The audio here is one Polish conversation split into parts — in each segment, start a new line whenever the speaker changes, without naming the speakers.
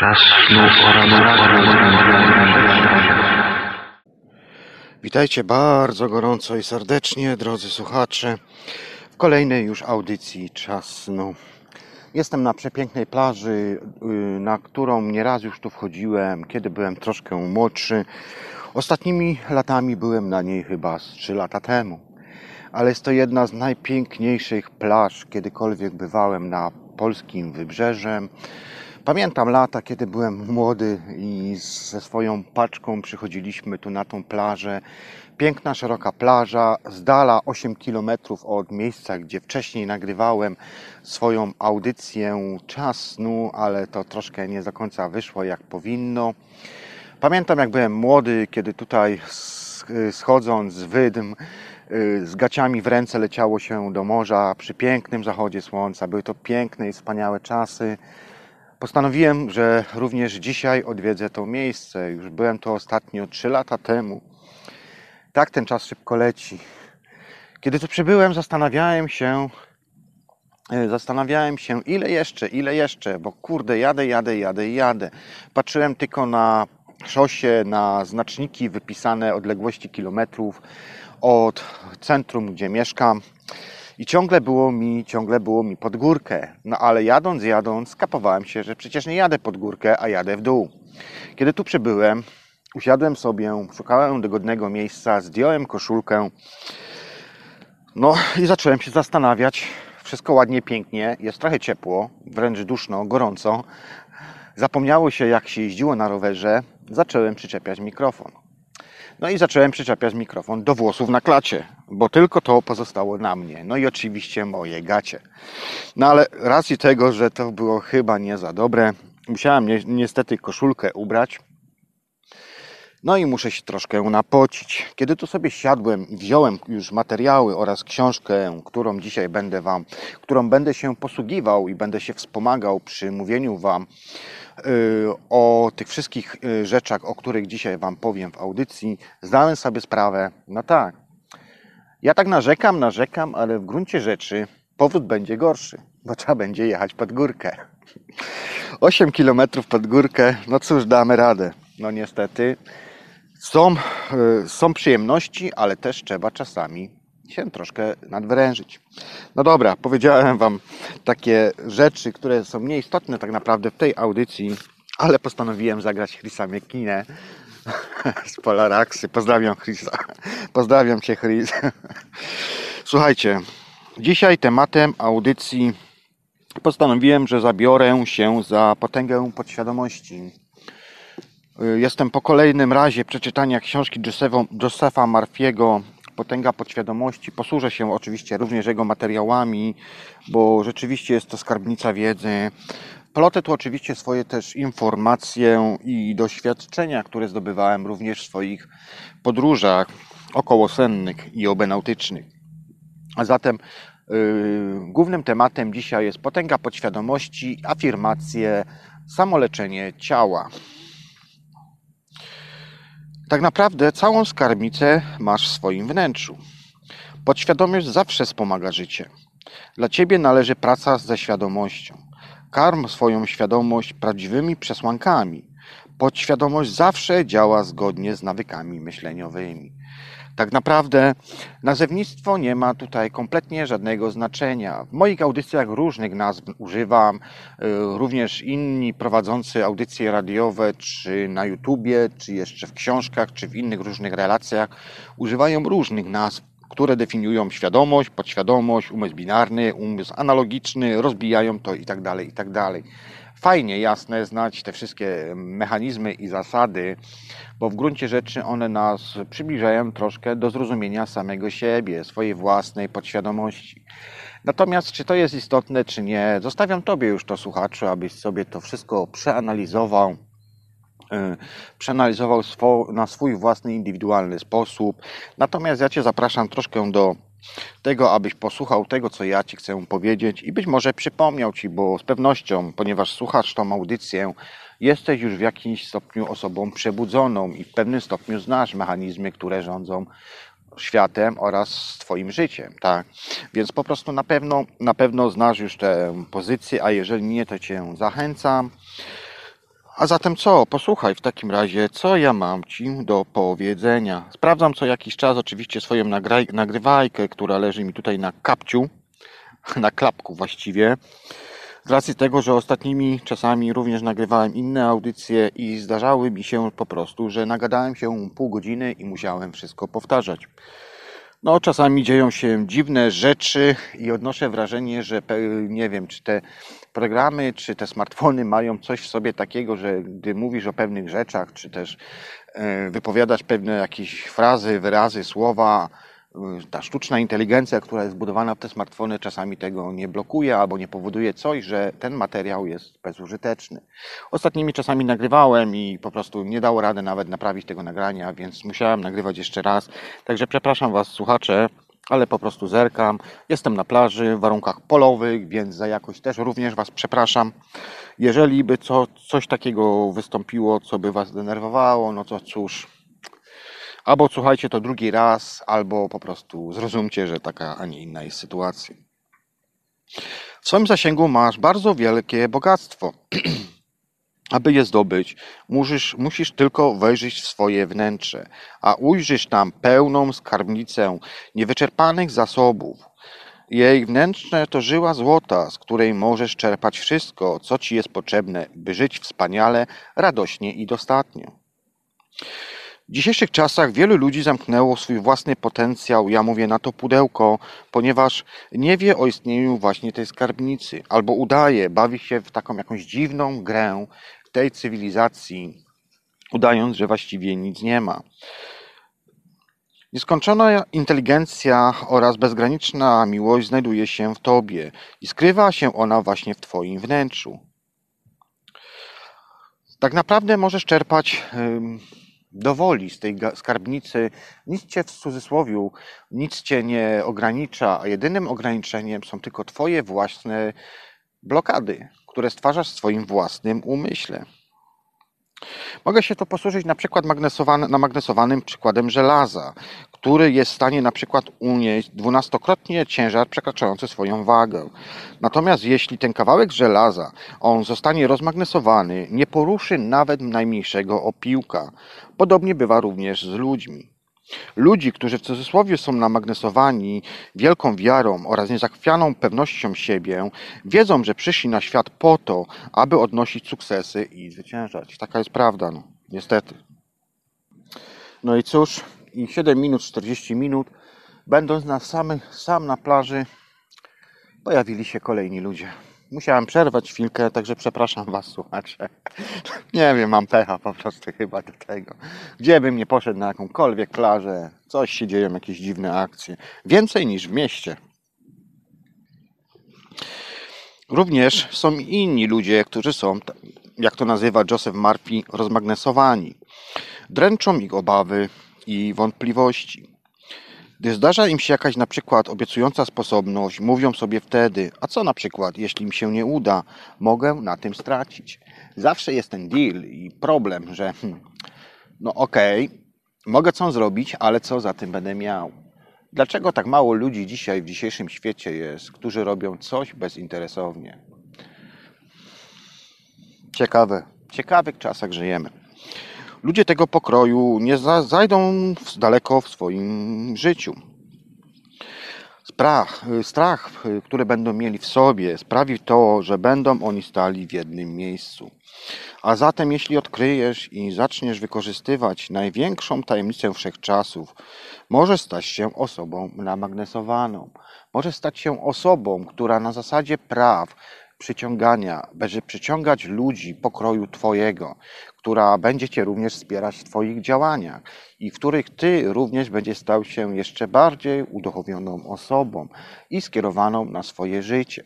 Czas snu
Witajcie bardzo gorąco i serdecznie, drodzy słuchacze, w kolejnej już audycji Czas Snu. Jestem na przepięknej plaży, y, na którą nieraz już tu wchodziłem, kiedy byłem troszkę młodszy. Ostatnimi latami byłem na niej chyba z 3 lata temu. Ale jest to jedna z najpiękniejszych plaż, kiedykolwiek bywałem na polskim wybrzeżem. Pamiętam lata, kiedy byłem młody i ze swoją paczką przychodziliśmy tu na tą plażę. Piękna, szeroka plaża, z dala 8 km od miejsca, gdzie wcześniej nagrywałem swoją audycję Czas snu, ale to troszkę nie do końca wyszło jak powinno. Pamiętam, jak byłem młody, kiedy tutaj schodząc z wydm, y, z gaciami w ręce leciało się do morza przy pięknym zachodzie słońca. Były to piękne i wspaniałe czasy. Postanowiłem, że również dzisiaj odwiedzę to miejsce. Już byłem to ostatnio 3 lata temu. Tak ten czas szybko leci. Kiedy tu przybyłem, zastanawiałem się, e, zastanawiałem się, ile jeszcze, ile jeszcze, bo kurde, jadę, jadę, jadę jadę. Patrzyłem tylko na szosie, na znaczniki wypisane odległości kilometrów od centrum, gdzie mieszkam. I ciągle było mi, ciągle było mi pod górkę. No ale jadąc, jadąc, skapowałem się, że przecież nie jadę pod górkę, a jadę w dół. Kiedy tu przybyłem, usiadłem sobie, szukałem dogodnego miejsca, zdjąłem koszulkę. No i zacząłem się zastanawiać. Wszystko ładnie, pięknie, jest trochę ciepło, wręcz duszno, gorąco. Zapomniało się, jak się jeździło na rowerze. Zacząłem przyczepiać mikrofon. No i zacząłem przyczepiać mikrofon do włosów na klacie, bo tylko to pozostało na mnie. No i oczywiście moje gacie. No ale racji tego, że to było chyba nie za dobre, musiałem ni niestety koszulkę ubrać. No i muszę się troszkę napocić. Kiedy tu sobie siadłem i wziąłem już materiały oraz książkę, którą dzisiaj będę Wam, którą będę się posługiwał i będę się wspomagał przy mówieniu Wam o tych wszystkich y, rzeczach, o których dzisiaj Wam powiem w audycji, zdałem sobie sprawę, no tak, ja tak narzekam, narzekam, ale w gruncie rzeczy powód będzie gorszy, bo trzeba będzie jechać pod górkę. 8 km pod górkę, no cóż, damy radę. No niestety, są, y, są przyjemności, ale też trzeba czasami się troszkę nadwyrężyć. No dobra, powiedziałem Wam takie rzeczy, które są nieistotne tak naprawdę w tej audycji, ale postanowiłem zagrać Chrisa Miekinę z Polaraxy. Pozdrawiam Chrisa. Pozdrawiam Cię Chris. Słuchajcie, dzisiaj tematem audycji postanowiłem, że zabiorę się za potęgę podświadomości. Jestem po kolejnym razie przeczytania książki Josepha Marfiego potęga podświadomości. Posłużę się oczywiście również jego materiałami, bo rzeczywiście jest to skarbnica wiedzy. Plotę tu oczywiście swoje też informacje i doświadczenia, które zdobywałem również w swoich podróżach okołosennych i obenautycznych. A zatem yy, głównym tematem dzisiaj jest potęga podświadomości, afirmacje, samoleczenie ciała. Tak naprawdę całą skarbnicę masz w swoim wnętrzu. Podświadomość zawsze wspomaga życie. Dla ciebie należy praca ze świadomością. Karm swoją świadomość prawdziwymi przesłankami. Podświadomość zawsze działa zgodnie z nawykami myśleniowymi. Tak naprawdę nazewnictwo nie ma tutaj kompletnie żadnego znaczenia. W moich audycjach różnych nazw używam, y, również inni prowadzący audycje radiowe, czy na YouTubie, czy jeszcze w książkach, czy w innych różnych relacjach, używają różnych nazw które definiują świadomość, podświadomość, umysł binarny, umysł analogiczny, rozbijają to i tak fajnie, jasne, znać te wszystkie mechanizmy i zasady, bo w gruncie rzeczy one nas przybliżają troszkę do zrozumienia samego siebie, swojej własnej podświadomości. Natomiast czy to jest istotne, czy nie, zostawiam Tobie już to słuchaczu, abyś sobie to wszystko przeanalizował, y, przeanalizował na swój własny, indywidualny sposób. Natomiast ja Cię zapraszam troszkę do tego, abyś posłuchał tego, co ja Ci chcę powiedzieć i być może przypomniał Ci, bo z pewnością, ponieważ słuchasz tą audycję, jesteś już w jakimś stopniu osobą przebudzoną i w pewnym stopniu znasz mechanizmy, które rządzą światem oraz Twoim życiem, tak? Więc po prostu na pewno, na pewno znasz już tę pozycję, a jeżeli nie, to Cię zachęcam, A zatem co? Posłuchaj w takim razie, co ja mam Ci do powiedzenia. Sprawdzam co jakiś czas oczywiście swoją nagraj- nagrywajkę, która leży mi tutaj na kapciu, na klapku właściwie. Z racji tego, że ostatnimi czasami również nagrywałem inne audycje i zdarzały mi się po prostu, że nagadałem się pół godziny i musiałem wszystko powtarzać. No, czasami dzieją się dziwne rzeczy i odnoszę wrażenie, że nie wiem, czy te programy, czy te smartfony mają coś w sobie takiego, że gdy mówisz o pewnych rzeczach, czy też e, wypowiadasz pewne jakieś frazy, wyrazy, słowa, ta sztuczna inteligencja, która jest zbudowana w te smartfony, czasami tego nie blokuje albo nie powoduje coś, że ten materiał jest bezużyteczny. Ostatnimi czasami nagrywałem i po prostu nie dało rady nawet naprawić tego nagrania, więc musiałem nagrywać jeszcze raz. Także przepraszam Was, słuchacze, ale po prostu zerkam. Jestem na plaży w warunkach polowych, więc za jakość też również Was przepraszam. Jeżeli by co, coś takiego wystąpiło, co by Was denerwowało, no to cóż, Albo słuchajcie to drugi raz, albo po prostu zrozumcie, że taka, a nie inna jest sytuacja. W swoim zasięgu masz bardzo wielkie bogactwo. Aby je zdobyć, musisz, musisz tylko wejrzeć w swoje wnętrze, a ujrzysz tam pełną skarbnicę niewyczerpanych zasobów. Jej wnętrze to żyła złota, z której możesz czerpać wszystko, co ci jest potrzebne, by żyć wspaniale, radośnie i dostatnio. W dzisiejszych czasach wielu ludzi zamknęło swój własny potencjał, ja mówię na to pudełko, ponieważ nie wie o istnieniu właśnie tej skarbnicy, albo udaje, bawi się w taką jakąś dziwną grę tej cywilizacji, udając, że właściwie nic nie ma. Nieskończona inteligencja oraz bezgraniczna miłość znajduje się w Tobie i skrywa się ona właśnie w Twoim wnętrzu. Tak naprawdę możesz czerpać dowoli z tej skarbnicy, nic cię w cudzysłowie, nic cię nie ogranicza, a jedynym ograniczeniem są tylko twoje własne blokady, które stwarzasz w swoim własnym umyśle. Mogę się to posłużyć na przykład namagnesowanym przykładem żelaza, który jest w stanie na przykład unieść dwunastokrotnie ciężar przekraczający swoją wagę. Natomiast jeśli ten kawałek żelaza, on zostanie rozmagnesowany, nie poruszy nawet najmniejszego opiłka. Podobnie bywa również z ludźmi. Ludzi, którzy w cudzysłowie są namagnesowani wielką wiarą oraz niezachwianą pewnością siebie, wiedzą, że przyszli na świat po to, aby odnosić sukcesy i zwyciężać. Taka jest prawda, no, niestety. No i cóż, i 7 minut, 40 minut, będąc na samych, sam na plaży, pojawili się kolejni ludzie. Musiałem przerwać chwilkę, także przepraszam Was, słuchacze. Nie wiem, mam pecha po prostu chyba do tego. Gdzie bym nie poszedł na jakąkolwiek plażę, coś się dzieją, jakieś dziwne akcje. Więcej niż w mieście. Również są inni ludzie, którzy są, jak to nazywa Joseph Murphy, rozmagnesowani. Dręczą ich obawy i wątpliwości. Gdy zdarza im się jakaś na przykład obiecująca sposobność, mówią sobie wtedy, a co na przykład, jeśli mi się nie uda, mogę na tym stracić. Zawsze jest ten deal i problem, że hmm, no okej, okay, mogę co zrobić, ale co za tym będę miał. Dlaczego tak mało ludzi dzisiaj w dzisiejszym świecie jest, którzy robią coś bezinteresownie? Ciekawe, ciekawych czasach żyjemy. Ludzie tego pokroju nie zajdą daleko w swoim życiu. Strach, strach, który będą mieli w sobie, sprawi to, że będą oni stali w jednym miejscu. A zatem, jeśli odkryjesz i zaczniesz wykorzystywać największą tajemnicę wszechczasów, możesz stać się osobą namagnesowaną. Możesz stać się osobą, która na zasadzie praw przyciągania, będzie przyciągać ludzi pokroju Twojego, która będzie Cię również wspierać w Twoich działaniach i w których Ty również będziesz stał się jeszcze bardziej uduchowioną osobą i skierowaną na swoje życie.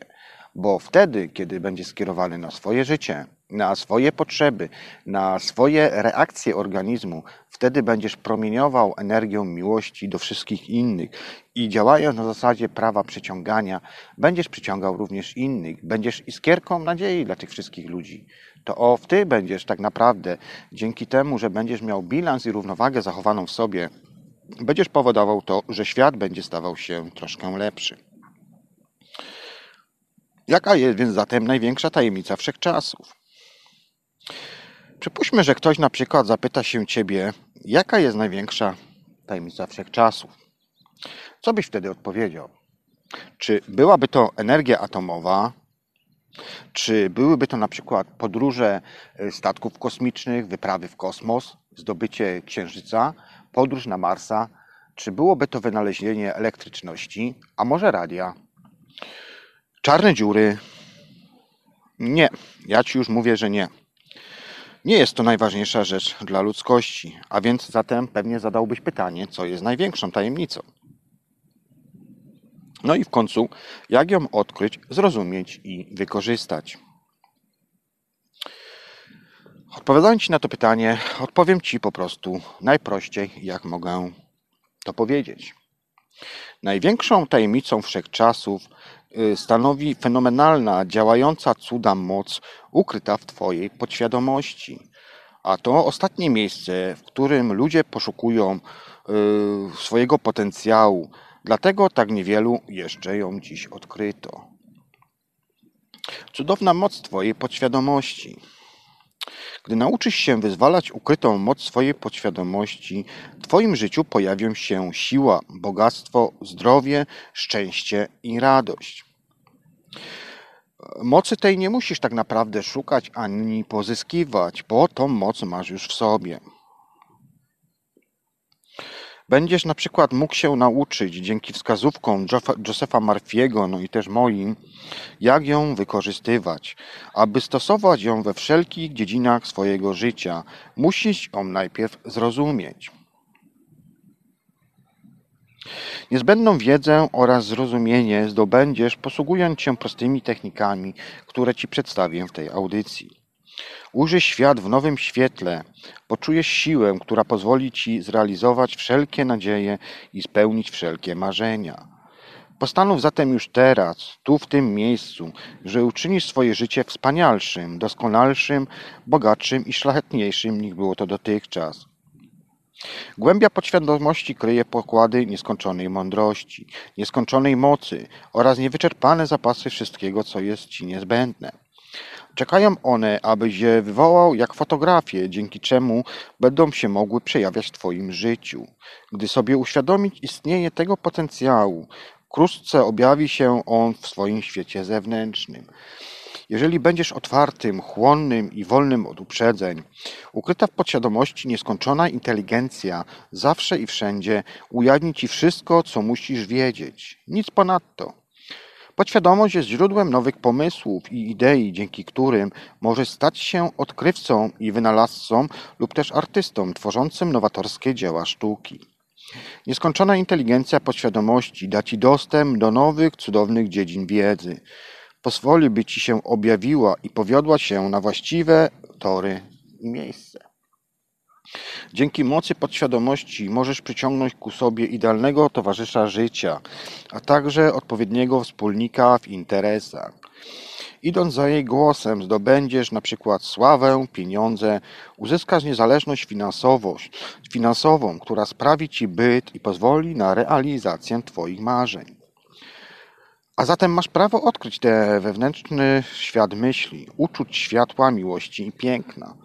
Bo wtedy, kiedy będzie skierowany na swoje życie, na swoje potrzeby, na swoje reakcje organizmu, wtedy będziesz promieniował energią miłości do wszystkich innych i działając na zasadzie prawa przyciągania, będziesz przyciągał również innych, będziesz iskierką nadziei dla tych wszystkich ludzi. To o, ty będziesz tak naprawdę, dzięki temu, że będziesz miał bilans i równowagę zachowaną w sobie, będziesz powodował to, że świat będzie stawał się troszkę lepszy. Jaka jest więc zatem największa tajemnica wszechczasów? Przypuśćmy, że ktoś na przykład zapyta się ciebie, jaka jest największa tajemnica wszechczasów. Co byś wtedy odpowiedział? Czy byłaby to energia atomowa? Czy byłyby to na przykład podróże y, statków kosmicznych, wyprawy w kosmos, zdobycie Księżyca, podróż na Marsa? Czy byłoby to wynalezienie elektryczności, a może radia? Czarne dziury? Nie, ja ci już mówię, że nie. Nie jest to najważniejsza rzecz dla ludzkości, a więc zatem pewnie zadałbyś pytanie, co jest największą tajemnicą. No i w końcu, jak ją odkryć, zrozumieć i wykorzystać. Odpowiadając Ci na to pytanie, odpowiem Ci po prostu najprościej, jak mogę to powiedzieć. Największą tajemnicą wszechczasów stanowi fenomenalna, działająca cuda moc ukryta w Twojej podświadomości. A to ostatnie miejsce, w którym ludzie poszukują y, swojego potencjału, Dlatego tak niewielu jeszcze ją dziś odkryto. Cudowna moc Twojej podświadomości. Gdy nauczysz się wyzwalać ukrytą moc swojej podświadomości, w Twoim życiu pojawią się siła, bogactwo, zdrowie, szczęście i radość. Mocy tej nie musisz tak naprawdę szukać ani pozyskiwać, bo tą moc masz już w sobie. Będziesz na przykład mógł się nauczyć dzięki wskazówkom Josepha Marfiego, no i też moim, jak ją wykorzystywać. Aby stosować ją we wszelkich dziedzinach swojego życia, musisz ją najpierw zrozumieć. Niezbędną wiedzę oraz zrozumienie zdobędziesz posługując się prostymi technikami, które Ci przedstawię w tej audycji. Ujrzyj świat w nowym świetle, poczujesz siłę, która pozwoli ci zrealizować wszelkie nadzieje i spełnić wszelkie marzenia. Postanów zatem już teraz, tu w tym miejscu, że uczynisz swoje życie wspanialszym, doskonalszym, bogatszym i szlachetniejszym niż było to dotychczas. Głębia podświadomości kryje pokłady nieskończonej mądrości, nieskończonej mocy oraz niewyczerpane zapasy wszystkiego, co jest ci niezbędne. Czekają one, abyś je wywołał jak fotografie, dzięki czemu będą się mogły przejawiać w Twoim życiu. Gdy sobie uświadomić istnienie tego potencjału, wkrótce objawi się on w swoim świecie zewnętrznym. Jeżeli będziesz otwartym, chłonnym i wolnym od uprzedzeń, ukryta w podświadomości nieskończona inteligencja zawsze i wszędzie ujawni ci wszystko, co musisz wiedzieć. Nic ponadto. Podświadomość jest źródłem nowych pomysłów i idei, dzięki którym możesz stać się odkrywcą i wynalazcą lub też artystą tworzącym nowatorskie dzieła sztuki. Nieskończona inteligencja podświadomości da Ci dostęp do nowych, cudownych dziedzin wiedzy. Pozwoli, by Ci się objawiła i powiodła się na właściwe tory i miejsce. Dzięki mocy podświadomości możesz przyciągnąć ku sobie idealnego towarzysza życia, a także odpowiedniego wspólnika w interesach. Idąc za jej głosem, zdobędziesz na przykład sławę, pieniądze, uzyskasz niezależność finansową, która sprawi ci byt i pozwoli na realizację Twoich marzeń. A zatem masz prawo odkryć ten wewnętrzny świat myśli, uczuć światła, miłości i piękna.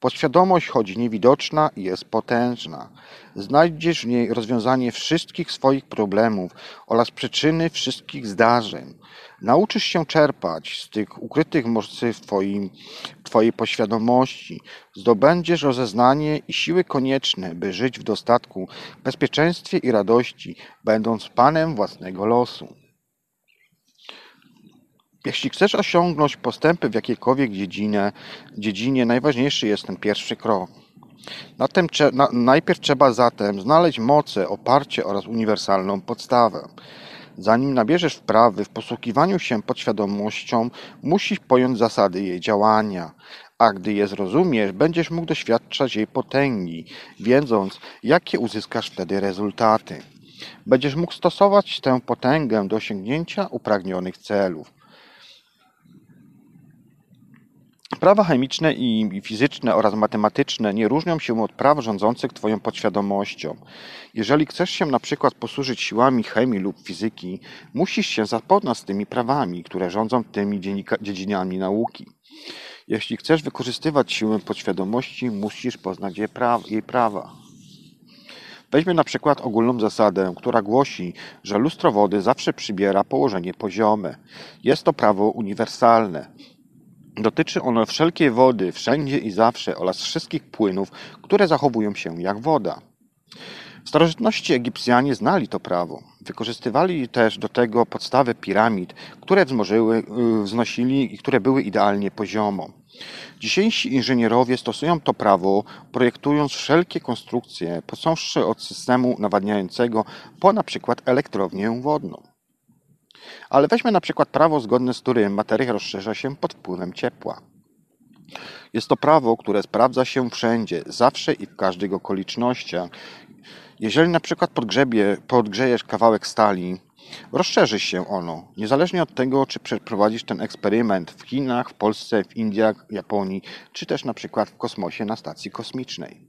Podświadomość, choć niewidoczna, jest potężna. Znajdziesz w niej rozwiązanie wszystkich swoich problemów oraz przyczyny wszystkich zdarzeń. Nauczysz się czerpać z tych ukrytych mocy w twoim, Twojej poświadomości. Zdobędziesz rozeznanie i siły konieczne, by żyć w dostatku, bezpieczeństwie i radości, będąc panem własnego losu. Jeśli chcesz osiągnąć postępy w jakiejkolwiek dziedzinie, dziedzinie najważniejszy jest ten pierwszy krok. Tym, na, najpierw trzeba zatem znaleźć moce, oparcie oraz uniwersalną podstawę. Zanim nabierzesz wprawy w posługiwaniu się podświadomością, musisz pojąć zasady jej działania, a gdy je zrozumiesz, będziesz mógł doświadczać jej potęgi, wiedząc, jakie uzyskasz wtedy rezultaty. Będziesz mógł stosować tę potęgę do osiągnięcia upragnionych celów. Prawa chemiczne i fizyczne oraz matematyczne nie różnią się od praw rządzących Twoją podświadomością. Jeżeli chcesz się na przykład posłużyć siłami chemii lub fizyki, musisz się zapoznać z tymi prawami, które rządzą tymi dziedzinami nauki. Jeśli chcesz wykorzystywać siłę podświadomości, musisz poznać jej, pra- jej prawa. Weźmy na przykład ogólną zasadę, która głosi, że lustro wody zawsze przybiera położenie poziome. Jest to prawo uniwersalne. Dotyczy ono wszelkiej wody, wszędzie i zawsze oraz wszystkich płynów, które zachowują się jak woda. W starożytności Egipcjanie znali to prawo. Wykorzystywali też do tego podstawy piramid, które wzmożyły, y, wznosili i które były idealnie poziomo. Dzisiejsi inżynierowie stosują to prawo, projektując wszelkie konstrukcje, począwszy od systemu nawadniającego po na przykład elektrownię wodną. Ale weźmy na przykład prawo, zgodne z którym materia rozszerza się pod wpływem ciepła. Jest to prawo, które sprawdza się wszędzie, zawsze i w każdych okolicznościach. Jeżeli na przykład podgrzebie, podgrzejesz kawałek stali, rozszerzy się ono, niezależnie od tego, czy przeprowadzisz ten eksperyment w Chinach, w Polsce, w Indiach, Japonii, czy też na przykład w kosmosie na stacji kosmicznej.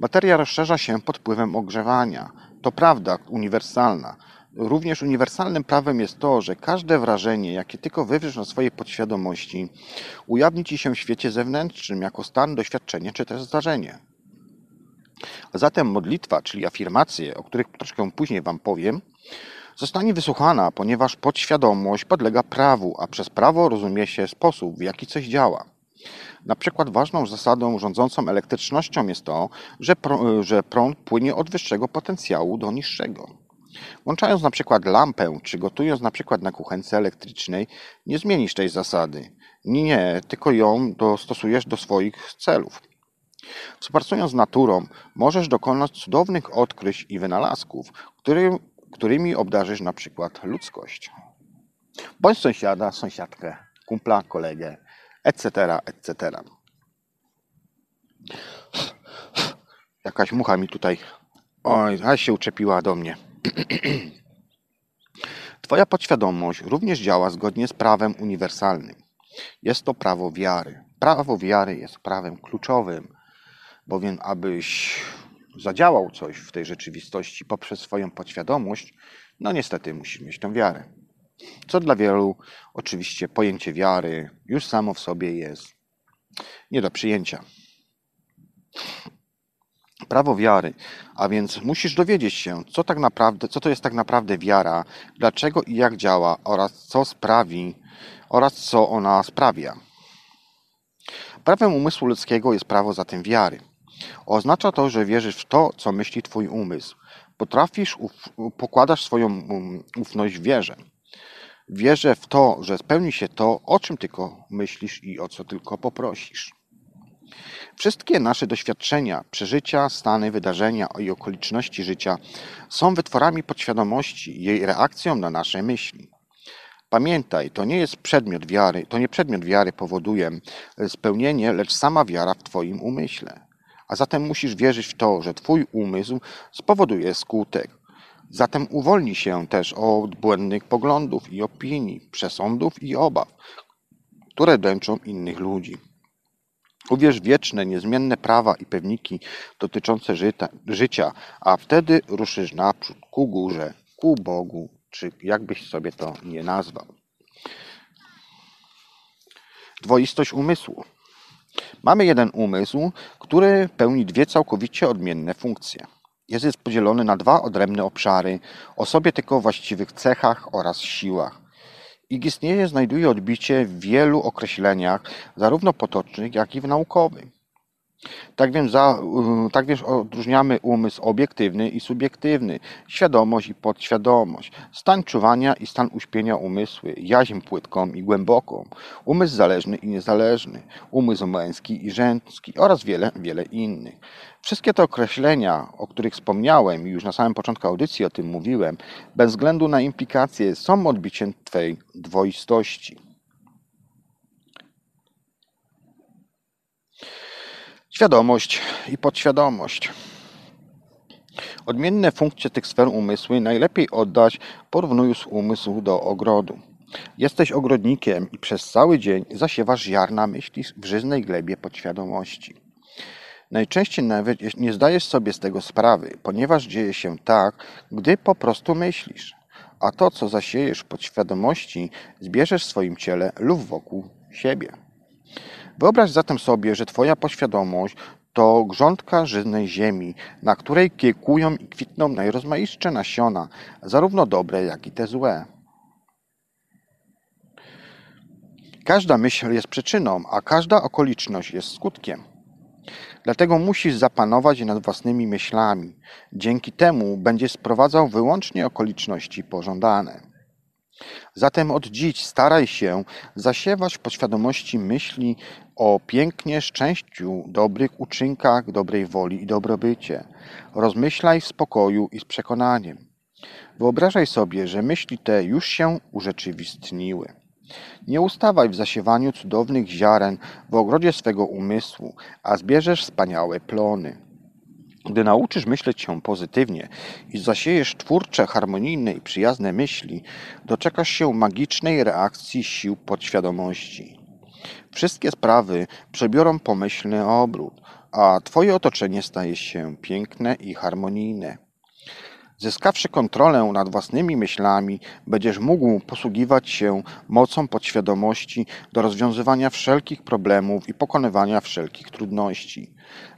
Materia rozszerza się pod wpływem ogrzewania. To prawda uniwersalna. Również uniwersalnym prawem jest to, że każde wrażenie, jakie tylko wywrzesz na swojej podświadomości, ujawni ci się w świecie zewnętrznym jako stan, doświadczenie czy też zdarzenie. A zatem modlitwa, czyli afirmacje, o których troszkę później Wam powiem, zostanie wysłuchana, ponieważ podświadomość podlega prawu, a przez prawo rozumie się sposób, w jaki coś działa. Na przykład ważną zasadą rządzącą elektrycznością jest to, że, że prąd płynie od wyższego potencjału do niższego. Włączając na przykład lampę, czy gotując na przykład na kuchence elektrycznej, nie zmienisz tej zasady. Nie, tylko ją dostosujesz do swoich celów. Współpracując z naturą, możesz dokonać cudownych odkryć i wynalazków, który, którymi obdarzysz na przykład ludzkość. Bądź sąsiada, sąsiadkę, kumpla, kolegę, etc., etc. Jakaś mucha mi tutaj, oj, aż się uczepiła do mnie. Twoja podświadomość również działa zgodnie z prawem uniwersalnym. Jest to prawo wiary. Prawo wiary jest prawem kluczowym, bowiem abyś zadziałał coś w tej rzeczywistości poprzez swoją podświadomość, no niestety musisz mieć tę wiarę. Co dla wielu oczywiście pojęcie wiary już samo w sobie jest nie do przyjęcia. Prawo wiary, a więc musisz dowiedzieć się, co tak naprawdę, co to jest tak naprawdę wiara, dlaczego i jak działa oraz co sprawi oraz co ona sprawia. Prawem umysłu ludzkiego jest prawo zatem wiary. Oznacza to, że wierzysz w to, co myśli Twój umysł. Potrafisz, pokładasz swoją um, ufność w wierze. Wierzę w to, że spełni się to, o czym tylko myślisz i o co tylko poprosisz. Wszystkie nasze doświadczenia, przeżycia, stany, wydarzenia i okoliczności życia są wytworami podświadomości, jej reakcją na nasze myśli. Pamiętaj, to nie jest przedmiot wiary, to nie przedmiot wiary powoduje spełnienie, lecz sama wiara w Twoim umyśle. A zatem musisz wierzyć w to, że Twój umysł spowoduje skutek. Zatem uwolnij się też od błędnych poglądów i opinii, przesądów i obaw, które dęczą innych ludzi. Uwierz wieczne, niezmienne prawa i pewniki dotyczące żyta, życia, a wtedy ruszysz naprzód, ku górze, ku Bogu, czy jakbyś sobie to nie nazwał. Dwoistość umysłu. Mamy jeden umysł, który pełni dwie całkowicie odmienne funkcje. Jest podzielony na dwa odrębne obszary o sobie tylko właściwych cechach oraz siłach. Ich istnienie znajduje odbicie w wielu określeniach, zarówno potocznych, jak i w naukowych. Tak więc, za, tak więc odróżniamy umysł obiektywny i subiektywny, świadomość i podświadomość, stan czuwania i stan uśpienia umysły, jaźń płytką i głęboką, umysł zależny i niezależny, umysł męski i żeński oraz wiele, wiele innych. Wszystkie te określenia, o których wspomniałem i już na samym początku audycji o tym mówiłem, bez względu na implikacje są odbiciem Twej dwoistości. Świadomość i podświadomość. Odmienne funkcje tych sfer umysłu najlepiej oddać porównując umysł do ogrodu. Jesteś ogrodnikiem i przez cały dzień zasiewasz ziarna myśli w żyznej glebie podświadomości. Najczęściej nawet nie zdajesz sobie z tego sprawy, ponieważ dzieje się tak, gdy po prostu myślisz, a to, co zasiejesz podświadomości, zbierzesz w swoim ciele lub wokół siebie. Wyobraź zatem sobie, że Twoja poświadomość to grządka żyznej ziemi, na której kiełkują i kwitną najrozmaitsze nasiona, zarówno dobre, jak i te złe. Każda myśl jest przyczyną, a każda okoliczność jest skutkiem. Dlatego musisz zapanować nad własnymi myślami. Dzięki temu będziesz sprowadzał wyłącznie okoliczności pożądane. Zatem od dziś staraj się zasiewać w podświadomości myśli o pięknie, szczęściu, dobrych uczynkach, dobrej woli i dobrobycie. Rozmyślaj w spokoju i z przekonaniem. Wyobrażaj sobie, że myśli te już się urzeczywistniły. Nie ustawaj w zasiewaniu cudownych ziaren w ogrodzie swego umysłu, a zbierzesz wspaniałe plony. Gdy nauczysz myśleć się pozytywnie i zasiejesz twórcze, harmonijne i przyjazne myśli, doczekasz się magicznej reakcji sił podświadomości. Wszystkie sprawy przebiorą pomyślny obrót, a Twoje otoczenie staje się piękne i harmonijne. Zyskawszy kontrolę nad własnymi myślami, będziesz mógł posługiwać się mocą podświadomości do rozwiązywania wszelkich problemów i pokonywania wszelkich trudności.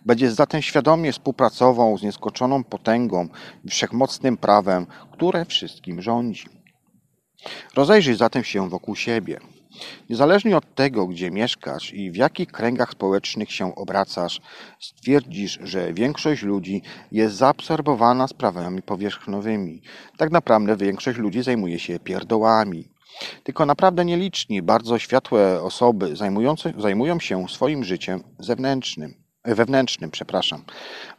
Będziesz zatem świadomie współpracował z nieskończoną potęgą i wszechmocnym prawem, które wszystkim rządzi. Rozejrzyj zatem się wokół siebie. Niezależnie od tego, gdzie mieszkasz i w jakich kręgach społecznych się obracasz, stwierdzisz, że większość ludzi jest zaabsorbowana sprawami powierzchniowymi. Tak naprawdę większość ludzi zajmuje się pierdołami. Tylko naprawdę nieliczni, bardzo światłe osoby zajmujące, zajmują się swoim życiem zewnętrznym wewnętrznym, przepraszam.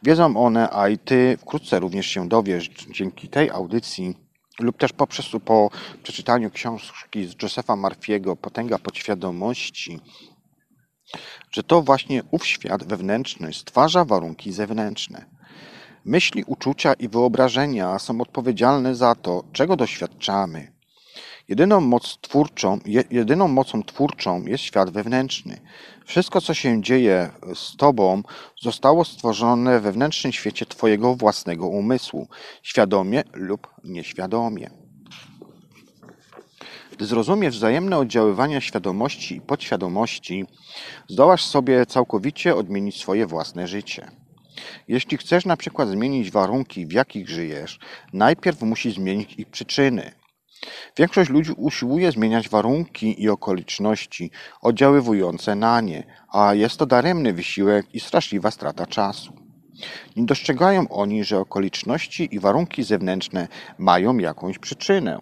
Wiedzą one, a i ty wkrótce również się dowiesz dzięki tej audycji, lub też poprzez po przeczytaniu książki z Josepha Marfiego Potęga podświadomości, że to właśnie ów świat wewnętrzny stwarza warunki zewnętrzne. Myśli, uczucia i wyobrażenia są odpowiedzialne za to, czego doświadczamy. Jedyną, moc twórczą, jedyną mocą twórczą jest świat wewnętrzny. Wszystko, co się dzieje z Tobą, zostało stworzone w wewnętrznym świecie Twojego własnego umysłu, świadomie lub nieświadomie. Gdy zrozumiesz wzajemne oddziaływania świadomości i podświadomości, zdołasz sobie całkowicie odmienić swoje własne życie. Jeśli chcesz na przykład zmienić warunki, w jakich żyjesz, najpierw musisz zmienić ich przyczyny. Większość ludzi usiłuje zmieniać warunki i okoliczności oddziaływujące na nie, a jest to daremny wysiłek i straszliwa strata czasu. Nie dostrzegają oni, że okoliczności i warunki zewnętrzne mają jakąś przyczynę.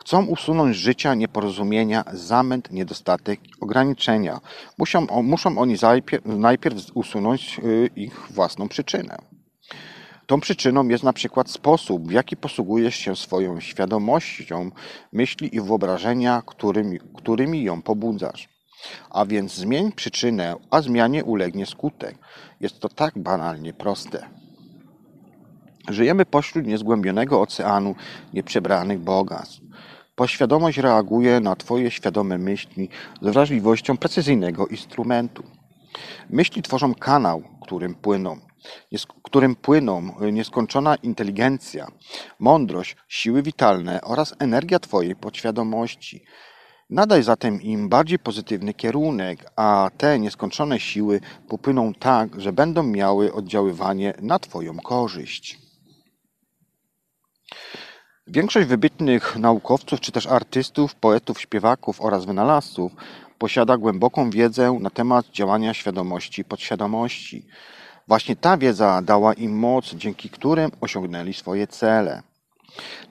Chcą usunąć z życia nieporozumienia, zamęt, niedostatek, ograniczenia. Muszą, muszą oni najpierw, najpierw usunąć y, ich własną przyczynę. Tą przyczyną jest na przykład sposób, w jaki posługujesz się swoją świadomością myśli i wyobrażenia, którymi, którymi ją pobudzasz. A więc zmień przyczynę, a zmianie ulegnie skutek. Jest to tak banalnie proste. Żyjemy pośród niezgłębionego oceanu nieprzebranych bogactw. Poświadomość reaguje na Twoje świadome myśli z wrażliwością precyzyjnego instrumentu. Myśli tworzą kanał, którym płyną którym płyną y, nieskończona inteligencja, mądrość, siły witalne oraz energia Twojej podświadomości. Nadaj zatem im bardziej pozytywny kierunek, a te nieskończone siły popłyną tak, że będą miały oddziaływanie na Twoją korzyść. Większość wybitnych naukowców, czy też artystów, poetów, śpiewaków oraz wynalazców posiada głęboką wiedzę na temat działania świadomości podświadomości. Właśnie ta wiedza dała im moc, dzięki którym osiągnęli swoje cele.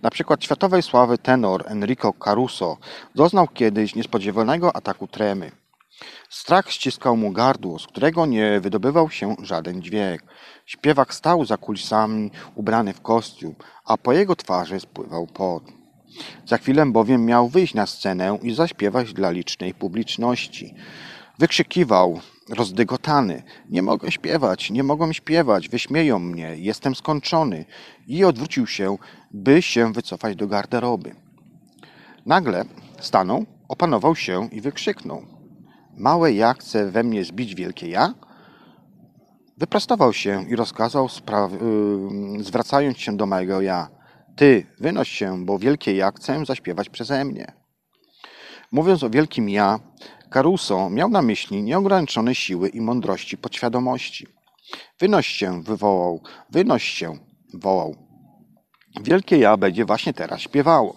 Na przykład światowej sławy tenor Enrico Caruso doznał kiedyś niespodziewanego ataku tremy. Strach ściskał mu gardło, z którego nie wydobywał się żaden dźwięk. Śpiewak stał za kulisami, ubrany w kostium, a po jego twarzy spływał pot. Za chwilę bowiem miał wyjść na scenę i zaśpiewać dla licznej publiczności. Wykrzykiwał, rozdygotany. Nie mogę śpiewać, nie mogę śpiewać, wyśmieją mnie, jestem skończony. I odwrócił się, by się wycofać do garderoby. Nagle stanął, opanował się i wykrzyknął. Małe ja chce we mnie zbić wielkie ja? Wyprostował się i rozkazał, yy, zwracając się do małego ja. Ty, wynoś się, bo wielkie ja chcę zaśpiewać przeze mnie. Mówiąc o wielkim ja, Caruso miał na myśli nieograniczone siły i mądrości podświadomości. Wynoś się, wywołał, wynoś się, wołał. Wielkie ja będzie właśnie teraz śpiewało.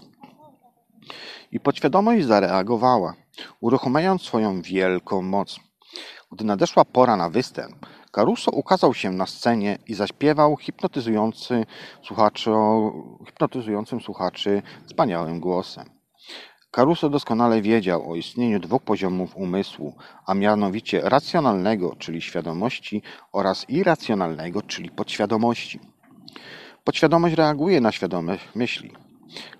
I podświadomość zareagowała, uruchamiając swoją wielką moc. Gdy nadeszła pora na występ, Caruso ukazał się na scenie i zaśpiewał hipnotyzujący słuchaczy, hipnotyzującym słuchaczy wspaniałym głosem. Caruso doskonale wiedział o istnieniu dwóch poziomów umysłu, a mianowicie racjonalnego, czyli świadomości, oraz irracjonalnego, czyli podświadomości. Podświadomość reaguje na świadome myśli.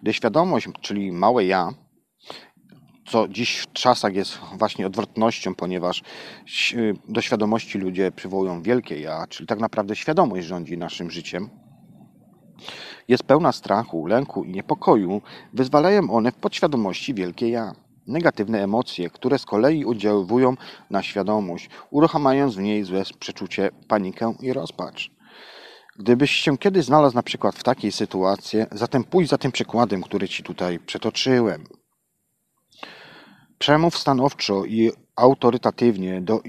Gdy świadomość, czyli małe ja, co dziś w czasach jest właśnie odwrotnością, ponieważ do świadomości ludzie przywołują wielkie ja, czyli tak naprawdę świadomość rządzi naszym życiem, jest pełna strachu, lęku i niepokoju, wyzwalają one w podświadomości wielkie ja. Negatywne emocje, które z kolei oddziaływują na świadomość, uruchamiając w niej złe przeczucie, panikę i rozpacz. Gdybyś się kiedyś znalazł na przykład w takiej sytuacji, zatem pójdź za tym przykładem, który ci tutaj przetoczyłem. Przemów stanowczo i autorytatywnie do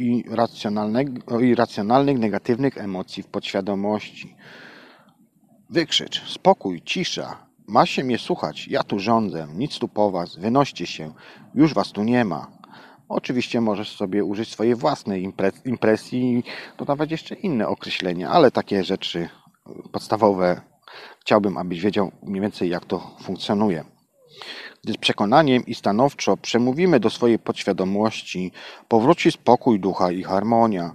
irracjonalnych, negatywnych emocji w podświadomości. Wykrzycz, spokój, cisza. Ma się mnie słuchać, ja tu rządzę, nic tu po was, wynoście się, już was tu nie ma. Oczywiście możesz sobie użyć swojej własnej impresji i dodawać jeszcze inne określenia, ale takie rzeczy podstawowe chciałbym, abyś wiedział mniej więcej jak to funkcjonuje. Gdy z przekonaniem i stanowczo przemówimy do swojej podświadomości, powróci spokój ducha i harmonia.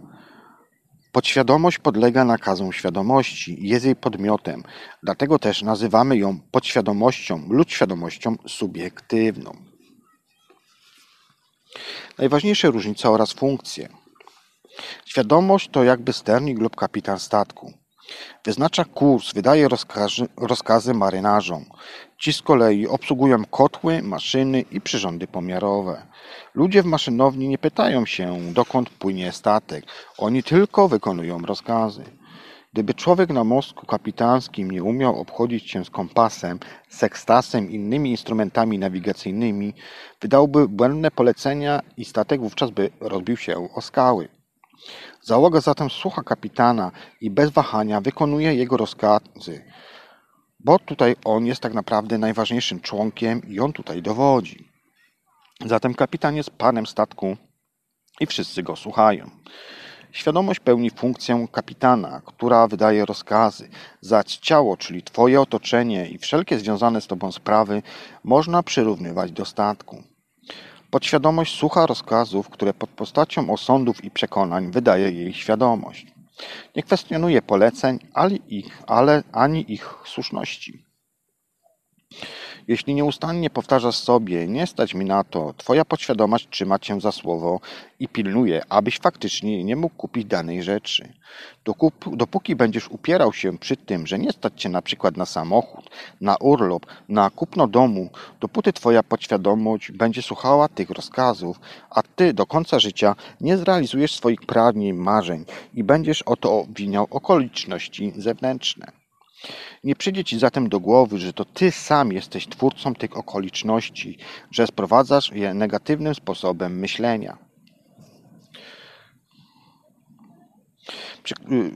Podświadomość podlega nakazom świadomości jest jej podmiotem, dlatego też nazywamy ją podświadomością lub świadomością subiektywną. Najważniejsze różnice oraz funkcje. Świadomość to jakby sternik lub kapitan statku. Wyznacza kurs, wydaje rozkazy, rozkazy marynarzom. Ci z kolei obsługują kotły, maszyny i przyrządy pomiarowe. Ludzie w maszynowni nie pytają się, dokąd płynie statek. Oni tylko wykonują rozkazy. Gdyby człowiek na mostku kapitańskim nie umiał obchodzić się z kompasem, sekstasem i innymi instrumentami nawigacyjnymi, wydałby błędne polecenia i statek wówczas by rozbił się o skały. Załoga zatem słucha kapitana i bez wahania wykonuje jego rozkazy, bo tutaj on jest tak naprawdę najważniejszym członkiem i on tutaj dowodzi. Zatem kapitan jest panem statku i wszyscy go słuchają. Świadomość pełni funkcję kapitana, która wydaje rozkazy. Zać ciało, czyli Twoje otoczenie i wszelkie związane z Tobą sprawy, można przyrównywać do statku. Podświadomość słucha rozkazów, które pod postacią osądów i przekonań wydaje jej świadomość. Nie kwestionuje poleceń, ale ich, ale ani ich słuszności. Jeśli nieustannie powtarzasz sobie, nie stać mi na to, twoja podświadomość trzyma cię za słowo i pilnuje, abyś faktycznie nie mógł kupić danej rzeczy. Dopóki będziesz upierał się przy tym, że nie stać cię na przykład na samochód, na urlop, na kupno domu, dopóty twoja podświadomość będzie słuchała tych rozkazów, a ty do końca życia nie zrealizujesz swoich pragnień, marzeń i będziesz o to obwiniał okoliczności zewnętrzne. Nie przyjdzie ci zatem do głowy, że to ty sam jesteś twórcą tych okoliczności, że sprowadzasz je negatywnym sposobem myślenia. Y,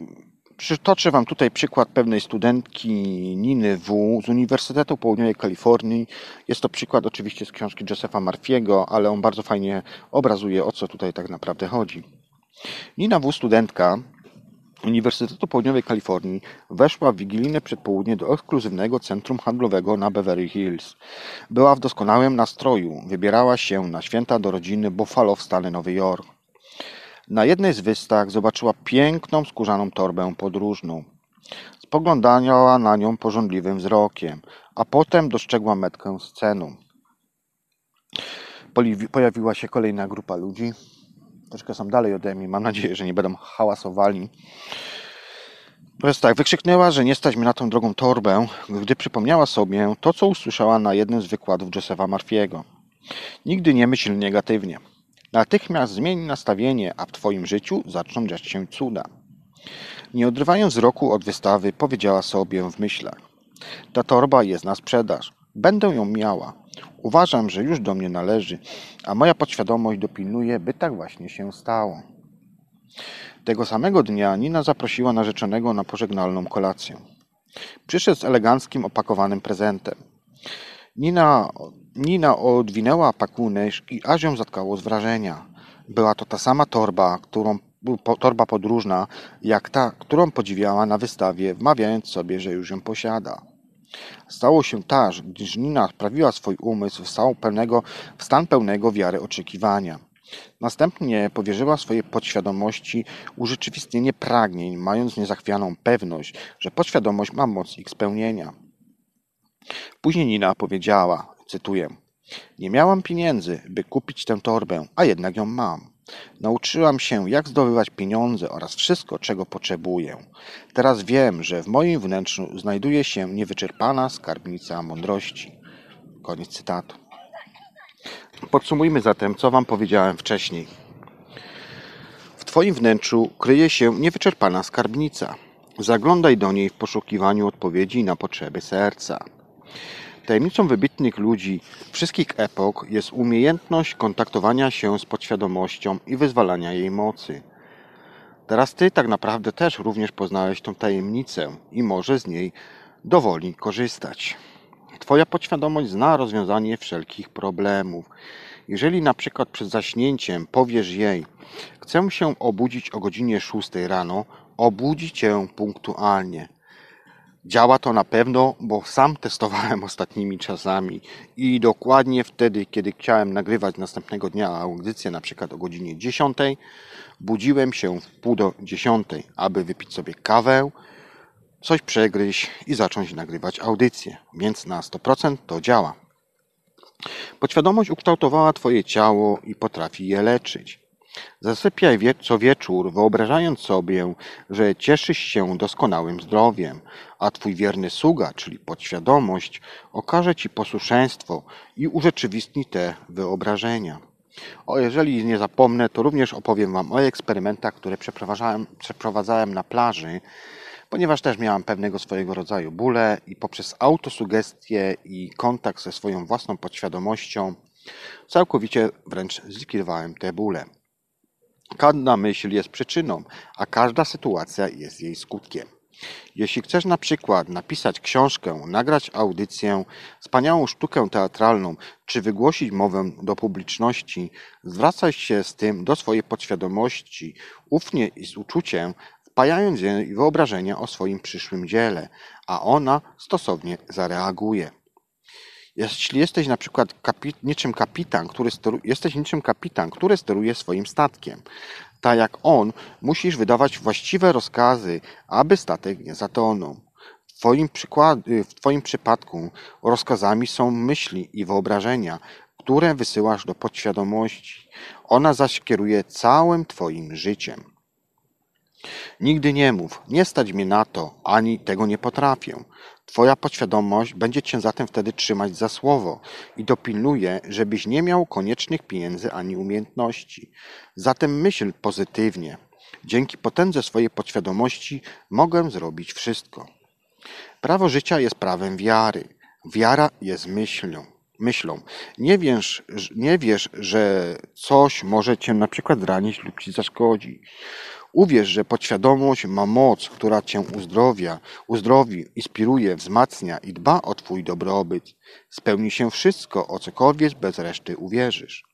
przytoczę Wam tutaj przykład pewnej studentki Niny W. z Uniwersytetu Południowej Kalifornii. Jest to przykład oczywiście z książki Josepha Marfiego, ale on bardzo fajnie obrazuje, o co tutaj tak naprawdę chodzi. Nina W. studentka Uniwersytetu Południowej Kalifornii weszła w wigilijne przedpołudnie do ekskluzywnego centrum handlowego na Beverly Hills. Była w doskonałym nastroju. Wybierała się na święta do rodziny Buffalo w stanie Nowy Jork. Na jednej z wystaw zobaczyła piękną skórzaną torbę podróżną. Spoglądała na nią pożądliwym wzrokiem, a potem dostrzegła metkę z. Pojawiła się kolejna grupa ludzi, troszkę są dalej ode mnie. Mam nadzieję, że nie będą hałasowali. Więc tak, wykrzyknęła, że nie stać mi na tą drogą torbę, gdy przypomniała sobie to, co usłyszała na jednym z wykładów Josepha Marfiego. Nigdy nie myśl negatywnie. Natychmiast zmień nastawienie, a w Twoim życiu zaczną dziać się cuda. Nie odrywając wzroku od wystawy, powiedziała sobie w myślach. Ta torba jest na sprzedaż. Będę ją miała. Uważam, że już do mnie należy, a moja podświadomość dopilnuje, by tak właśnie się stało. Tego samego dnia Nina zaprosiła narzeczonego na pożegnalną kolację. Przyszedł z eleganckim, opakowanym prezentem. Nina, Nina odwinęła pakunek i aż ją zatkało z wrażenia. Była to ta sama torba, którą, torba podróżna, jak ta, którą podziwiała na wystawie, wmawiając sobie, że już ją posiada. Stało się tak, gdyż Nina sprawiła swój umysł w stan pełnego, w stan pełnego wiary oczekiwania. Następnie powierzyła swojej podświadomości urzeczywistnienie pragnień, mając niezachwianą pewność, że podświadomość ma moc ich spełnienia. Później Nina powiedziała, cytuję, nie miałam pieniędzy, by kupić tę torbę, a jednak ją mam. Nauczyłam się, jak zdobywać pieniądze oraz wszystko, czego potrzebuję. Teraz wiem, że w moim wnętrzu znajduje się niewyczerpana skarbnica mądrości. Koniec cytatu. Podsumujmy zatem, co Wam powiedziałem wcześniej. W Twoim wnętrzu kryje się niewyczerpana skarbnica. Zaglądaj do niej w poszukiwaniu odpowiedzi na potrzeby serca. Tajemnicą wybitnych ludzi wszystkich epok jest umiejętność kontaktowania się z podświadomością i wyzwalania jej mocy. Teraz Ty tak naprawdę też również poznałeś tą tajemnicę i możesz z niej dowoli korzystać. Twoja podświadomość zna rozwiązanie wszelkich problemów. Jeżeli na przykład przed zaśnięciem powiesz jej, chcę się obudzić o godzinie 6 rano, obudzi cię punktualnie. Działa to na pewno, bo sam testowałem ostatnimi czasami i dokładnie wtedy, kiedy chciałem nagrywać następnego dnia audycję, na przykład o godzinie 10, budziłem się w pół do 10, aby wypić sobie kawę, coś przegryźć i zacząć nagrywać audycję, więc na 100% to działa. Podświadomość ukształtowała Twoje ciało i potrafi je leczyć. Zasypiaj co wieczór, wyobrażając sobie, że cieszysz się doskonałym zdrowiem, a Twój wierny sługa, czyli podświadomość, okaże Ci posłuszeństwo i urzeczywistni te wyobrażenia. O, jeżeli nie zapomnę, to również opowiem Wam o eksperymentach, które przeprowadzałem, przeprowadzałem na plaży, ponieważ też miałam pewnego swojego rodzaju bóle i poprzez autosugestię i kontakt ze swoją własną podświadomością całkowicie wręcz zlikwidowałem te bóle. Każda myśl jest przyczyną, a każda sytuacja jest jej skutkiem. Jeśli chcesz na przykład napisać książkę, nagrać audycję, wspaniałą sztukę teatralną, czy wygłosić mowę do publiczności, zwracaj się z tym do swojej podświadomości, ufnie i z uczuciem, wpajając jej wyobrażenia o swoim przyszłym dziele, a ona stosownie zareaguje. Jeśli jesteś na przykład kapi niczym kapitan, który jesteś niczym kapitan, który steruje swoim statkiem, tak jak on, musisz wydawać właściwe rozkazy, aby statek nie zatonął. W twoim, przykład, w twoim przypadku rozkazami są myśli i wyobrażenia, które wysyłasz do podświadomości. Ona zaś kieruje całym Twoim życiem. Nigdy nie mów, nie stać mnie na to, ani tego nie potrafię. Twoja podświadomość będzie cię zatem wtedy trzymać za słowo i dopilnuje, żebyś nie miał koniecznych pieniędzy ani umiejętności. Zatem myśl pozytywnie. Dzięki potędze swojej podświadomości mogę zrobić wszystko. Prawo życia jest prawem wiary. Wiara jest myślą. myślą. Nie, wiesz, nie wiesz, że coś może cię na przykład zranić lub ci zaszkodzi. Uwierz, że podświadomość ma moc, która cię uzdrowia, uzdrowi, inspiruje, wzmacnia i dba o twój dobrobyt. Spełni się wszystko, o cokolwiek bez reszty uwierzysz.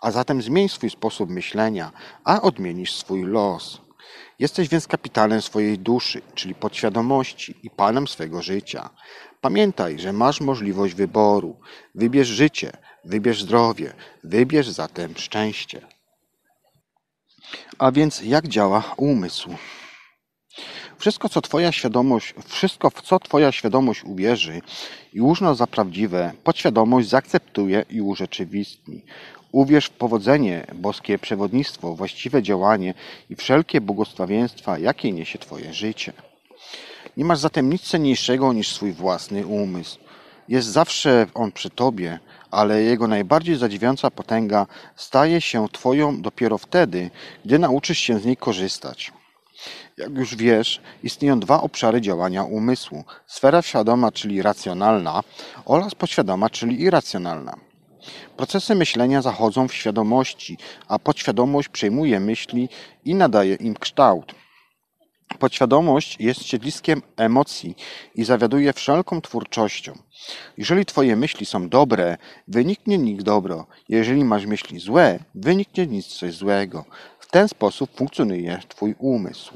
A zatem zmień swój sposób myślenia, a odmienisz swój los. Jesteś więc kapitanem swojej duszy, czyli podświadomości i panem swego życia. Pamiętaj, że masz możliwość wyboru. Wybierz życie, wybierz zdrowie, wybierz zatem szczęście. A więc jak działa umysł? Wszystko, co Twoja świadomość, wszystko, w co Twoja świadomość uwierzy i uzna za prawdziwe, podświadomość zaakceptuje i urzeczywistni. Uwierz w powodzenie, boskie przewodnictwo, właściwe działanie i wszelkie błogosławieństwa, jakie niesie Twoje życie. Nie masz zatem nic cenniejszego niż swój własny umysł. Jest zawsze on przy Tobie, ale jego najbardziej zadziwiająca potęga staje się Twoją dopiero wtedy, gdy nauczysz się z niej korzystać. Jak już wiesz, istnieją dwa obszary działania umysłu: sfera świadoma, czyli racjonalna, oraz podświadoma, czyli irracjonalna. Procesy myślenia zachodzą w świadomości, a podświadomość przejmuje myśli i nadaje im kształt. Podświadomość jest siedliskiem emocji i zawiaduje wszelką twórczością. Jeżeli Twoje myśli są dobre, wyniknie nic dobro. Jeżeli masz myśli złe, wyniknie nic coś złego. W ten sposób funkcjonuje Twój umysł.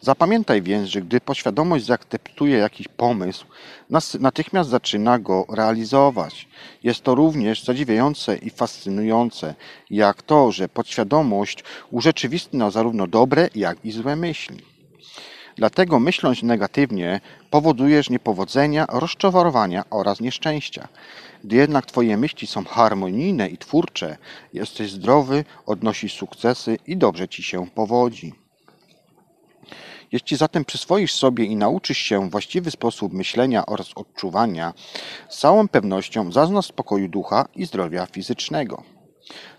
Zapamiętaj więc, że gdy podświadomość zaakceptuje jakiś pomysł, natychmiast zaczyna go realizować. Jest to również zadziwiające i fascynujące, jak to, że podświadomość urzeczywistnia zarówno dobre, jak i złe myśli. Dlatego myśląc negatywnie, powodujesz niepowodzenia, rozczarowania oraz nieszczęścia. Gdy jednak Twoje myśli są harmonijne i twórcze, jesteś zdrowy, odnosisz sukcesy i dobrze Ci się powodzi. Jeśli zatem przyswoisz sobie i nauczysz się właściwy sposób myślenia oraz odczuwania, z całą pewnością zaznasz spokoju ducha i zdrowia fizycznego.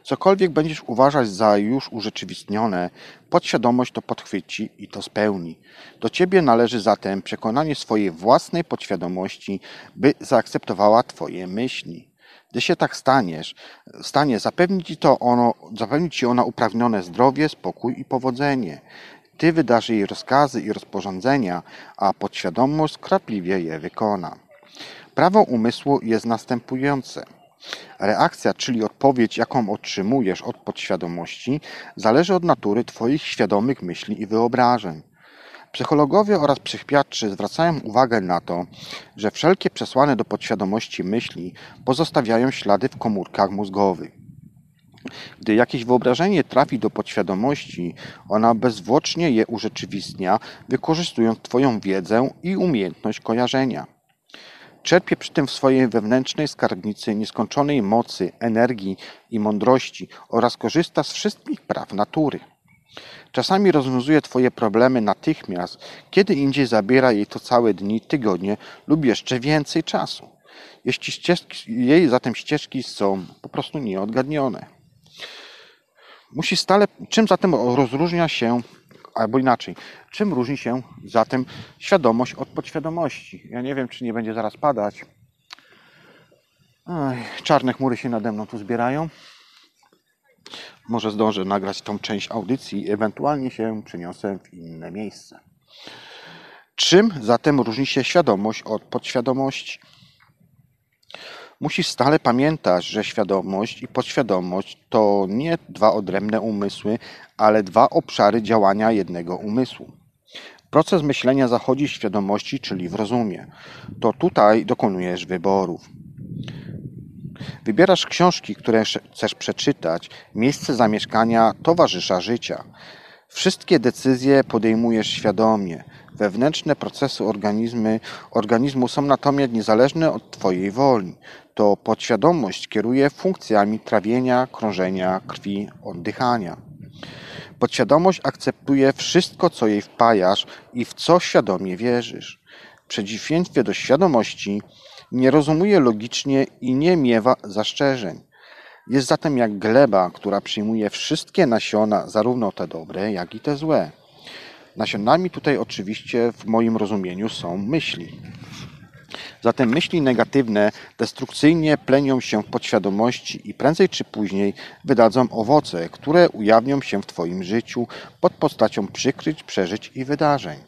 Cokolwiek będziesz uważać za już urzeczywistnione, podświadomość to podchwyci i to spełni. Do ciebie należy zatem przekonanie swojej własnej podświadomości, by zaakceptowała twoje myśli. Gdy się tak staniesz, stanie, zapewni ci, to ono, zapewni ci ona uprawnione zdrowie, spokój i powodzenie. Ty wydasz jej rozkazy i rozporządzenia, a podświadomość skwapliwie je wykona. Prawo umysłu jest następujące. Reakcja, czyli odpowiedź, jaką otrzymujesz od podświadomości, zależy od natury Twoich świadomych myśli i wyobrażeń. Psychologowie oraz psychiatrzy zwracają uwagę na to, że wszelkie przesłane do podświadomości myśli pozostawiają ślady w komórkach mózgowych. Gdy jakieś wyobrażenie trafi do podświadomości, ona bezzwłocznie je urzeczywistnia, wykorzystując Twoją wiedzę i umiejętność kojarzenia. Czerpie przy tym w swojej wewnętrznej skarbnicy nieskończonej mocy, energii i mądrości oraz korzysta z wszystkich praw natury. Czasami rozwiązuje Twoje problemy natychmiast, kiedy indziej zabiera jej to całe dni, tygodnie lub jeszcze więcej czasu. Jeśli ścieżki, jej zatem ścieżki są po prostu nieodgadnione. Musi stale, czym zatem rozróżnia się, albo inaczej, czym różni się zatem świadomość od podświadomości? Ja nie wiem, czy nie będzie zaraz padać. Czarne chmury się nade mną tu zbierają. Może zdążę nagrać tą część audycji, ewentualnie się przeniosę w inne miejsce. Czym zatem różni się świadomość od podświadomości? Musisz stale pamiętać, że świadomość i podświadomość to nie dwa odrębne umysły, ale dwa obszary działania jednego umysłu. Proces myślenia zachodzi w świadomości, czyli w rozumie. To tutaj dokonujesz wyborów. Wybierasz książki, które chcesz przeczytać, miejsce zamieszkania, towarzysza życia. Wszystkie decyzje podejmujesz świadomie. Wewnętrzne procesy organizmy, organizmu są natomiast niezależne od Twojej woli. To podświadomość kieruje funkcjami trawienia, krążenia krwi, oddychania. Podświadomość akceptuje wszystko, co jej wpajasz i w co świadomie wierzysz. W przeciwieństwie do świadomości nie rozumuje logicznie i nie miewa zastrzeżeń. Jest zatem jak gleba, która przyjmuje wszystkie nasiona, zarówno te dobre, jak i te złe. Nasionami tutaj oczywiście w moim rozumieniu są myśli. Zatem myśli negatywne destrukcyjnie plenią się w podświadomości i prędzej czy później wydadzą owoce, które ujawnią się w Twoim życiu pod postacią przykryć, przeżyć i wydarzeń.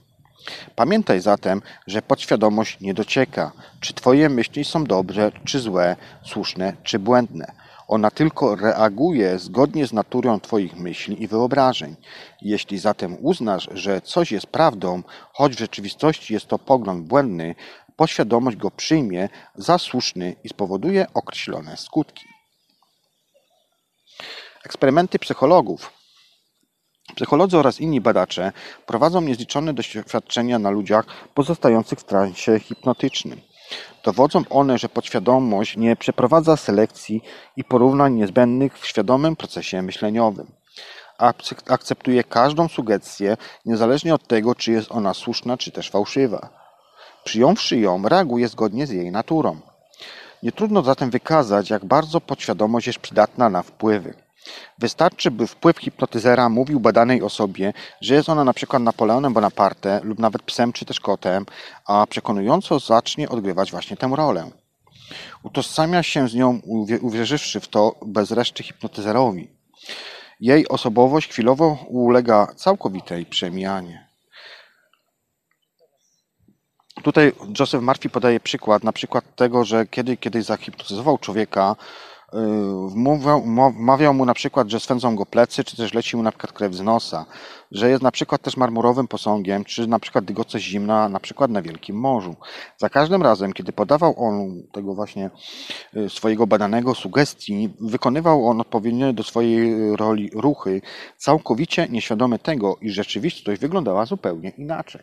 Pamiętaj zatem, że podświadomość nie docieka, czy Twoje myśli są dobre, czy złe, słuszne, czy błędne. Ona tylko reaguje zgodnie z naturą Twoich myśli i wyobrażeń. Jeśli zatem uznasz, że coś jest prawdą, choć w rzeczywistości jest to pogląd błędny, podświadomość go przyjmie za słuszny i spowoduje określone skutki. Eksperymenty psychologów. Psycholodzy oraz inni badacze prowadzą niezliczone doświadczenia na ludziach pozostających w transie hipnotycznym. Dowodzą one, że podświadomość nie przeprowadza selekcji i porównań niezbędnych w świadomym procesie myśleniowym. Akceptuje każdą sugestię, niezależnie od tego, czy jest ona słuszna, czy też fałszywa. Przyjąwszy ją, reaguje zgodnie z jej naturą. Nie trudno zatem wykazać, jak bardzo podświadomość jest przydatna na wpływy. Wystarczy, by wpływ hipnotyzera mówił badanej osobie, że jest ona na przykład Napoleonem Bonaparte lub nawet psem czy też kotem, a przekonująco zacznie odgrywać właśnie tę rolę. Utożsamia się z nią, uwierzywszy w to bez reszty hipnotyzerowi. Jej osobowość chwilowo ulega całkowitej przemijanie. Tutaj Joseph Murphy podaje przykład, na przykład tego, że kiedy kiedyś zahipnotyzował człowieka, Wmawiał mu na przykład, że swędzą go plecy, czy też leci mu na przykład krew z nosa, że jest na przykład też marmurowym posągiem, czy na przykład dygoce zimna, na przykład na Wielkim Morzu. Za każdym razem, kiedy podawał on tego właśnie y, swojego badanego sugestii, wykonywał on odpowiednie do swojej roli ruchy, całkowicie nieświadomy tego, iż rzeczywistość wyglądała zupełnie inaczej.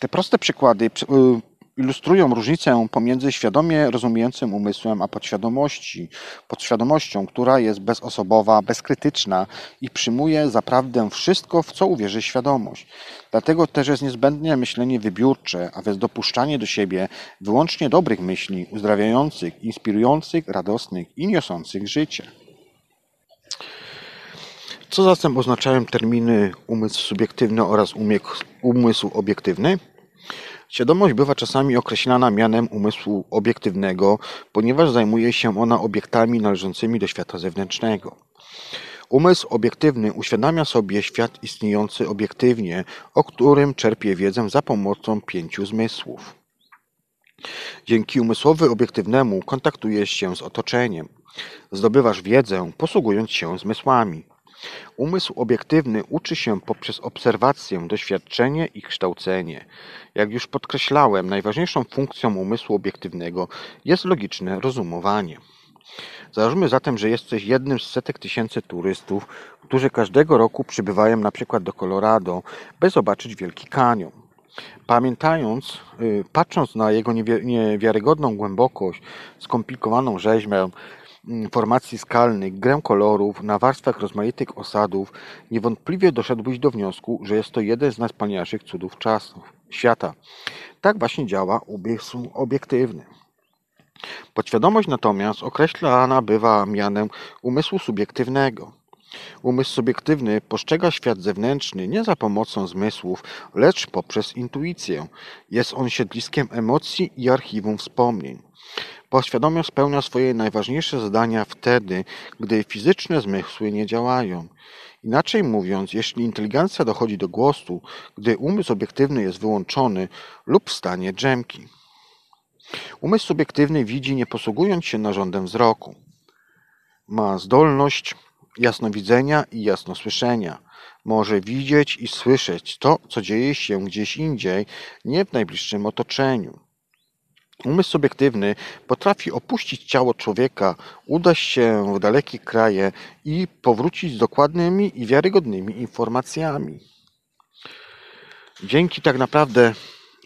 Te proste przykłady y, ilustrują różnicę pomiędzy świadomie rozumiejącym umysłem a podświadomości, podświadomością, która jest bezosobowa, bezkrytyczna i przyjmuje za prawdę wszystko, w co uwierzy świadomość. Dlatego też jest niezbędne myślenie wybiórcze, a więc dopuszczanie do siebie wyłącznie dobrych myśli, uzdrawiających, inspirujących, radosnych i niosących życie. Co zatem oznaczają terminy umysł subiektywny oraz umysł obiektywny? Świadomość bywa czasami określana mianem umysłu obiektywnego, ponieważ zajmuje się ona obiektami należącymi do świata zewnętrznego. Umysł obiektywny uświadamia sobie świat istniejący obiektywnie, o którym czerpie wiedzę za pomocą pięciu zmysłów. Dzięki umysłowi obiektywnemu kontaktujesz się z otoczeniem. Zdobywasz wiedzę, posługując się zmysłami. Umysł obiektywny uczy się poprzez obserwację, doświadczenie i kształcenie. Jak już podkreślałem, najważniejszą funkcją umysłu obiektywnego jest logiczne rozumowanie. Załóżmy zatem, że jesteś jednym z setek tysięcy turystów, którzy każdego roku przybywają na przykład do Colorado, by zobaczyć Wielki Kanion. Pamiętając, y, patrząc na jego niewiarygodną głębokość, skomplikowaną rzeźbę, formacji skalnych, grę kolorów, na warstwach rozmaitych osadów, niewątpliwie doszedłbyś do wniosku, że jest to jeden z najwspanialszych cudów czasów, świata. Tak właśnie działa umysł obiektywny. Podświadomość natomiast określana bywa mianem umysłu subiektywnego. Umysł subiektywny postrzega świat zewnętrzny nie za pomocą zmysłów, lecz poprzez intuicję. Jest on siedliskiem emocji i archiwum wspomnień. Podświadomie spełnia swoje najważniejsze zadania wtedy, gdy fizyczne zmysły nie działają. Inaczej mówiąc, jeśli inteligencja dochodzi do głosu, gdy umysł obiektywny jest wyłączony lub w stanie drzemki. Umysł subiektywny widzi nie posługując się narządem wzroku. Ma zdolność jasnowidzenia i jasnosłyszenia. Może widzieć i słyszeć to, co dzieje się gdzieś indziej, nie w najbliższym otoczeniu. Umysł subiektywny potrafi opuścić ciało człowieka, udać się w dalekie kraje i powrócić z dokładnymi i wiarygodnymi informacjami. Dzięki tak naprawdę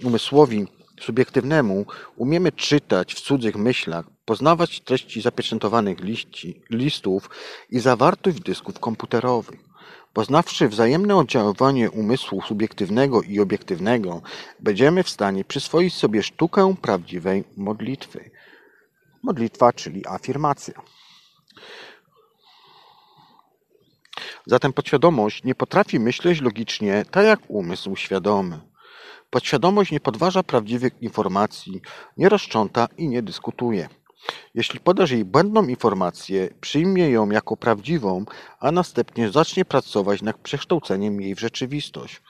umysłowi subiektywnemu umiemy czytać w cudzych myślach, poznawać treści zapieczętowanych liści, listów i zawartość dysków komputerowych. Poznawszy wzajemne oddziaływanie umysłu subiektywnego i obiektywnego, będziemy w stanie przyswoić sobie sztukę prawdziwej modlitwy. Modlitwa, czyli afirmacja. Zatem podświadomość nie potrafi myśleć logicznie, tak jak umysł świadomy. Podświadomość nie podważa prawdziwych informacji, nie rozcząta i nie dyskutuje. Jeśli podasz jej błędną informację, przyjmie ją jako prawdziwą, a następnie zacznie pracować nad przekształceniem jej w rzeczywistość.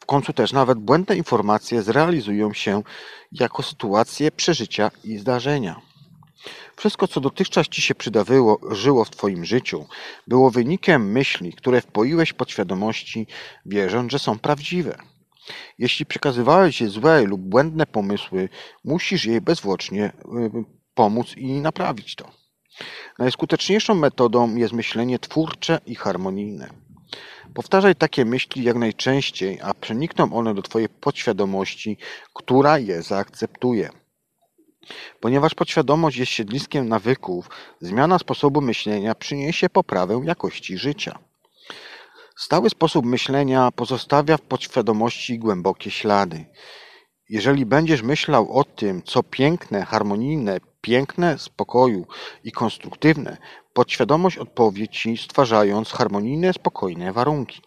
W końcu też nawet błędne informacje zrealizują się jako sytuacje przeżycia i zdarzenia. Wszystko, co dotychczas ci się przydawało, żyło w twoim życiu, było wynikiem myśli, które wpoiłeś podświadomości, wierząc, że są prawdziwe. Jeśli przekazywałeś je złe lub błędne pomysły, musisz je bezwłocznie y, pomóc i naprawić to. Najskuteczniejszą metodą jest myślenie twórcze i harmonijne. Powtarzaj takie myśli jak najczęściej, a przenikną one do Twojej podświadomości, która je zaakceptuje. Ponieważ podświadomość jest siedliskiem nawyków, zmiana sposobu myślenia przyniesie poprawę jakości życia. Stały sposób myślenia pozostawia w podświadomości głębokie ślady. Jeżeli będziesz myślał o tym, co piękne, harmonijne, piękne, spokoju i konstruktywne, podświadomość odpowie ci, stwarzając harmonijne, spokojne warunki.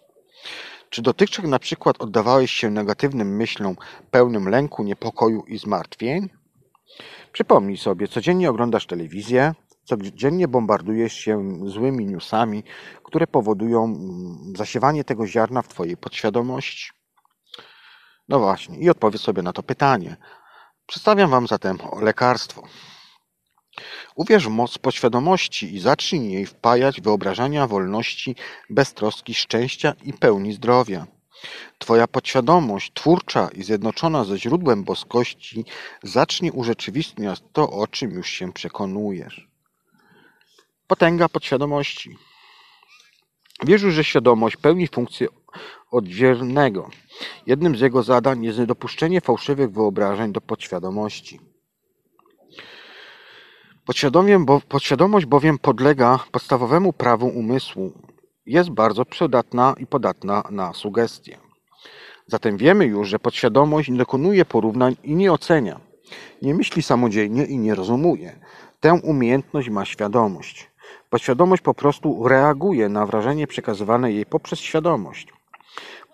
Czy dotychczas na przykład oddawałeś się negatywnym myślom pełnym lęku, niepokoju i zmartwień? Przypomnij sobie, codziennie oglądasz telewizję, codziennie bombardujesz się złymi newsami, które powodują mm, zasiewanie tego ziarna w Twojej podświadomości. No właśnie, i odpowiedz sobie na to pytanie. Przedstawiam Wam zatem lekarstwo. Uwierz w moc podświadomości i zacznij jej wpajać wyobrażenia wolności, beztroski, szczęścia i pełni zdrowia. Twoja podświadomość, twórcza i zjednoczona ze źródłem boskości, zacznie urzeczywistniać to, o czym już się przekonujesz. Potęga podświadomości. Wierzył, że świadomość pełni funkcję odwiernego. Jednym z jego zadań jest niedopuszczenie fałszywych wyobrażeń do podświadomości. Podświadomość bowiem podlega podstawowemu prawu umysłu. Jest bardzo przydatna i podatna na sugestie. Zatem wiemy już, że podświadomość nie dokonuje porównań i nie ocenia. Nie myśli samodzielnie i nie rozumuje. Tę umiejętność ma świadomość. Podświadomość po prostu reaguje na wrażenie przekazywane jej poprzez świadomość.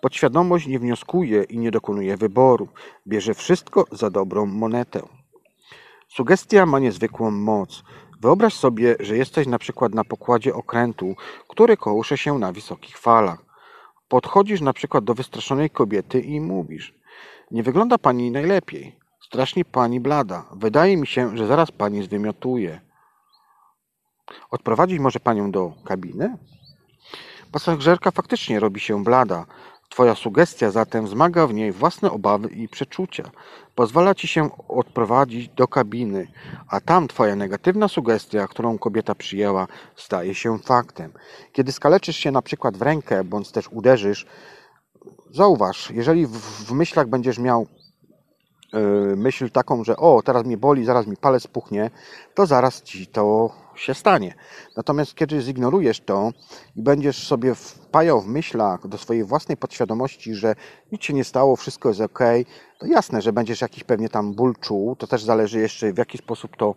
Podświadomość nie wnioskuje i nie dokonuje wyboru. Bierze wszystko za dobrą monetę. Sugestia ma niezwykłą moc. Wyobraź sobie, że jesteś na przykład na pokładzie okrętu, który kołysze się na wysokich falach. Podchodzisz na przykład do wystraszonej kobiety i mówisz: Nie wygląda pani najlepiej. Strasznie pani blada. Wydaje mi się, że zaraz pani zwymiotuje. Odprowadzić może panią do kabiny? Pasażerka faktycznie robi się blada. Twoja sugestia zatem wzmaga w niej własne obawy i przeczucia. Pozwala ci się odprowadzić do kabiny, a tam twoja negatywna sugestia, którą kobieta przyjęła, staje się faktem. Kiedy skaleczysz się na przykład w rękę, bądź też uderzysz, zauważ, jeżeli w, w myślach będziesz miał yy, myśl taką, że o, teraz mnie boli, zaraz mi palec puchnie, to zaraz ci to się stanie. Natomiast kiedy zignorujesz to i będziesz sobie wpajał w myślach do swojej własnej podświadomości, że nic się nie stało, wszystko jest ok, to jasne, że będziesz jakiś pewnie tam ból czuł. To też zależy jeszcze w jaki sposób to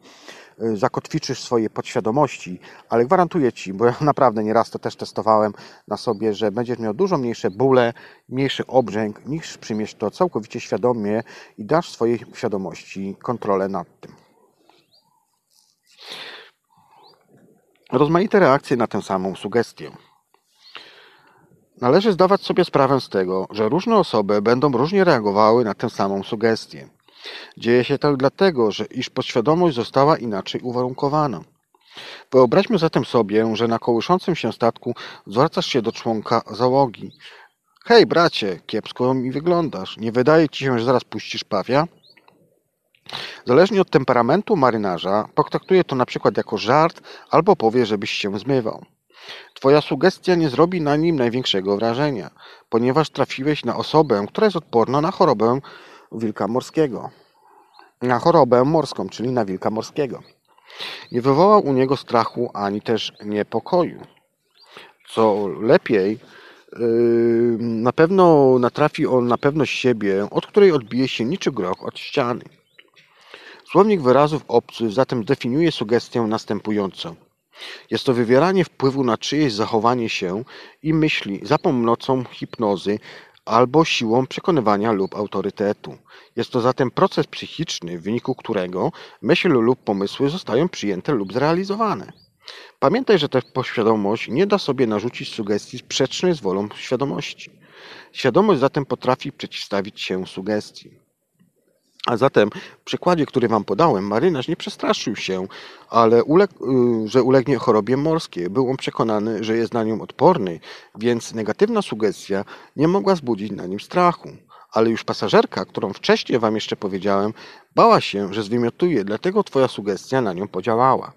y, zakotwiczysz w swojej podświadomości, ale gwarantuję Ci, bo ja naprawdę nieraz to też testowałem na sobie, że będziesz miał dużo mniejsze bóle, mniejszy obrzęk, niż przyjmiesz to całkowicie świadomie i dasz swojej świadomości kontrolę nad tym. Rozmaite reakcje na tę samą sugestię. Należy zdawać sobie sprawę z tego, że różne osoby będą różnie reagowały na tę samą sugestię. Dzieje się tak dlatego, że iż podświadomość została inaczej uwarunkowana. Wyobraźmy zatem sobie, że na kołyszącym się statku zwracasz się do członka załogi. Hej, bracie, kiepsko mi wyglądasz. Nie wydaje ci się, że zaraz puścisz pawia? Zależnie od temperamentu marynarza, potraktuje to na przykład jako żart albo powie, żebyś się zmywał. Twoja sugestia nie zrobi na nim największego wrażenia, ponieważ trafiłeś na osobę, która jest odporna na chorobę wilka morskiego. Na chorobę morską, czyli na wilka morskiego. Nie wywołał u niego strachu ani też niepokoju. Co lepiej, yy, na pewno natrafi on na pewność siebie, od której odbije się niczy groch od ściany. Słownik wyrazów obcych zatem definiuje sugestię następująco. Jest to wywieranie wpływu na czyjeś zachowanie się i myśli za pomocą hipnozy albo siłą przekonywania lub autorytetu. Jest to zatem proces psychiczny, w wyniku którego myśl lub pomysły zostają przyjęte lub zrealizowane. Pamiętaj, że ta poświadomość nie da sobie narzucić sugestii sprzecznej z wolą świadomości. Świadomość zatem potrafi przeciwstawić się sugestii. A zatem w przykładzie, który Wam podałem, marynarz nie przestraszył się, ale y, że ulegnie chorobie morskiej. Był on przekonany, że jest na nią odporny, więc negatywna sugestia nie mogła zbudzić na nim strachu. Ale już pasażerka, którą wcześniej Wam jeszcze powiedziałem, bała się, że zwymiotuje, dlatego Twoja sugestia na nią podziałała.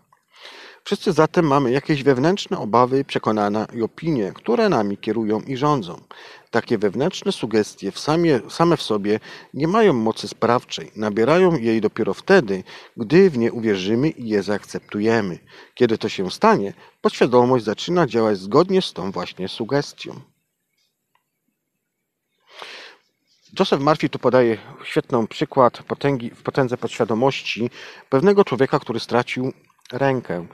Wszyscy zatem mamy jakieś wewnętrzne obawy, przekonania i opinie, które nami kierują i rządzą. Takie wewnętrzne sugestie w samie, same w sobie nie mają mocy sprawczej, nabierają jej dopiero wtedy, gdy w nie uwierzymy i je zaakceptujemy. Kiedy to się stanie, podświadomość zaczyna działać zgodnie z tą właśnie sugestią. Joseph Murphy tu podaje świetny przykład potęgi, w potędze podświadomości pewnego człowieka, który stracił rękę.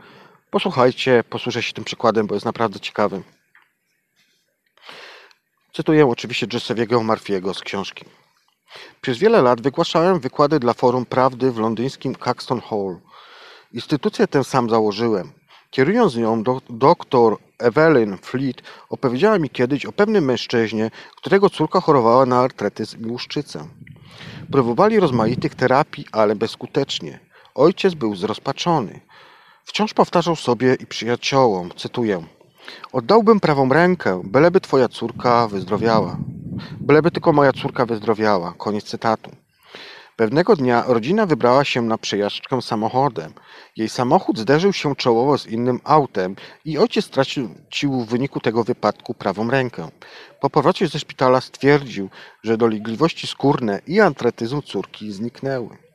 Posłuchajcie, posłużę się tym przykładem, bo jest naprawdę ciekawy. Cytuję oczywiście Josephiego Murphy'ego z książki. Przez wiele lat wygłaszałem wykłady dla Forum Prawdy w londyńskim Caxton Hall. Instytucję tę sam założyłem. Kierując nią, do, Evelyn Fleet opowiedziała mi kiedyś o pewnym mężczyźnie, którego córka chorowała na artretyzm i łuszczycę. Próbowali rozmaitych terapii, ale bezskutecznie. Ojciec był zrozpaczony. Wciąż powtarzał sobie i przyjaciołom, cytuję, Oddałbym prawą rękę, byleby twoja córka wyzdrowiała. Byleby tylko moja córka wyzdrowiała. Koniec cytatu. Pewnego dnia rodzina wybrała się na przejażdżkę samochodem. Jej samochód zderzył się czołowo z innym autem i ojciec stracił w wyniku tego wypadku prawą rękę. Po powrocie ze szpitala stwierdził, że dolegliwości skórne i antretyzm córki zniknęły.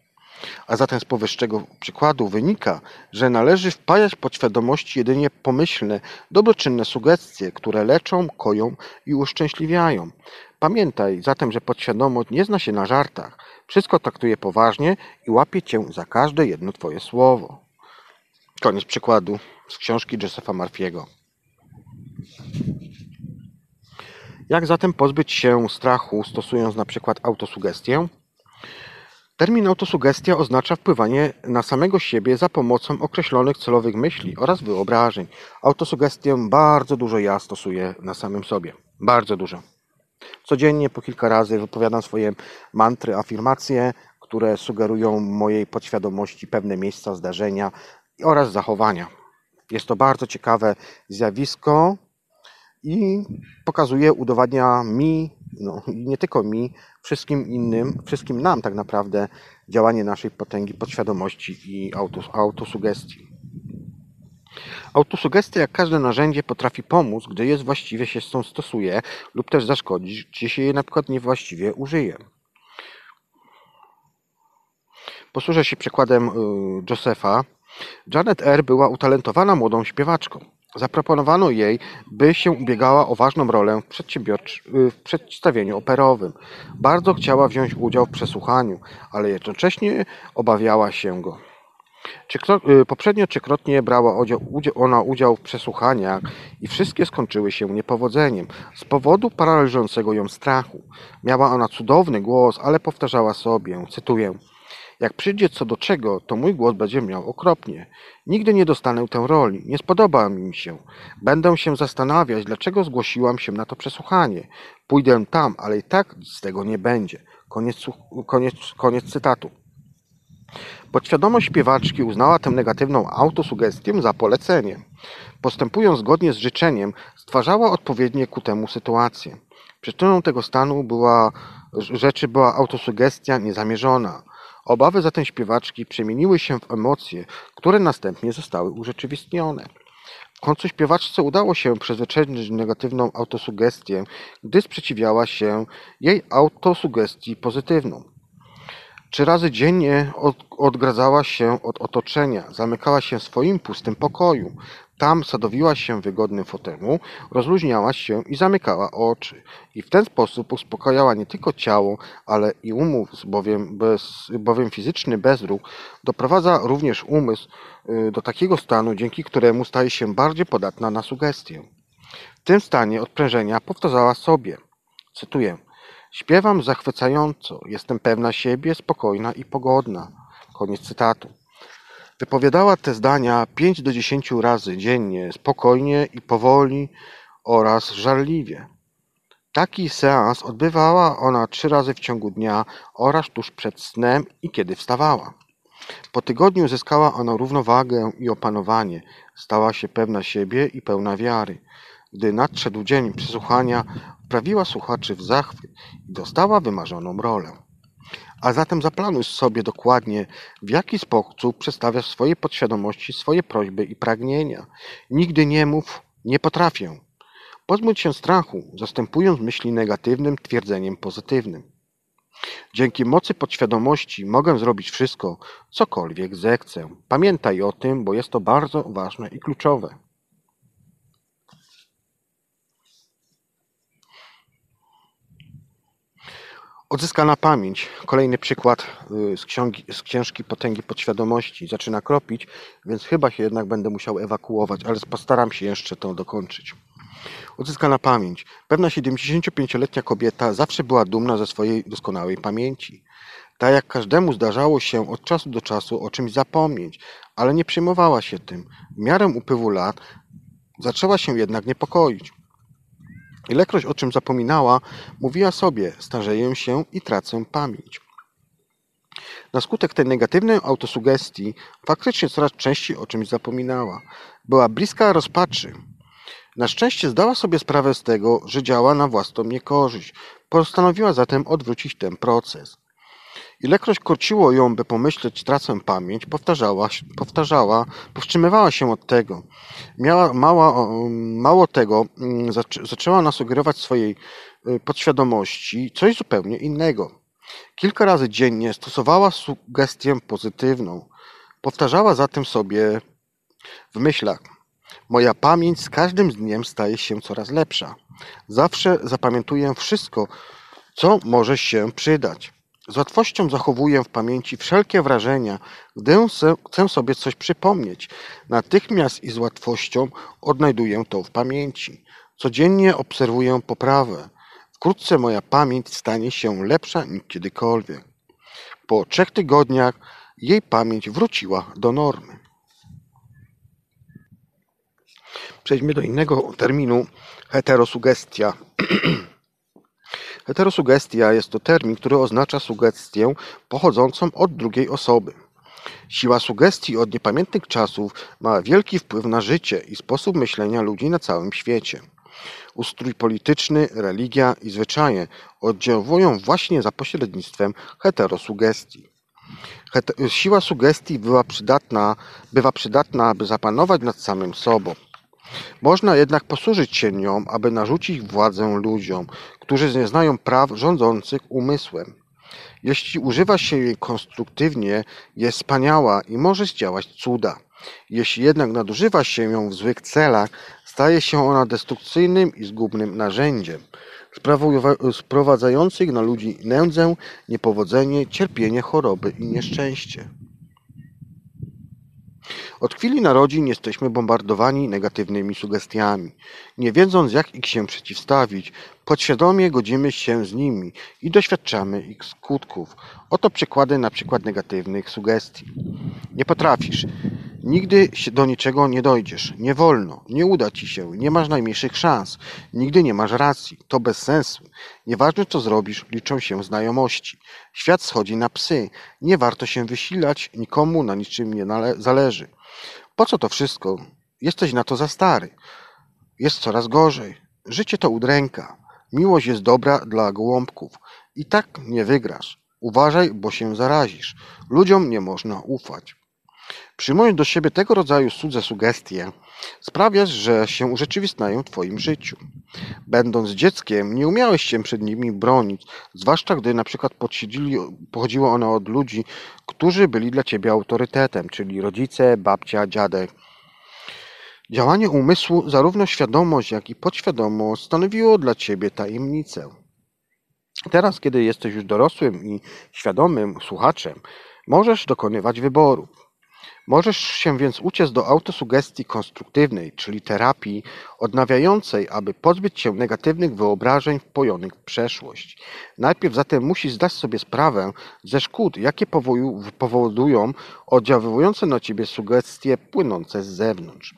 A zatem z powyższego przykładu wynika, że należy wpajać podświadomości jedynie pomyślne, dobroczynne sugestie, które leczą, koją i uszczęśliwiają. Pamiętaj zatem, że podświadomość nie zna się na żartach. Wszystko traktuje poważnie i łapie cię za każde jedno twoje słowo. Koniec przykładu z książki Josepha Murphy'ego. Jak zatem pozbyć się strachu, stosując na przykład autosugestię? Termin autosugestia oznacza wpływanie na samego siebie za pomocą określonych celowych myśli oraz wyobrażeń. Autosugestię bardzo dużo ja stosuję na samym sobie. Bardzo dużo. Codziennie po kilka razy wypowiadam swoje mantry, afirmacje, które sugerują mojej podświadomości pewne miejsca, zdarzenia oraz zachowania. Jest to bardzo ciekawe zjawisko i pokazuje, udowadnia mi, no nie tylko mi, wszystkim innym, wszystkim nam tak naprawdę działanie naszej potęgi podświadomości i autosugestii. Autosugestia, jak każde narzędzie, potrafi pomóc, gdy jest właściwie się z tą stosuje, lub też zaszkodzić, gdzie się je na przykład niewłaściwie użyje. Posłużę się przykładem y, Josepha. Janet R. była utalentowana młodą śpiewaczką. Zaproponowano jej, by się ubiegała o ważną rolę w, w przedstawieniu operowym. Bardzo chciała wziąć udział w przesłuchaniu, ale jednocześnie obawiała się go. Y, poprzednio trzykrotnie brała ona udział w przesłuchaniach i wszystkie skończyły się niepowodzeniem z powodu paraliżującego ją strachu. Miała ona cudowny głos, ale powtarzała sobie, cytuję, jak przyjdzie co do czego, to mój głos będzie miał okropnie. Nigdy nie dostanę tę roli, nie spodoba mi się. Będę się zastanawiać, dlaczego zgłosiłam się na to przesłuchanie. Pójdę tam, ale i tak z tego nie będzie. Koniec, koniec, koniec cytatu. Podświadomość śpiewaczki uznała tę negatywną autosugestię za polecenie. Postępując zgodnie z życzeniem, stwarzała odpowiednie ku temu sytuacje. Przyczyną tego stanu była, rzeczy była autosugestia niezamierzona. Obawy zatem śpiewaczki przemieniły się w emocje, które następnie zostały urzeczywistnione. W końcu śpiewaczce udało się przezwyciężyć negatywną autosugestię, gdy sprzeciwiała się jej autosugestii pozytywną. Trzy razy dziennie odgradzała się od otoczenia, zamykała się w swoim pustym pokoju. Tam sadowiła się wygodnym fotelu, rozluźniała się i zamykała oczy. I w ten sposób uspokajała nie tylko ciało, ale i umysł, bowiem, bez, bowiem fizyczny bezruch doprowadza również umysł y, do takiego stanu, dzięki któremu staje się bardziej podatna na sugestię. W tym stanie odprężenia powtarzała sobie, cytuję, Śpiewam zachwycająco, jestem pewna siebie, spokojna i pogodna. Koniec cytatu. Wypowiadała te zdania 5 do 10 razy dziennie, spokojnie i powoli oraz żarliwie. Taki seans odbywała ona trzy razy w ciągu dnia oraz tuż przed snem i kiedy wstawała. Po tygodniu zyskała ona równowagę i opanowanie, stała się pewna siebie i pełna wiary. Gdy nadszedł dzień przesłuchania, wprawiła słuchaczy w zachwyt i dostała wymarzoną rolę. A zatem zaplanuj sobie dokładnie, w jaki sposób przedstawiasz swojej podświadomości swoje prośby i pragnienia. Nigdy nie mów, nie potrafię. Pozbądź się strachu, zastępując myśli negatywnym twierdzeniem pozytywnym. Dzięki mocy podświadomości mogę zrobić wszystko, cokolwiek zechcę. Pamiętaj o tym, bo jest to bardzo ważne i kluczowe. Odzyskana pamięć. Kolejny przykład y, z, ksiągi, z książki Potęgi Podświadomości. Zaczyna kropić, więc chyba się jednak będę musiał ewakuować, ale postaram się jeszcze to dokończyć. Odzyskana pamięć. Pewna 75-letnia kobieta zawsze była dumna ze swojej doskonałej pamięci. Tak jak każdemu zdarzało się od czasu do czasu o czymś zapomnieć, ale nie przejmowała się tym. W miarę upływu lat zaczęła się jednak niepokoić. Ilekroć o czym zapominała, mówiła sobie: Starzeję się i tracę pamięć. Na skutek tej negatywnej autosugestii faktycznie coraz częściej o czymś zapominała. Była bliska rozpaczy. Na szczęście zdała sobie sprawę z tego, że działa na własną niekorzyść. Postanowiła zatem odwrócić ten proces. Ilekroć korciło ją, by pomyśleć, tracę pamięć, powtarzała, powtarzała, powstrzymywała się od tego. Miała mała, mało tego, mm, zaczęła nasugerować swojej y, podświadomości coś zupełnie innego. Kilka razy dziennie stosowała sugestię pozytywną. Powtarzała zatem sobie w myślach: Moja pamięć z każdym dniem staje się coraz lepsza. Zawsze zapamiętuję wszystko, co może się przydać. Z łatwością zachowuję w pamięci wszelkie wrażenia, gdy chcę sobie coś przypomnieć. Natychmiast i z łatwością odnajduję to w pamięci. Codziennie obserwuję poprawę. Wkrótce moja pamięć stanie się lepsza niż kiedykolwiek. Po trzech tygodniach jej pamięć wróciła do normy. Przejdźmy do innego terminu heterosugestia. Heterosugestia jest to termin, który oznacza sugestię pochodzącą od drugiej osoby. Siła sugestii od niepamiętnych czasów ma wielki wpływ na życie i sposób myślenia ludzi na całym świecie. Ustrój polityczny, religia i zwyczaje oddziałują właśnie za pośrednictwem heterosugestii. Siła sugestii bywa przydatna, bywa przydatna, aby zapanować nad samym sobą. Można jednak posłużyć się nią, aby narzucić władzę ludziom, którzy nie znają praw rządzących umysłem. Jeśli używa się jej konstruktywnie, jest wspaniała i może zdziałać cuda. Jeśli jednak nadużywa się ją w złych celach, staje się ona destrukcyjnym i zgubnym narzędziem, sprowadzającym na ludzi nędzę, niepowodzenie, cierpienie, choroby i nieszczęście. Od chwili narodzin jesteśmy bombardowani negatywnymi sugestiami. Nie wiedząc jak ich się przeciwstawić, podświadomie godzimy się z nimi i doświadczamy ich skutków. Oto przykłady na przykład negatywnych sugestii. Nie potrafisz. Nigdy do niczego nie dojdziesz. Nie wolno. Nie uda ci się. Nie masz najmniejszych szans. Nigdy nie masz racji. To bez sensu. Nieważne co zrobisz, liczą się znajomości. Świat schodzi na psy. Nie warto się wysilać. Nikomu na niczym nie zależy. Po co to wszystko? Jesteś na to za stary. Jest coraz gorzej. Życie to udręka. Miłość jest dobra dla gołąbków. I tak nie wygrasz. Uważaj, bo się zarazisz. Ludziom nie można ufać. Przyjmując do siebie tego rodzaju cudze sugestie, sprawiasz, że się urzeczywistniają w Twoim życiu. Będąc dzieckiem, nie umiałeś się przed nimi bronić, zwłaszcza gdy na przykład pochodziło one od ludzi, którzy byli dla Ciebie autorytetem, czyli rodzice, babcia, dziadek. Działanie umysłu, zarówno świadomość, jak i podświadomość, stanowiło dla Ciebie tajemnicę. Teraz, kiedy jesteś już dorosłym i świadomym słuchaczem, możesz dokonywać wyboru. Możesz się więc uciec do autosugestii konstruktywnej, czyli terapii odnawiającej, aby pozbyć się negatywnych wyobrażeń wpojonych w przeszłość. Najpierw zatem musisz zdać sobie sprawę ze szkód, jakie powodują oddziaływujące na ciebie sugestie płynące z zewnątrz.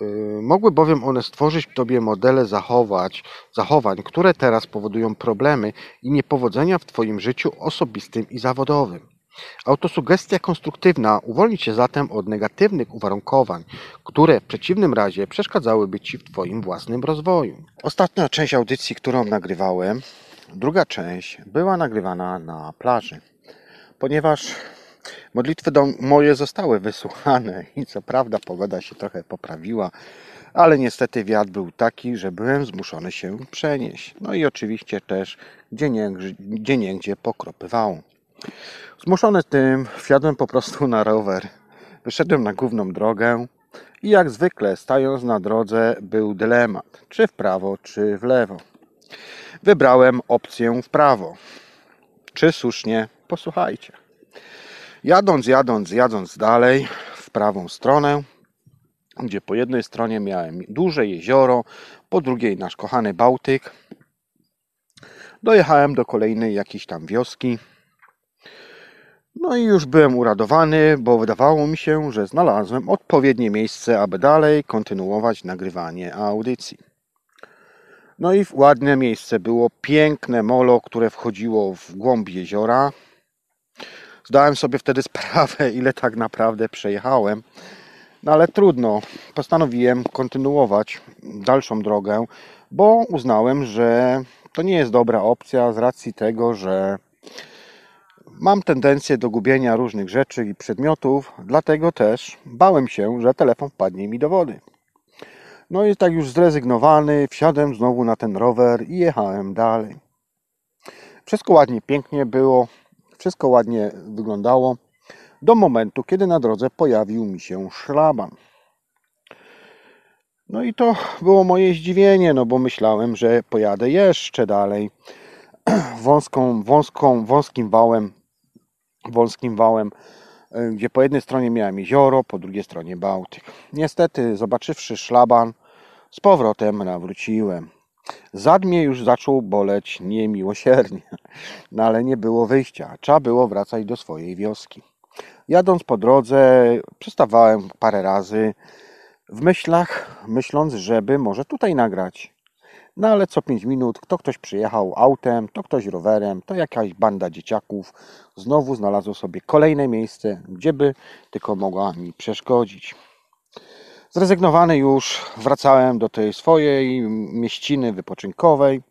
Yy, mogły bowiem one stworzyć w tobie modele zachować, zachowań, które teraz powodują problemy i niepowodzenia w twoim życiu osobistym i zawodowym. Autosugestia konstruktywna uwolni cię zatem od negatywnych uwarunkowań, które w przeciwnym razie przeszkadzałyby ci w twoim własnym rozwoju. Ostatnia część audycji, którą nagrywałem, druga część, była nagrywana na plaży, ponieważ modlitwy moje zostały wysłuchane i co prawda pogoda się trochę poprawiła, ale niestety wiatr był taki, że byłem zmuszony się przenieść. No i oczywiście też gdzie niegdzie pokropywało. Zmuszony tym wsiadłem po prostu na rower. Wyszedłem na główną drogę i jak zwykle stając na drodze był dylemat, czy w prawo, czy w lewo. Wybrałem opcję w prawo. czy słusznie, posłuchajcie. Jadąc, jadąc, jadąc dalej w prawą stronę, gdzie po jednej stronie miałem duże jezioro, po drugiej nasz kochany Bałtyk, dojechałem do kolejnej jakiejś tam wioski. No i już byłem uradowany, bo wydawało mi się, że znalazłem odpowiednie miejsce, aby dalej kontynuować nagrywanie audycji. No i ładne miejsce było, piękne molo, które wchodziło w głąb jeziora. Zdałem sobie wtedy sprawę, ile tak naprawdę przejechałem. No ale trudno, postanowiłem kontynuować dalszą drogę, bo uznałem, że to nie jest dobra opcja z racji tego, że mam tendencję do gubienia różnych rzeczy i przedmiotów, dlatego też bałem się, że telefon wpadnie mi do wody. No i tak już zrezygnowany, wsiadłem znowu na ten rower i jechałem dalej. Wszystko ładnie, pięknie było, wszystko ładnie wyglądało do momentu, kiedy na drodze pojawił mi się szlaban. No i to było moje zdziwienie, no bo myślałem, że pojadę jeszcze dalej wąską, wąską, wąskim wałem, wąskim wałem, e, gdzie po jednej stronie miałem jezioro, po drugiej stronie Bałtyk. Niestety, zobaczywszy szlaban, z powrotem nawróciłem. Zad mnie już zaczął boleć niemiłosiernie, no ale nie było wyjścia. Trzeba było wracać do swojej wioski. Jadąc po drodze, przystawałem parę razy w myślach, myśląc, żeby może tutaj nagrać. No ale co 5 minut to ktoś przyjechał autem, to ktoś rowerem, to jakaś banda dzieciaków znowu znalazło sobie kolejne miejsce, gdzie by tylko mogła mi przeszkodzić. Zrezygnowany już wracałem do tej swojej mieściny wypoczynkowej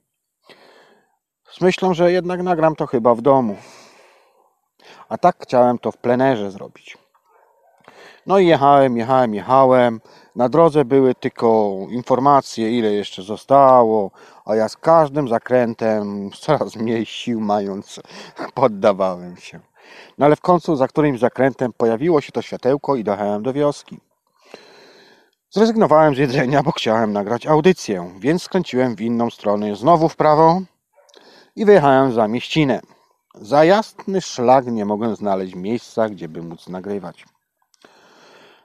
z myślą, że jednak nagram to chyba w domu. A tak chciałem to w plenerze zrobić. No i jechałem, jechałem, jechałem. Na drodze były tylko informacje, ile jeszcze zostało, a ja z każdym zakrętem, coraz mniej sił mając, poddawałem się. No ale w końcu za którymś zakrętem pojawiło się to światełko i dojechałem do wioski. Zrezygnowałem z jedzenia, bo chciałem nagrać audycję, więc skręciłem w inną stronę, znowu w prawo i wyjechałem za mieścinę. Za jasny szlak nie mogłem znaleźć miejsca, gdzie by móc nagrywać.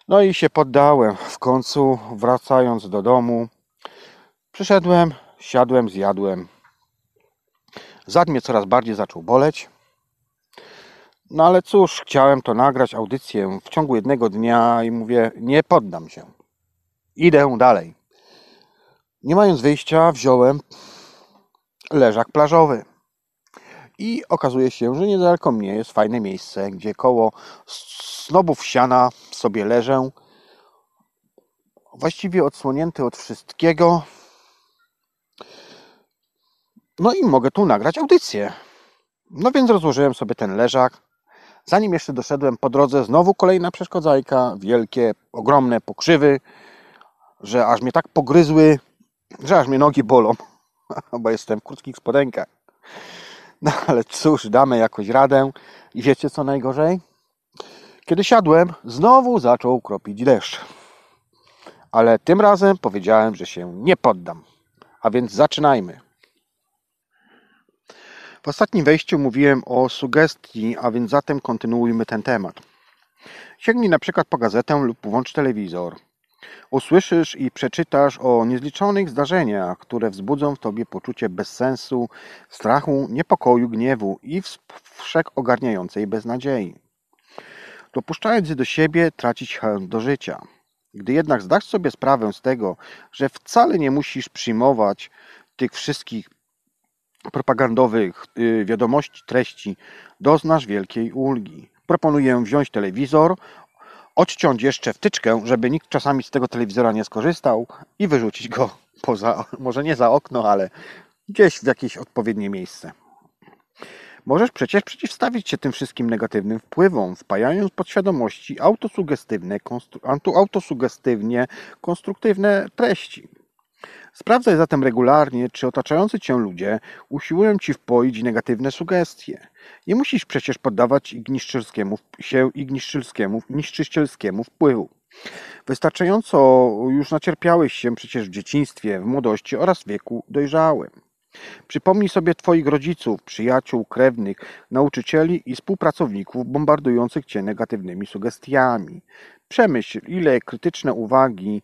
No i się poddałem. W końcu, wracając do domu, przyszedłem, siadłem, zjadłem. Zad mnie coraz bardziej zaczął boleć. No ale cóż, chciałem to nagrać, audycję w ciągu jednego dnia i mówię, nie poddam się. Idę dalej. Nie mając wyjścia, wziąłem leżak plażowy. I okazuje się, że niedaleko mnie jest fajne miejsce, gdzie koło snobów siana sobie leżę. Właściwie odsłonięty od wszystkiego. No i mogę tu nagrać audycję. No więc rozłożyłem sobie ten leżak. Zanim jeszcze doszedłem po drodze, znowu kolejna przeszkodzajka, wielkie, ogromne pokrzywy, że aż mnie tak pogryzły, że aż mnie nogi bolą, bo jestem w krótkich spodenkach. No ale cóż, damy jakoś radę. I wiecie co najgorzej? Kiedy siadłem, znowu zaczął kropić deszcz. Ale tym razem powiedziałem, że się nie poddam. A więc zaczynajmy. W ostatnim wejściu mówiłem o sugestii, a więc zatem kontynuujmy ten temat. Sięgnij na przykład po gazetę lub włącz telewizor. Usłyszysz i przeczytasz o niezliczonych zdarzeniach, które wzbudzą w tobie poczucie bezsensu, strachu, niepokoju, gniewu i wszechogarniającej beznadziei. Dopuszczając je do siebie, tracić chęć do życia. Gdy jednak zdasz sobie sprawę z tego, że wcale nie musisz przyjmować tych wszystkich propagandowych y, wiadomości, treści, doznasz wielkiej ulgi. Proponuję wziąć telewizor, odciąć jeszcze wtyczkę, żeby nikt czasami z tego telewizora nie skorzystał i wyrzucić go poza, może nie za okno, ale gdzieś w jakieś odpowiednie miejsce. Możesz przecież przeciwstawić się tym wszystkim negatywnym wpływom, wpajając podświadomości autosugestywne, konstru, autosugestywnie konstruktywne treści. Sprawdzaj zatem regularnie, czy otaczający cię ludzie usiłują ci wpoić negatywne sugestie. Nie musisz przecież poddawać się igniszczylskiemu, niszczycielskiemu wpływu. Wystarczająco już nacierpiałeś się przecież w dzieciństwie, w młodości oraz w wieku dojrzałym. Przypomnij sobie Twoich rodziców, przyjaciół, krewnych, nauczycieli i współpracowników bombardujących Cię negatywnymi sugestiami. Przemyśl, ile krytyczne uwagi,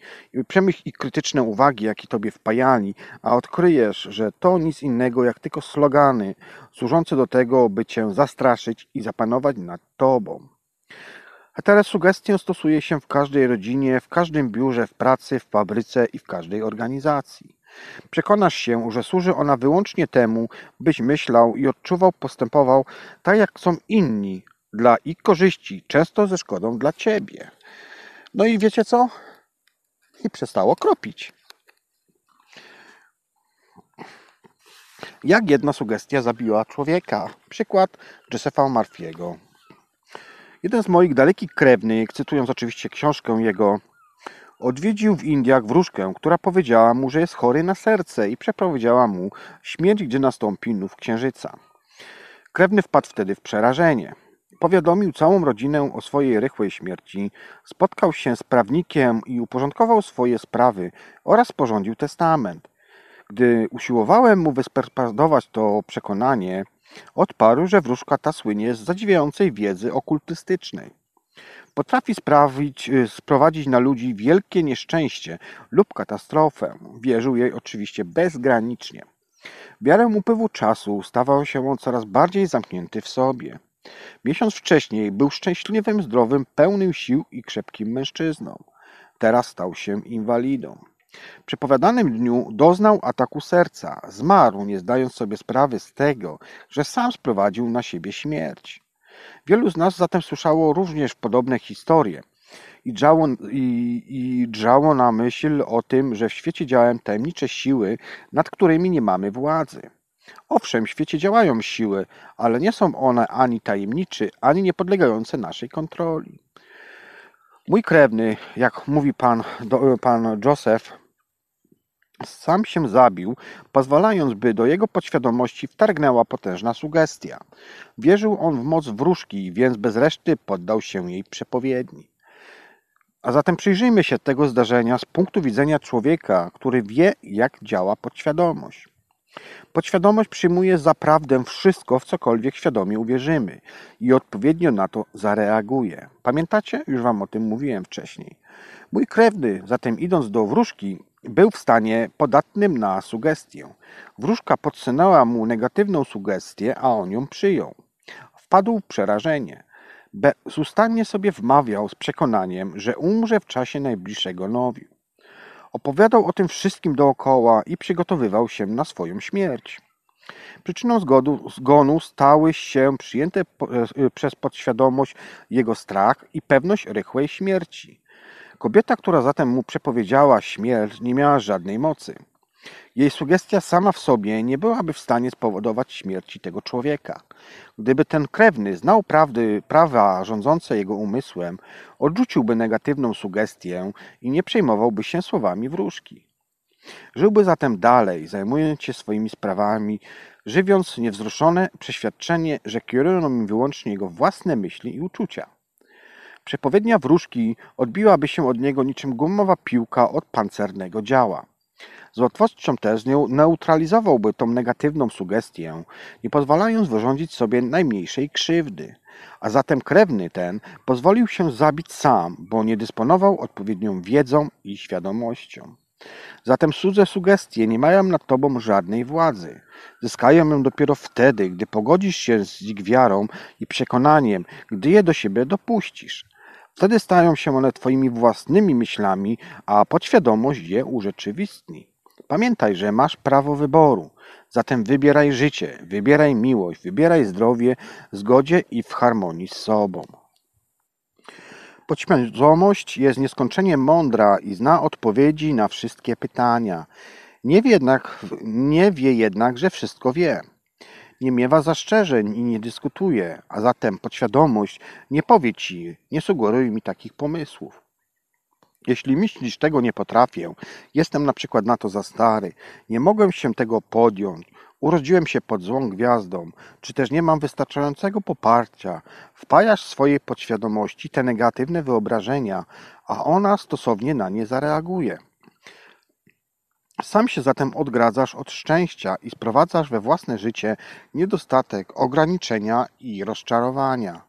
przemyśl i krytyczne uwagi, jakie Tobie wpajali, a odkryjesz, że to nic innego jak tylko slogany służące do tego, by Cię zastraszyć i zapanować nad Tobą. A teraz sugestię stosuje się w każdej rodzinie, w każdym biurze, w pracy, w fabryce i w każdej organizacji. Przekonasz się, że służy ona wyłącznie temu, byś myślał i odczuwał, postępował tak jak są inni, dla ich korzyści, często ze szkodą dla ciebie. No i wiecie co? I przestało kropić. Jak jedna sugestia zabiła człowieka? Przykład Josepha Marfiego. Jeden z moich dalekich krewnych, cytując oczywiście książkę jego, odwiedził w Indiach wróżkę, która powiedziała mu, że jest chory na serce i przepowiedziała mu śmierć, gdzie nastąpi nów księżyca. Krewny wpadł wtedy w przerażenie. Powiadomił całą rodzinę o swojej rychłej śmierci, spotkał się z prawnikiem i uporządkował swoje sprawy oraz sporządził testament. Gdy usiłowałem mu wysperpadować to przekonanie, odparł, że wróżka ta słynie z zadziwiającej wiedzy okultystycznej. Potrafi sprawić, y, sprowadzić na ludzi wielkie nieszczęście lub katastrofę. Wierzył jej oczywiście bezgranicznie. W miarę upływu czasu stawał się on coraz bardziej zamknięty w sobie. Miesiąc wcześniej był szczęśliwym, zdrowym, pełnym sił i krzepkim mężczyzną. Teraz stał się inwalidą. W przepowiadanym dniu doznał ataku serca. Zmarł, nie zdając sobie sprawy z tego, że sam sprowadził na siebie śmierć. Wielu z nas zatem słyszało również podobne historie i drżało, i, i na myśl o tym, że w świecie działają tajemnicze siły, nad którymi nie mamy władzy. Owszem, w świecie działają siły, ale nie są one ani tajemnicze, ani niepodlegające naszej kontroli. Mój krewny, jak mówi pan, pan Joseph, sam się zabił, pozwalając, by do jego podświadomości wtargnęła potężna sugestia. Wierzył on w moc wróżki, więc bez reszty poddał się jej przepowiedni. A zatem przyjrzyjmy się tego zdarzenia z punktu widzenia człowieka, który wie, jak działa podświadomość. Podświadomość przyjmuje za prawdę wszystko, w cokolwiek świadomie uwierzymy i odpowiednio na to zareaguje. Pamiętacie? Już wam o tym mówiłem wcześniej. Mój krewny, zatem idąc do wróżki, był w stanie podatnym na sugestię. Wróżka podsunęła mu negatywną sugestię, a on ją przyjął. Wpadł w przerażenie. Bezustannie sobie wmawiał z przekonaniem, że umrze w czasie najbliższego nowiu. Opowiadał o tym wszystkim dookoła i przygotowywał się na swoją śmierć. Przyczyną zgodu, zgonu stały się przyjęte e, przez podświadomość jego strach i pewność rychłej śmierci. Kobieta, która zatem mu przepowiedziała śmierć, nie miała żadnej mocy. Jej sugestia sama w sobie nie byłaby w stanie spowodować śmierci tego człowieka. Gdyby ten krewny znał prawdy, prawa rządzące jego umysłem, odrzuciłby negatywną sugestię i nie przejmowałby się słowami wróżki. Żyłby zatem dalej, zajmując się swoimi sprawami, żywiąc niewzruszone przeświadczenie, że kierują nim wyłącznie jego własne myśli i uczucia. Przepowiednia wróżki odbiłaby się od niego niczym gumowa piłka od pancernego działa. Z łatwością też neutralizowałby tą negatywną sugestię, nie pozwalając wyrządzić sobie najmniejszej krzywdy. A zatem krewny ten pozwolił się zabić sam, bo nie dysponował odpowiednią wiedzą i świadomością. Zatem cudze sugestie nie mają nad tobą żadnej władzy. Zyskają ją dopiero wtedy, gdy pogodzisz się z ich wiarą i przekonaniem, gdy je do siebie dopuścisz. Wtedy stają się one Twoimi własnymi myślami, a podświadomość je urzeczywistni. Pamiętaj, że masz prawo wyboru. Zatem wybieraj życie, wybieraj miłość, wybieraj zdrowie w zgodzie i w harmonii z sobą. Podświadomość jest nieskończenie mądra i zna odpowiedzi na wszystkie pytania. Nie wie jednak, nie wie jednak że wszystko wie nie miewa zastrzeżeń i nie dyskutuje, a zatem podświadomość nie powie ci, nie sugeruj mi takich pomysłów. Jeśli myślisz, tego nie potrafię, jestem na przykład na to za stary, nie mogłem się tego podjąć, urodziłem się pod złą gwiazdą, czy też nie mam wystarczającego poparcia, wpajasz swojej podświadomości te negatywne wyobrażenia, a ona stosownie na nie zareaguje. Sam się zatem odgradzasz od szczęścia i sprowadzasz we własne życie niedostatek, ograniczenia i rozczarowania.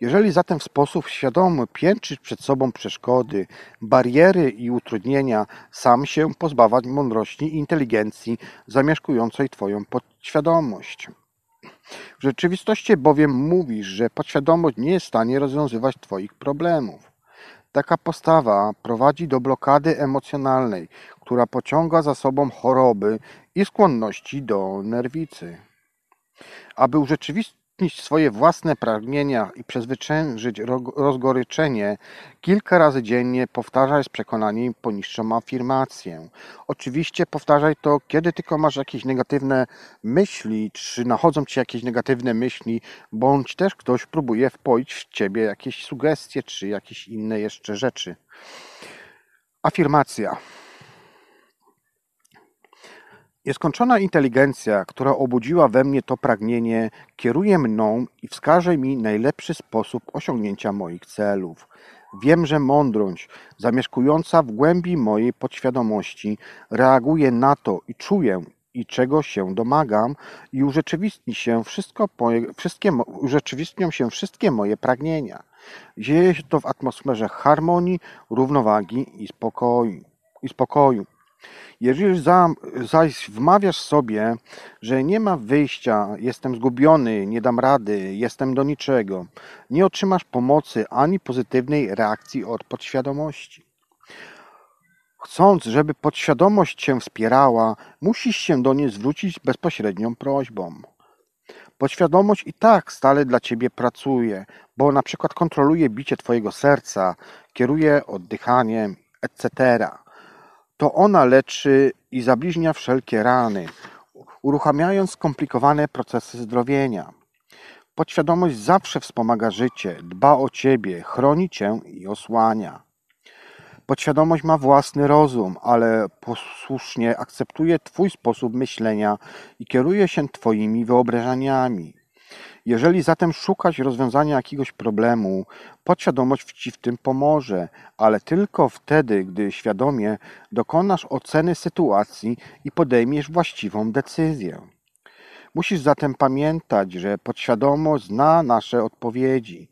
Jeżeli zatem w sposób świadomy piętrzysz przed sobą przeszkody, bariery i utrudnienia, sam się pozbawać mądrości i inteligencji zamieszkującej Twoją podświadomość. W rzeczywistości bowiem mówisz, że podświadomość nie jest w stanie rozwiązywać Twoich problemów. Taka postawa prowadzi do blokady emocjonalnej, która pociąga za sobą choroby i skłonności do nerwicy. Aby urzeczywistnić swoje własne pragnienia i przezwyciężyć rozgoryczenie, kilka razy dziennie powtarzaj z przekonaniem poniższą afirmację. Oczywiście powtarzaj to, kiedy tylko masz jakieś negatywne myśli, czy nachodzą ci jakieś negatywne myśli, bądź też ktoś próbuje wpoić w ciebie jakieś sugestie, czy jakieś inne jeszcze rzeczy. Afirmacja. Nieskończona inteligencja, która obudziła we mnie to pragnienie, kieruje mną i wskaże mi najlepszy sposób osiągnięcia moich celów. Wiem, że mądrość, zamieszkująca w głębi mojej podświadomości, reaguje na to i czuję, i czego się domagam, i urzeczywistni się wszystko, wszystkie, urzeczywistnią się wszystkie moje pragnienia. Dzieje się to w atmosferze harmonii, równowagi i spokoju. I spokoju. Jeżeli zaś wmawiasz sobie, że nie ma wyjścia, jestem zgubiony, nie dam rady, jestem do niczego, nie otrzymasz pomocy ani pozytywnej reakcji od podświadomości. Chcąc, żeby podświadomość cię wspierała, musisz się do niej zwrócić bezpośrednią prośbą. Podświadomość i tak stale dla ciebie pracuje, bo na przykład kontroluje bicie twojego serca, kieruje oddychaniem, etc. To ona leczy i zabliźnia wszelkie rany, uruchamiając skomplikowane procesy zdrowienia. Podświadomość zawsze wspomaga życie, dba o ciebie, chroni cię i osłania. Podświadomość ma własny rozum, ale posłusznie akceptuje Twój sposób myślenia i kieruje się Twoimi wyobrażeniami. Jeżeli zatem szukasz rozwiązania jakiegoś problemu, podświadomość Ci w tym pomoże, ale tylko wtedy, gdy świadomie dokonasz oceny sytuacji i podejmiesz właściwą decyzję. Musisz zatem pamiętać, że podświadomość zna nasze odpowiedzi,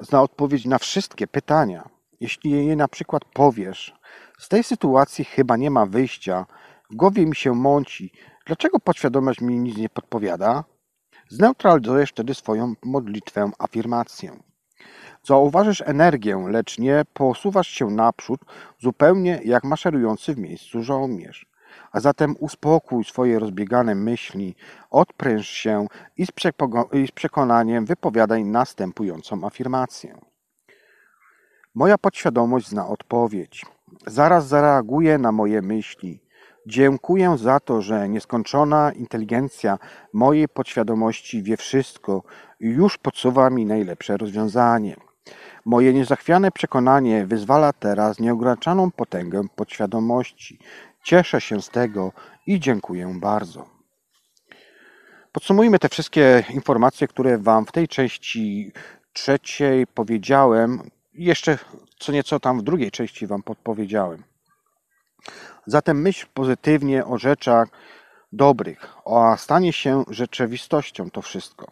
zna odpowiedź na wszystkie pytania. Jeśli jej na przykład powiesz, z tej sytuacji chyba nie ma wyjścia, w głowie mi się mąci, dlaczego podświadomość mi nic nie podpowiada? Zneutralizujesz wtedy swoją modlitwę, afirmację. Zauważysz energię, lecz nie posuwasz się naprzód, zupełnie jak maszerujący w miejscu żołnierz. A zatem uspokój swoje rozbiegane myśli, odpręż się i z, i z przekonaniem wypowiadaj następującą afirmację. Moja podświadomość zna odpowiedź. Zaraz zareaguje na moje myśli. Dziękuję za to, że nieskończona inteligencja mojej podświadomości wie wszystko i już podsuwa mi najlepsze rozwiązanie. Moje niezachwiane przekonanie wyzwala teraz nieograniczoną potęgę podświadomości. Cieszę się z tego i dziękuję bardzo. Podsumujmy te wszystkie informacje, które Wam w tej części trzeciej powiedziałem. Jeszcze co nieco tam w drugiej części Wam podpowiedziałem. Zatem myśl pozytywnie o rzeczach dobrych, a stanie się rzeczywistością to wszystko.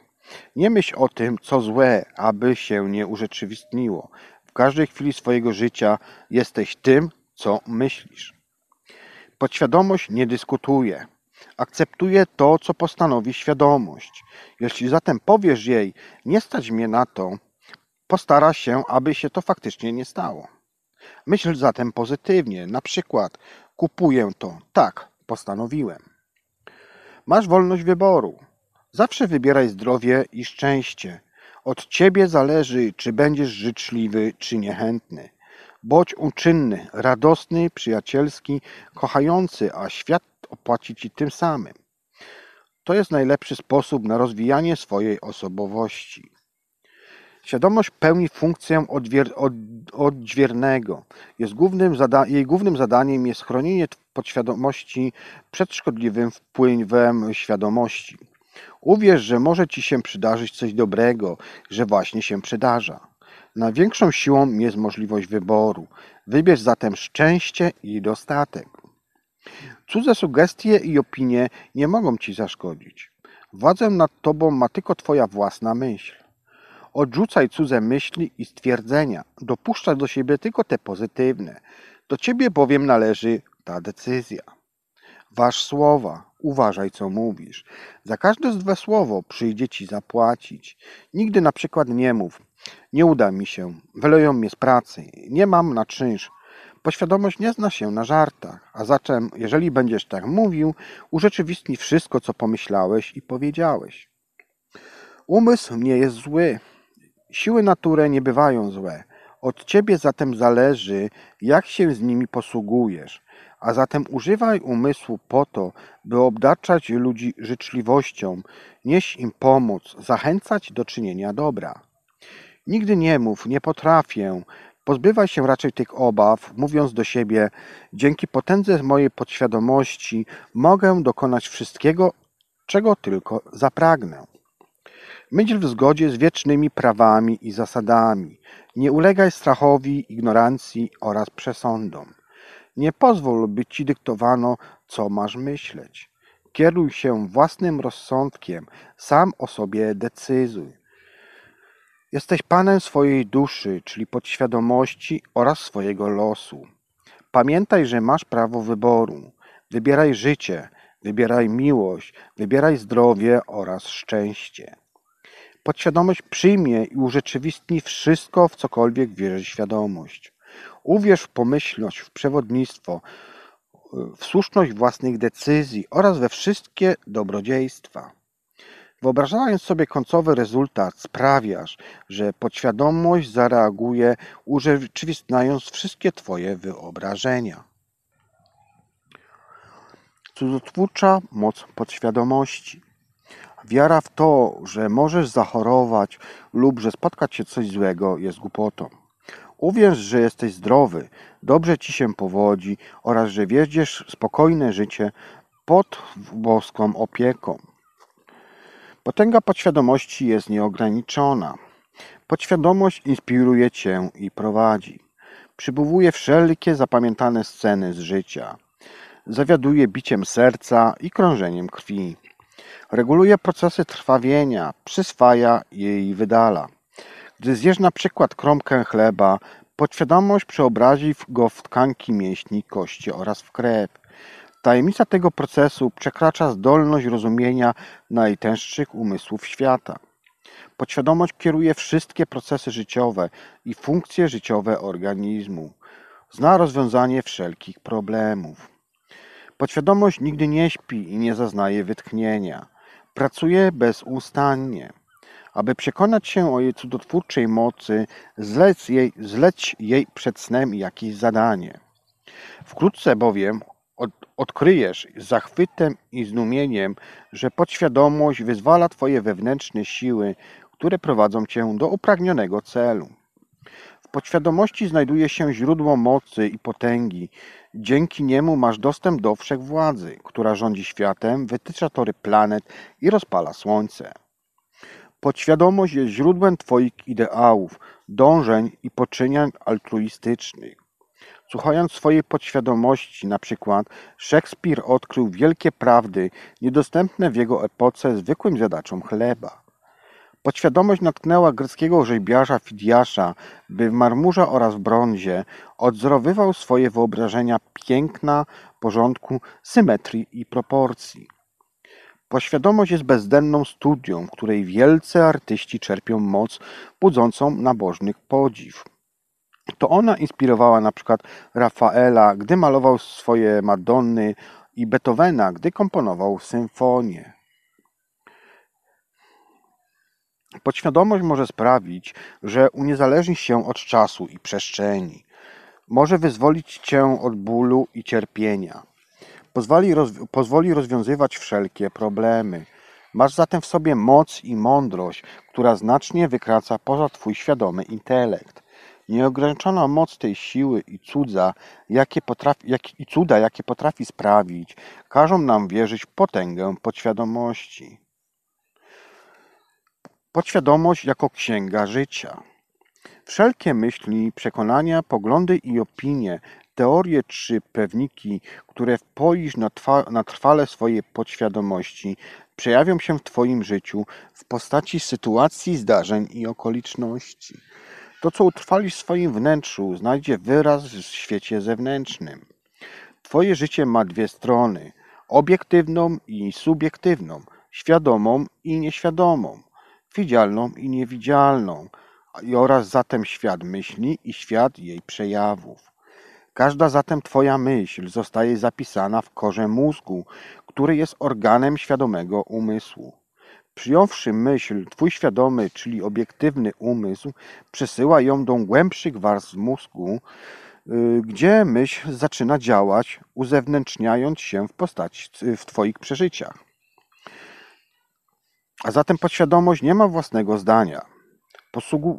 Nie myśl o tym, co złe, aby się nie urzeczywistniło. W każdej chwili swojego życia jesteś tym, co myślisz. Podświadomość nie dyskutuje. Akceptuje to, co postanowi świadomość. Jeśli zatem powiesz jej, nie stać mnie na to, postara się, aby się to faktycznie nie stało. Myśl zatem pozytywnie, na przykład kupuję to, tak, postanowiłem. Masz wolność wyboru. Zawsze wybieraj zdrowie i szczęście. Od ciebie zależy, czy będziesz życzliwy, czy niechętny. Bądź uczynny, radosny, przyjacielski, kochający, a świat opłaci ci tym samym. To jest najlepszy sposób na rozwijanie swojej osobowości. Świadomość pełni funkcję odźwiernego. Jest głównym jej głównym zadaniem jest chronienie podświadomości przed szkodliwym wpływem świadomości. Uwierz, że może ci się przydarzyć coś dobrego, że właśnie się przydarza. Największą siłą jest możliwość wyboru. Wybierz zatem szczęście i dostatek. Cudze sugestie i opinie nie mogą ci zaszkodzić. Władzę nad tobą ma tylko twoja własna myśl. Odrzucaj cudze myśli i stwierdzenia. Dopuszczaj do siebie tylko te pozytywne. Do ciebie bowiem należy ta decyzja. Waż słowa, uważaj co mówisz. Za każde złe słowo przyjdzie ci zapłacić. Nigdy na przykład nie mów, nie uda mi się, wyleją mnie z pracy, nie mam na czynsz. Poświadomość nie zna się na żartach, a zatem, jeżeli będziesz tak mówił, urzeczywistni wszystko, co pomyślałeś i powiedziałeś. Umysł nie jest zły. Siły natury nie bywają złe. Od ciebie zatem zależy, jak się z nimi posługujesz. A zatem używaj umysłu po to, by obdaczać ludzi życzliwością, nieść im pomoc, zachęcać do czynienia dobra. Nigdy nie mów, nie potrafię. Pozbywaj się raczej tych obaw, mówiąc do siebie: Dzięki potędze mojej podświadomości mogę dokonać wszystkiego, czego tylko zapragnę. Myśl w zgodzie z wiecznymi prawami i zasadami. Nie ulegaj strachowi, ignorancji oraz przesądom. Nie pozwól, by ci dyktowano, co masz myśleć. Kieruj się własnym rozsądkiem, sam o sobie decyduj. Jesteś panem swojej duszy, czyli podświadomości oraz swojego losu. Pamiętaj, że masz prawo wyboru. Wybieraj życie, wybieraj miłość, wybieraj zdrowie oraz szczęście. Podświadomość przyjmie i urzeczywistni wszystko, w cokolwiek wierzy świadomość. Uwierz w pomyślność, w przewodnictwo, w słuszność własnych decyzji oraz we wszystkie dobrodziejstwa. Wyobrażając sobie końcowy rezultat, sprawiasz, że podświadomość zareaguje, urzeczywistniając wszystkie Twoje wyobrażenia. Cudotwórcza moc podświadomości. Wiara w to, że możesz zachorować lub że spotkać się coś złego, jest głupotą. Uwierz, że jesteś zdrowy, dobrze ci się powodzi oraz że wiedziesz spokojne życie pod boską opieką. Potęga podświadomości jest nieograniczona. Podświadomość inspiruje cię i prowadzi. Przybywuje wszelkie zapamiętane sceny z życia. Zawiaduje biciem serca i krążeniem krwi. Reguluje procesy trwawienia, przyswaja i wydala. Gdy zjesz na przykład kromkę chleba, podświadomość przeobrazi go w tkanki mięśni, kości oraz w krew. Tajemnica tego procesu przekracza zdolność rozumienia najtęższych umysłów świata. Podświadomość kieruje wszystkie procesy życiowe i funkcje życiowe organizmu. Zna rozwiązanie wszelkich problemów. Podświadomość nigdy nie śpi i nie zaznaje wytchnienia. Pracuje bezustannie. Aby przekonać się o jej cudotwórczej mocy, zlec jej, zleć jej przed snem jakieś zadanie. Wkrótce bowiem od, odkryjesz z zachwytem i zdumieniem, że podświadomość wyzwala Twoje wewnętrzne siły, które prowadzą Cię do upragnionego celu. W podświadomości znajduje się źródło mocy i potęgi. Dzięki niemu masz dostęp do wszechwładzy, która rządzi światem, wytycza tory planet i rozpala słońce. Podświadomość jest źródłem Twoich ideałów, dążeń i poczynień altruistycznych. Słuchając swojej podświadomości, na przykład, Szekspir odkrył wielkie prawdy niedostępne w jego epoce zwykłym zjadaczom chleba. Podświadomość natknęła greckiego rzeźbiarza Fidiasza, by w marmurze oraz brązie odzorowywał swoje wyobrażenia piękna, porządku, symetrii i proporcji. Podświadomość jest bezdenną studią, w której wielcy artyści czerpią moc budzącą nabożnych podziw. To ona inspirowała na przykład Rafaela, gdy malował swoje Madonny i Beethovena, gdy komponował symfonię. Podświadomość może sprawić, że uniezależnisz się od czasu i przestrzeni. Może wyzwolić cię od bólu i cierpienia. Pozwoli, pozwoli rozwiązywać wszelkie problemy. Masz zatem w sobie moc i mądrość, która znacznie wykraca poza twój świadomy intelekt. Nieograniczona moc tej siły i cudza, jakie potrafi, jak, i cuda, jakie potrafi sprawić, każą nam wierzyć w potęgę podświadomości. Podświadomość jako księga życia. Wszelkie myśli, przekonania, poglądy i opinie teorie czy pewniki, które wpoisz na, trwa, na trwale swojej podświadomości, przejawią się w Twoim życiu w postaci sytuacji, zdarzeń i okoliczności. To, co utrwalisz w swoim wnętrzu, znajdzie wyraz w świecie zewnętrznym. Twoje życie ma dwie strony: obiektywną i subiektywną, świadomą i nieświadomą, widzialną i niewidzialną, oraz zatem świat myśli i świat jej przejawów. Każda zatem Twoja myśl zostaje zapisana w korze mózgu, który jest organem świadomego umysłu. Przyjąwszy myśl, Twój świadomy, czyli obiektywny umysł, przesyła ją do głębszych warstw mózgu, y, gdzie myśl zaczyna działać, uzewnętrzniając się w postaci w Twoich przeżyciach. A zatem podświadomość nie ma własnego zdania.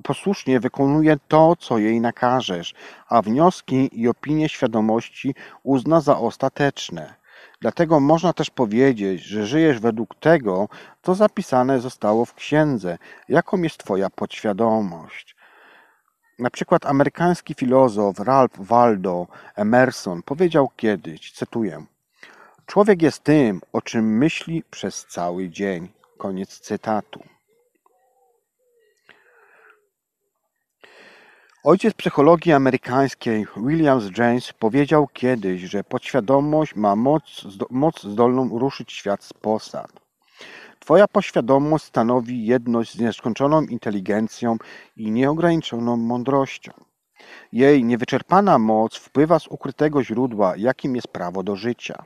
Posłusznie wykonuje to, co jej nakażesz, a wnioski i opinie świadomości uzna za ostateczne. Dlatego można też powiedzieć, że żyjesz według tego, co zapisane zostało w księdze, jaką jest Twoja podświadomość. Na przykład amerykański filozof Ralph Waldo Emerson powiedział kiedyś, cytuję: Człowiek jest tym, o czym myśli przez cały dzień. Koniec cytatu. Ojciec psychologii amerykańskiej William James powiedział kiedyś, że podświadomość ma moc, moc zdolną ruszyć świat z posad. Twoja podświadomość stanowi jedność z nieskończoną inteligencją i nieograniczoną mądrością. Jej niewyczerpana moc wpływa z ukrytego źródła, jakim jest prawo do życia.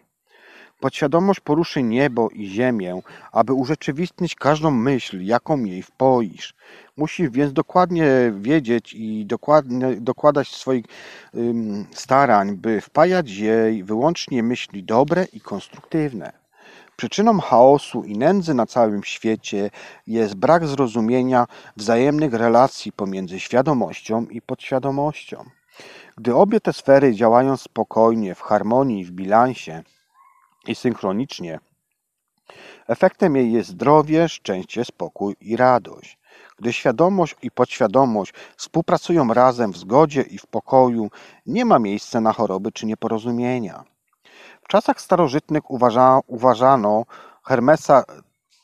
Podświadomość poruszy niebo i ziemię, aby urzeczywistnić każdą myśl, jaką jej wpoisz. Musisz więc dokładnie wiedzieć i dokładnie, dokładać swoich ym, starań, by wpajać jej wyłącznie myśli dobre i konstruktywne. Przyczyną chaosu i nędzy na całym świecie jest brak zrozumienia wzajemnych relacji pomiędzy świadomością i podświadomością. Gdy obie te sfery działają spokojnie, w harmonii, w bilansie, i synchronicznie. Efektem jej jest zdrowie, szczęście, spokój i radość. Gdy świadomość i podświadomość współpracują razem w zgodzie i w pokoju, nie ma miejsca na choroby czy nieporozumienia. W czasach starożytnych uważa, uważano Hermesa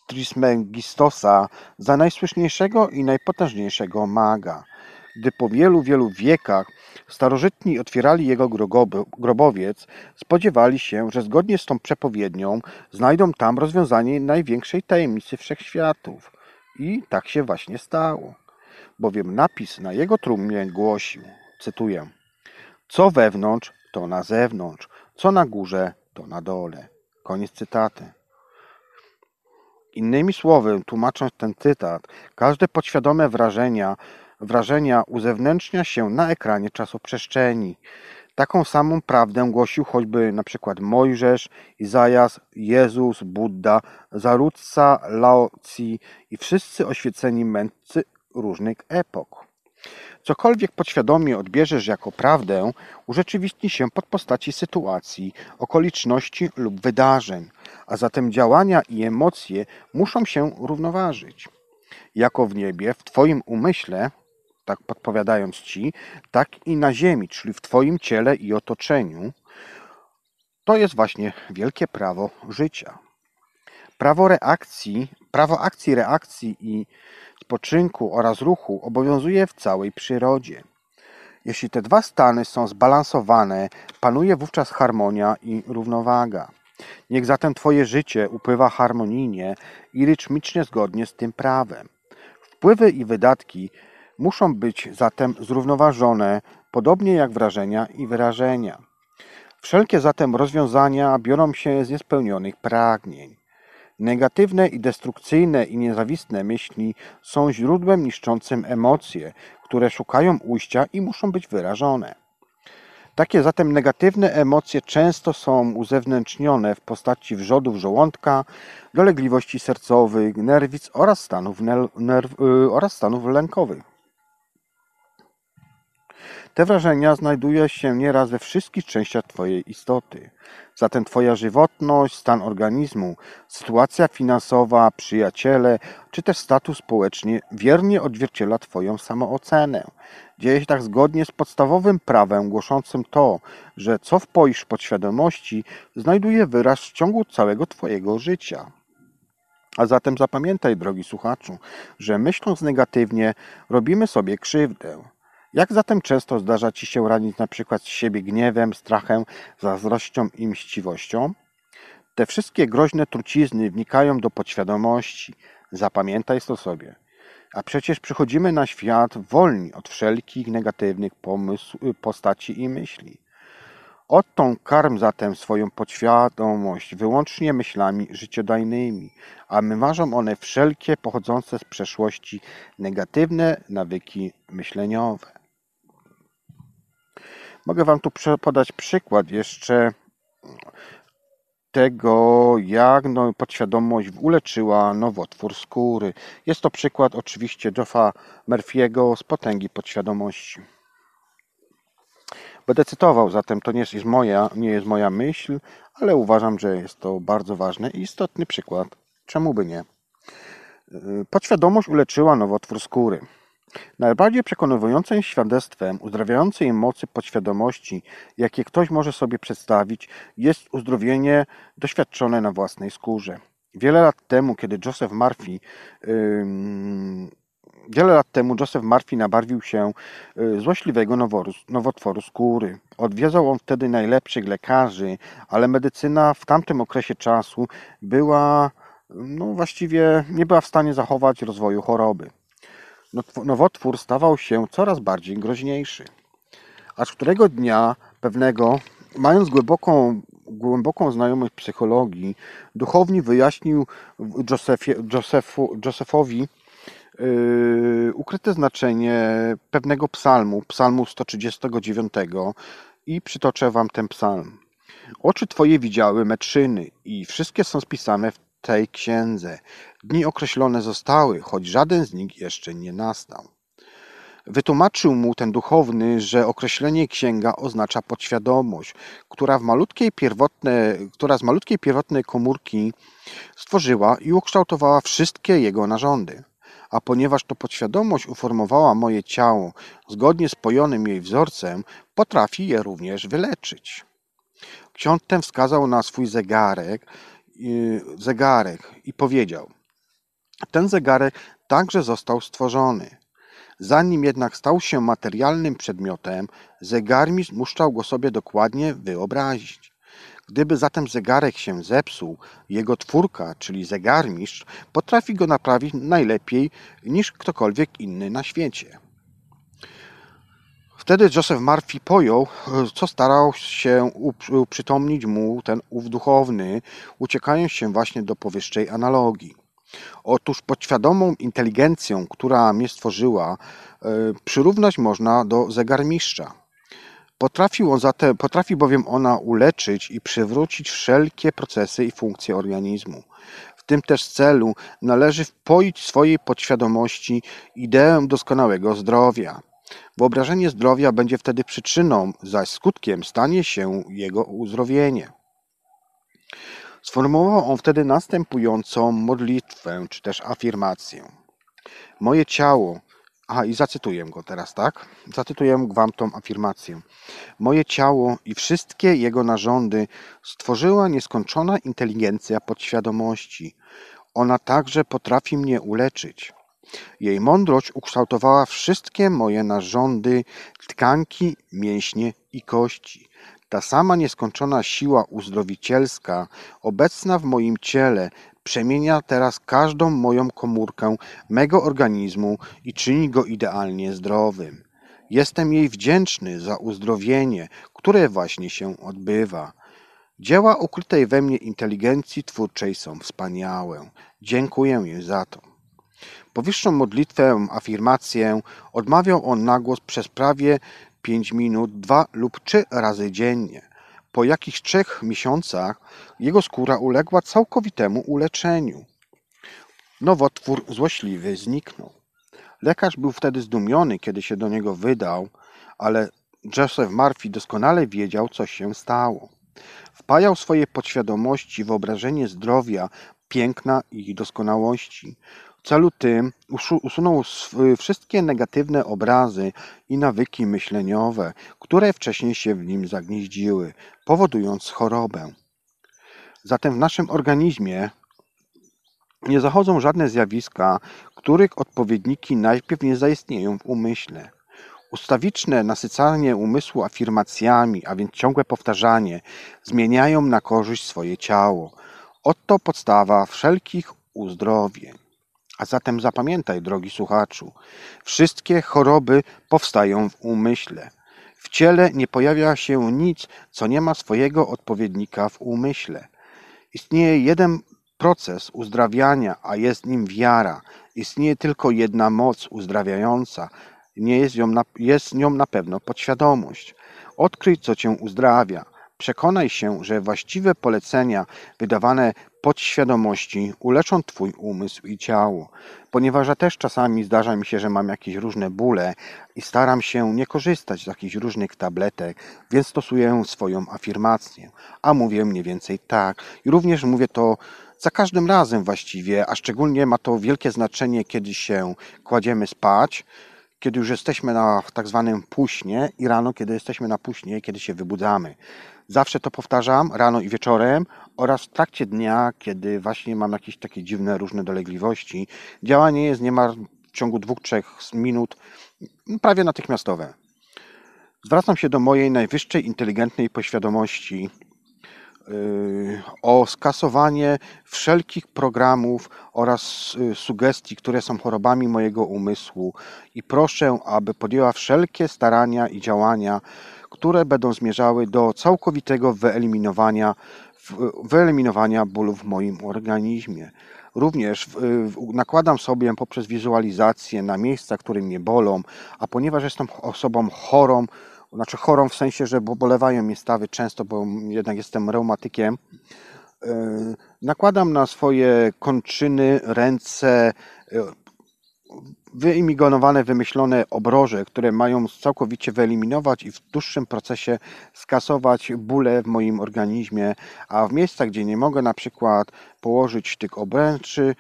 Trismegistosa za najsłynniejszego i najpotężniejszego maga. Gdy po wielu, wielu wiekach starożytni otwierali jego grobowiec, spodziewali się, że zgodnie z tą przepowiednią znajdą tam rozwiązanie największej tajemnicy wszechświatów. I tak się właśnie stało. Bowiem napis na jego trumnie głosił, cytuję, co wewnątrz, to na zewnątrz, co na górze, to na dole. Koniec cytaty. Innymi słowy, tłumacząc ten cytat, każde podświadome wrażenia wrażenia uzewnętrznia się na ekranie czasoprzestrzeni. Taką samą prawdę głosił choćby na przykład Mojżesz, Izajasz, Jezus, Buddha, Zarudca, Lao Tzu i wszyscy oświeceni mędrcy różnych epok. Cokolwiek podświadomie odbierzesz jako prawdę, urzeczywistni się pod postaci sytuacji, okoliczności lub wydarzeń, a zatem działania i emocje muszą się równoważyć. Jako w niebie, w Twoim umyśle, tak podpowiadając ci, tak i na ziemi, czyli w Twoim ciele i otoczeniu. To jest właśnie wielkie prawo życia. Prawo reakcji, prawo akcji, reakcji i spoczynku oraz ruchu obowiązuje w całej przyrodzie. Jeśli te dwa stany są zbalansowane, panuje wówczas harmonia i równowaga. Niech zatem Twoje życie upływa harmonijnie i rytmicznie zgodnie z tym prawem. Wpływy i wydatki Muszą być zatem zrównoważone, podobnie jak wrażenia i wyrażenia. Wszelkie zatem rozwiązania biorą się z niespełnionych pragnień. Negatywne i destrukcyjne i niezawistne myśli są źródłem niszczącym emocje, które szukają ujścia i muszą być wyrażone. Takie zatem negatywne emocje często są uzewnętrznione w postaci wrzodów żołądka, dolegliwości sercowych, nerwic oraz stanów, nerw, y, oraz stanów lękowych. Te wrażenia znajdują się nieraz we wszystkich częściach Twojej istoty. Zatem Twoja żywotność, stan organizmu, sytuacja finansowa, przyjaciele, czy też status społeczny wiernie odzwierciedla Twoją samoocenę. Dzieje się tak zgodnie z podstawowym prawem głoszącym to, że co wpoisz podświadomości, znajduje wyraz w ciągu całego Twojego życia. A zatem zapamiętaj, drogi słuchaczu, że myśląc negatywnie, robimy sobie krzywdę. Jak zatem często zdarza Ci się ranić na przykład siebie gniewem, strachem, zazdrością i mściwością? Te wszystkie groźne trucizny wnikają do podświadomości. Zapamiętaj to sobie. A przecież przychodzimy na świat wolni od wszelkich negatywnych pomysł, postaci i myśli. Odtąd karm zatem swoją podświadomość wyłącznie myślami życiodajnymi, a wymarzą one wszelkie pochodzące z przeszłości negatywne nawyki myśleniowe. Mogę Wam tu podać przykład jeszcze tego, jak no, podświadomość uleczyła nowotwór skóry. Jest to przykład oczywiście Joffa Murphy'ego z potęgi podświadomości. Będę cytował, zatem to nie jest moja, nie jest moja myśl, ale uważam, że jest to bardzo ważny i istotny przykład. Czemu by nie? Podświadomość uleczyła nowotwór skóry. Najbardziej przekonującym świadectwem uzdrawiającej mocy podświadomości, jakie ktoś może sobie przedstawić, jest uzdrowienie doświadczone na własnej skórze. Wiele lat temu, kiedy Joseph Murphy yy, Wiele lat temu Joseph Murphy nabarwił się y, złośliwego nowotworu skóry. Odwiedzał on wtedy najlepszych lekarzy, ale medycyna w tamtym okresie czasu była, no właściwie nie była w stanie zachować rozwoju choroby. Nowotwór stawał się coraz bardziej groźniejszy. Aż którego dnia pewnego, mając głęboką, głęboką znajomość psychologii, duchowni wyjaśnił Josephie, Josephu, Josephowi yy, ukryte znaczenie pewnego psalmu, psalmu 139 i przytoczę wam ten psalm. Oczy Twoje widziały metrzyny i wszystkie są spisane w tej księdze. Dni określone zostały, choć żaden z nich jeszcze nie nastał. Wytłumaczył mu ten duchowny, że określenie księga oznacza podświadomość, która, w malutkiej pierwotne, która z malutkiej pierwotnej komórki stworzyła i ukształtowała wszystkie jego narządy. A ponieważ to podświadomość uformowała moje ciało zgodnie z pojonym jej wzorcem, potrafi je również wyleczyć. Ksiądz ten wskazał na swój zegarek zegarek i powiedział: Ten zegarek także został stworzony. Zanim jednak stał się materialnym przedmiotem, zegarmistrz musiał go sobie dokładnie wyobrazić. Gdyby zatem zegarek się zepsuł, jego twórca, czyli zegarmistrz, potrafi go naprawić najlepiej niż ktokolwiek inny na świecie. Wtedy Joseph Murphy pojął, co starał się uprzytomnić mu ten ów duchowny, uciekając się właśnie do powyższej analogii. Otóż podświadomą inteligencją, która mnie stworzyła, e, przyrównać można do zegarmistrza. Potrafił on zatem, potrafi bowiem ona uleczyć i przywrócić wszelkie procesy i funkcje organizmu. W tym też celu należy wpoić swojej podświadomości ideę doskonałego zdrowia. Wyobrażenie zdrowia będzie wtedy przyczyną, zaś skutkiem stanie się jego uzdrowienie. Sformułował on wtedy następującą modlitwę, czy też afirmację. Moje ciało, a i zacytuję go teraz, tak? Zacytuję wam tą afirmację. Moje ciało i wszystkie jego narządy stworzyła nieskończona inteligencja podświadomości. Ona także potrafi mnie uleczyć. Jej mądrość ukształtowała wszystkie moje narządy, tkanki, mięśnie i kości. Ta sama nieskończona siła uzdrowicielska, obecna w moim ciele, przemienia teraz każdą moją komórkę mego organizmu i czyni go idealnie zdrowym. Jestem jej wdzięczny za uzdrowienie, które właśnie się odbywa. Dzieła ukrytej we mnie inteligencji twórczej są wspaniałe. Dziękuję jej za to. Powyższą modlitwę, afirmację odmawiał on na głos przez prawie pięć minut, dwa lub trzy razy dziennie. Po jakichś trzech miesiącach jego skóra uległa całkowitemu uleczeniu. Nowotwór złośliwy zniknął. Lekarz był wtedy zdumiony, kiedy się do niego wydał, ale Joseph Murphy doskonale wiedział, co się stało. Wpajał swojej podświadomości wyobrażenie zdrowia, piękna i doskonałości. Celu tym usu- usunął wszystkie negatywne obrazy i nawyki myśleniowe, które wcześniej się w nim zagnieździły, powodując chorobę. Zatem w naszym organizmie nie zachodzą żadne zjawiska, których odpowiedniki najpierw nie zaistnieją w umyśle. Ustawiczne nasycanie umysłu afirmacjami, a więc ciągłe powtarzanie, zmieniają na korzyść swoje ciało. Oto podstawa wszelkich uzdrowień. A zatem zapamiętaj, drogi słuchaczu, wszystkie choroby powstają w umyśle. W ciele nie pojawia się nic, co nie ma swojego odpowiednika w umyśle. Istnieje jeden proces uzdrawiania, a jest nim wiara. Istnieje tylko jedna moc uzdrawiająca, nie jest, ją na, jest nią na pewno podświadomość. Odkryj, co cię uzdrawia. Przekonaj się, że właściwe polecenia wydawane podświadomości uleczą Twój umysł i ciało. Ponieważ ja też czasami zdarza mi się, że mam jakieś różne bóle i staram się nie korzystać z jakichś różnych tabletek, więc stosuję swoją afirmację. A mówię mniej więcej tak. I również mówię to za każdym razem właściwie, a szczególnie ma to wielkie znaczenie, kiedy się kładziemy spać, kiedy już jesteśmy na tak zwanym późnie i rano, kiedy jesteśmy na późnie, kiedy się wybudzamy. Zawsze to powtarzam rano i wieczorem oraz w trakcie dnia, kiedy właśnie mam jakieś takie dziwne, różne dolegliwości. Działanie jest niemal w ciągu dwóch, trzech minut prawie natychmiastowe. Zwracam się do mojej najwyższej inteligentnej poświadomości yy, o skasowanie wszelkich programów oraz yy, sugestii, które są chorobami mojego umysłu i proszę, aby podjęła wszelkie starania i działania, które będą zmierzały do całkowitego wyeliminowania, wyeliminowania bólu w moim organizmie. Również nakładam sobie poprzez wizualizację na miejsca, które mnie bolą, a ponieważ jestem osobą chorą, znaczy chorą w sensie, że bo- bolewają mnie stawy często, bo jednak jestem reumatykiem, yy, nakładam na swoje kończyny, ręce wyimigonowane, wymyślone obroże, które mają całkowicie wyeliminować i w dłuższym procesie skasować bóle w moim organizmie, a w miejscach, gdzie nie mogę na przykład położyć tych obręczy,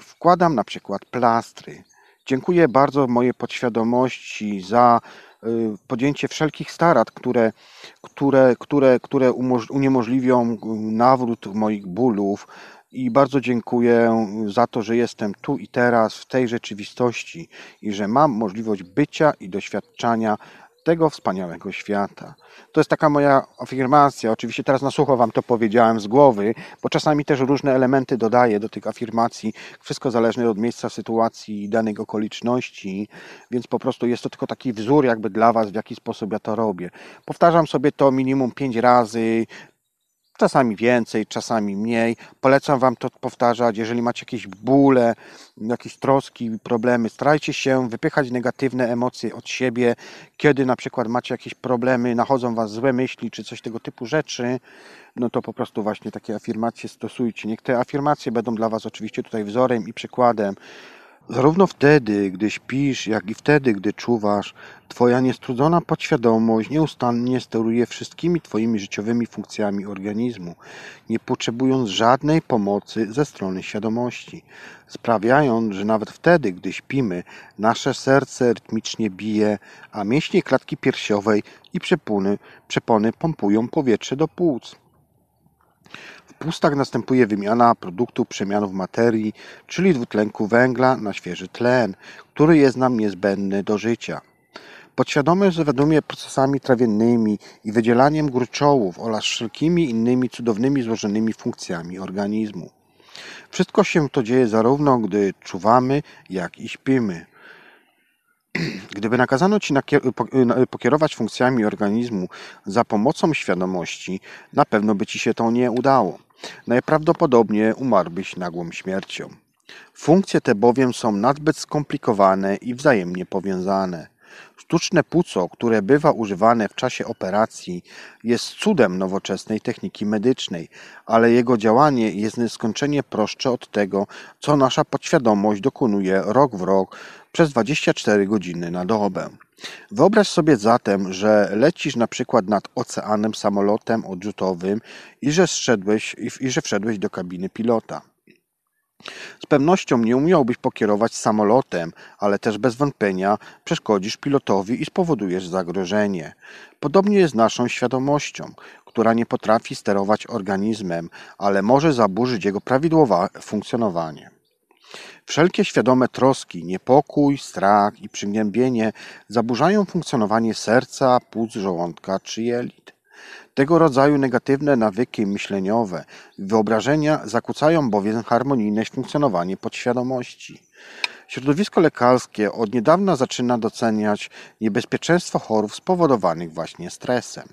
wkładam na przykład plastry. Dziękuję bardzo mojej podświadomości za y, podjęcie wszelkich starań, które, które, które, które uniemożliwią y, nawrót moich bólów, i bardzo dziękuję za to, że jestem tu i teraz w tej rzeczywistości i że mam możliwość bycia i doświadczania tego wspaniałego świata. To jest taka moja afirmacja. Oczywiście teraz na sucho Wam to powiedziałem z głowy, bo czasami też różne elementy dodaję do tych afirmacji. Wszystko zależne od miejsca, sytuacji i danych okoliczności, więc po prostu jest to tylko taki wzór jakby dla Was, w jaki sposób ja to robię. Powtarzam sobie to minimum pięć razy, Czasami więcej, czasami mniej. Polecam Wam to powtarzać. Jeżeli macie jakieś bóle, jakieś troski, problemy, starajcie się wypychać negatywne emocje od siebie. Kiedy na przykład macie jakieś problemy, nachodzą Was złe myśli czy coś tego typu rzeczy, no to po prostu właśnie takie afirmacje stosujcie. Niech te afirmacje będą dla Was oczywiście tutaj wzorem i przykładem. Zarówno wtedy, gdy śpisz, jak i wtedy, gdy czuwasz, Twoja niestrudzona podświadomość nieustannie steruje wszystkimi Twoimi życiowymi funkcjami organizmu, nie potrzebując żadnej pomocy ze strony świadomości, sprawiając, że nawet wtedy, gdy śpimy, nasze serce rytmicznie bije, a mięśnie klatki piersiowej i przepony, przepony pompują powietrze do płuc. W pustach następuje wymiana produktu przemianów materii, czyli dwutlenku węgla na świeży tlen, który jest nam niezbędny do życia. Podświadomość zawiadamia procesami trawiennymi i wydzielaniem gruczołów oraz wszelkimi innymi cudownymi złożonymi funkcjami organizmu. Wszystko się to dzieje zarówno gdy czuwamy, jak i śpimy. Gdyby nakazano ci po- na- pokierować funkcjami organizmu za pomocą świadomości, na pewno by ci się to nie udało. Najprawdopodobniej umarłbyś nagłą śmiercią. Funkcje te bowiem są nadbyt skomplikowane i wzajemnie powiązane. Sztuczne płuco, które bywa używane w czasie operacji, jest cudem nowoczesnej techniki medycznej, ale jego działanie jest nieskończenie prostsze od tego, co nasza podświadomość dokonuje rok w rok przez 24 godziny na dobę. Wyobraź sobie zatem, że lecisz na przykład nad oceanem samolotem odrzutowym i że, zszedłeś, i, że wszedłeś do kabiny pilota. Z pewnością nie umiałbyś pokierować samolotem, ale też bez wątpienia przeszkodzisz pilotowi i spowodujesz zagrożenie. Podobnie jest z naszą świadomością, która nie potrafi sterować organizmem, ale może zaburzyć jego prawidłowe funkcjonowanie. Wszelkie świadome troski, niepokój, strach i przygnębienie zaburzają funkcjonowanie serca, płuc, żołądka czy jelit. Tego rodzaju negatywne nawyki myśleniowe i wyobrażenia zakłócają bowiem harmonijne funkcjonowanie podświadomości. Środowisko lekarskie od niedawna zaczyna doceniać niebezpieczeństwo chorób spowodowanych właśnie stresem.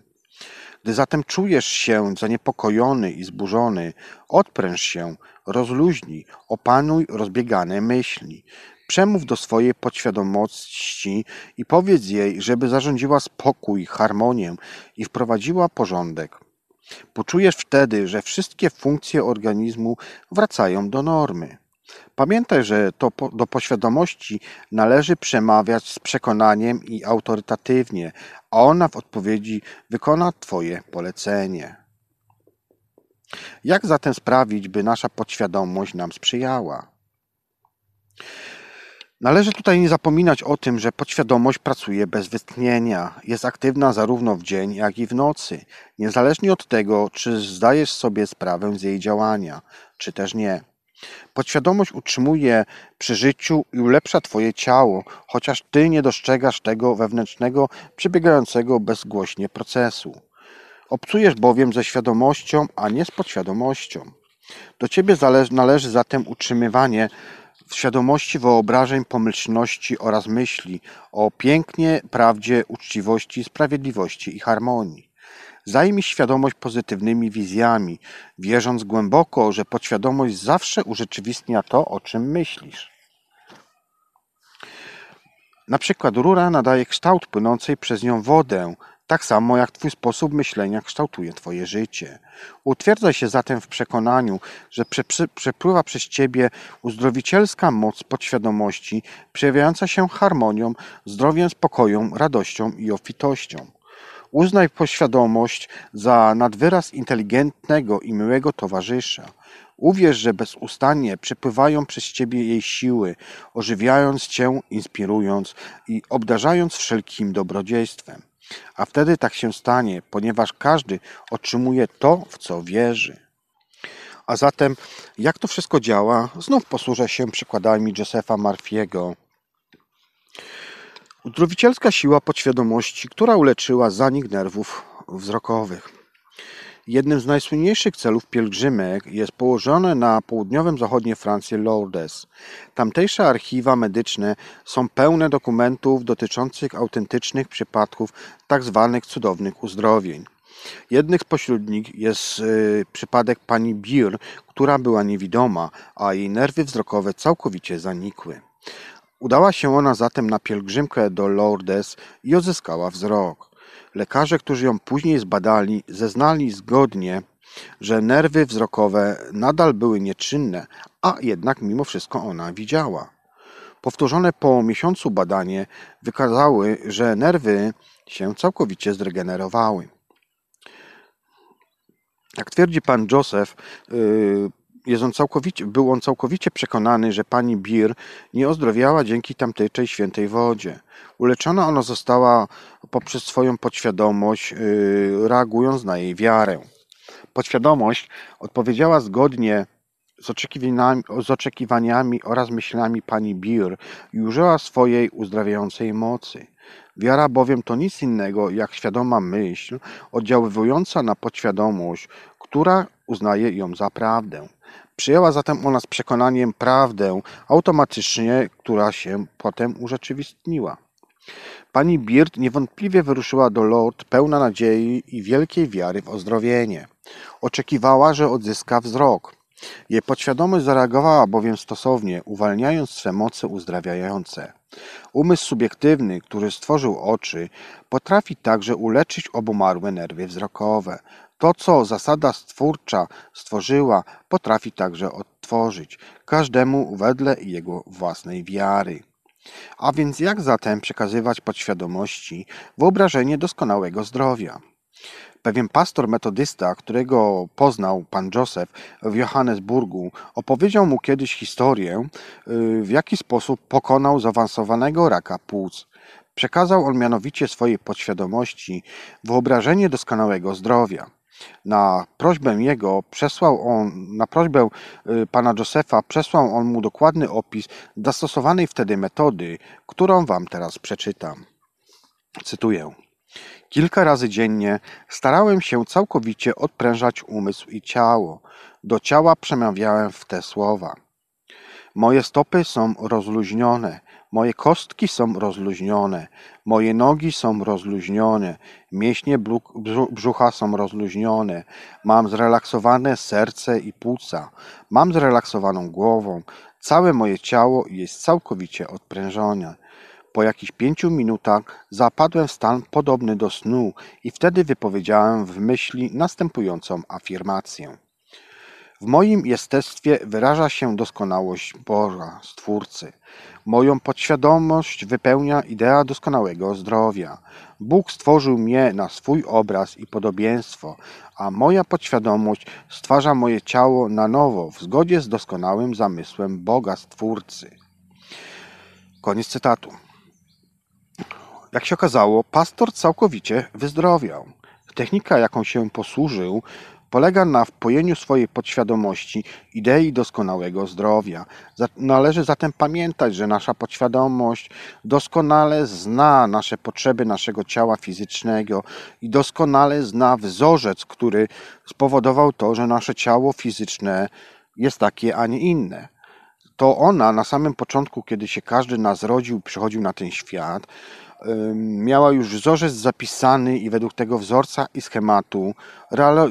Gdy zatem czujesz się zaniepokojony i zburzony, odpręż się, rozluźnij, opanuj rozbiegane myśli. Przemów do swojej podświadomości i powiedz jej, żeby zarządziła spokój, harmonię i wprowadziła porządek. Poczujesz wtedy, że wszystkie funkcje organizmu wracają do normy. Pamiętaj, że to po, do poświadomości należy przemawiać z przekonaniem i autorytatywnie, a ona w odpowiedzi wykona Twoje polecenie. Jak zatem sprawić, by nasza podświadomość nam sprzyjała? Należy tutaj nie zapominać o tym, że podświadomość pracuje bez wytchnienia. Jest aktywna zarówno w dzień, jak i w nocy, niezależnie od tego, czy zdajesz sobie sprawę z jej działania, czy też nie. Podświadomość utrzymuje przy życiu i ulepsza Twoje ciało, chociaż Ty nie dostrzegasz tego wewnętrznego, przebiegającego bezgłośnie procesu. Obcujesz bowiem ze świadomością, a nie z podświadomością. Do Ciebie należy zatem utrzymywanie w świadomości wyobrażeń, pomyślności oraz myśli o pięknie, prawdzie, uczciwości, sprawiedliwości i harmonii. Zajmij świadomość pozytywnymi wizjami, wierząc głęboko, że podświadomość zawsze urzeczywistnia to, o czym myślisz. Na przykład rura nadaje kształt płynącej przez nią wodę, tak samo jak Twój sposób myślenia kształtuje Twoje życie. Utwierdzaj się zatem w przekonaniu, że przepływa przez Ciebie uzdrowicielska moc podświadomości, przejawiająca się harmonią, zdrowiem, spokojem, radością i obfitością. Uznaj poświadomość za nadwyraz inteligentnego i miłego towarzysza. Uwierz, że bezustannie przepływają przez Ciebie jej siły, ożywiając Cię, inspirując i obdarzając wszelkim dobrodziejstwem. A wtedy tak się stanie, ponieważ każdy otrzymuje to, w co wierzy. A zatem, jak to wszystko działa? Znów posłużę się przykładami Josepha Marfiego. Uzdrowicielska siła podświadomości, która uleczyła zanik nerwów wzrokowych. Jednym z najsłynniejszych celów pielgrzymek jest położone na południowym zachodzie Francji Lourdes. Tamtejsze archiwa medyczne są pełne dokumentów dotyczących autentycznych przypadków tzw. Tak cudownych uzdrowień. Jednym spośród nich jest y, przypadek pani Bir, która była niewidoma, a jej nerwy wzrokowe całkowicie zanikły. Udała się ona zatem na pielgrzymkę do Lourdes i odzyskała wzrok. Lekarze, którzy ją później zbadali, zeznali zgodnie, że nerwy wzrokowe nadal były nieczynne, a jednak mimo wszystko ona widziała. Powtórzone po miesiącu badanie wykazały, że nerwy się całkowicie zregenerowały. Jak twierdzi pan Joseph, jest on całkowicie, był on całkowicie przekonany, że pani Bir nie ozdrowiała dzięki tamtejszej świętej wodzie. Uleczona ona została poprzez swoją podświadomość, yy, reagując na jej wiarę. Podświadomość odpowiedziała zgodnie z oczekiwaniami, z oczekiwaniami oraz myślami pani Bir i użyła swojej uzdrawiającej mocy. Wiara bowiem to nic innego jak świadoma myśl oddziaływująca na podświadomość, która uznaje ją za prawdę. Przyjęła zatem ona z przekonaniem prawdę automatycznie, która się potem urzeczywistniła. Pani Bird niewątpliwie wyruszyła do Lord pełna nadziei i wielkiej wiary w ozdrowienie. Oczekiwała, że odzyska wzrok. Jej podświadomość zareagowała bowiem stosownie, uwalniając swe moce uzdrawiające. Umysł subiektywny, który stworzył oczy, potrafi także uleczyć obumarłe nerwy wzrokowe. To, co zasada stwórcza stworzyła, potrafi także odtworzyć, każdemu wedle jego własnej wiary. A więc jak zatem przekazywać podświadomości wyobrażenie doskonałego zdrowia? Pewien pastor metodysta, którego poznał pan Joseph w Johannesburgu, opowiedział mu kiedyś historię, y, w jaki sposób pokonał zaawansowanego raka płuc. Przekazał on mianowicie swojej podświadomości wyobrażenie doskonałego zdrowia. Na prośbę jego przesłał on, na prośbę y, pana Josefa przesłał on mu dokładny opis zastosowanej wtedy metody, którą wam teraz przeczytam. Cytuję. Kilka razy dziennie starałem się całkowicie odprężać umysł i ciało. Do ciała przemawiałem w te słowa. Moje stopy są rozluźnione, moje kostki są rozluźnione, moje nogi są rozluźnione, mięśnie brzucha są rozluźnione, mam zrelaksowane serce i płuca, mam zrelaksowaną głową, całe moje ciało jest całkowicie odprężone. Po jakichś pięciu minutach zapadłem w stan podobny do snu i wtedy wypowiedziałem w myśli następującą afirmację. W moim jestestwie wyraża się doskonałość Boga, Stwórcy. Moją podświadomość wypełnia idea doskonałego zdrowia. Bóg stworzył mnie na swój obraz i podobieństwo, a moja podświadomość stwarza moje ciało na nowo w zgodzie z doskonałym zamysłem Boga Stwórcy. Koniec cytatu. Jak się okazało, pastor całkowicie wyzdrowiał. Technika, jaką się posłużył, polega na wpojeniu swojej podświadomości idei doskonałego zdrowia. Należy zatem pamiętać, że nasza podświadomość doskonale zna nasze potrzeby naszego ciała fizycznego i doskonale zna wzorzec, który spowodował to, że nasze ciało fizyczne jest takie, a nie inne. To ona na samym początku, kiedy się każdy nas rodził, przychodził na ten świat, miała już wzorzec zapisany i według tego wzorca i schematu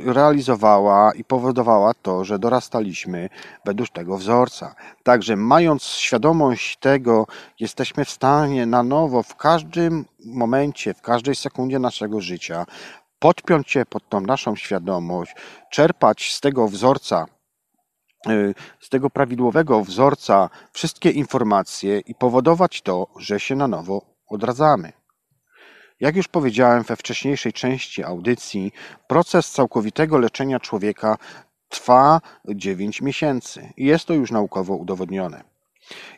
realizowała i powodowała to, że dorastaliśmy według tego wzorca. Także mając świadomość tego, jesteśmy w stanie na nowo w każdym momencie, w każdej sekundzie naszego życia podpiąć się pod tą naszą świadomość, czerpać z tego wzorca y, z tego prawidłowego wzorca wszystkie informacje i powodować to, że się na nowo odradzamy. Jak już powiedziałem we wcześniejszej części audycji, proces całkowitego leczenia człowieka trwa 9 miesięcy i jest to już naukowo udowodnione.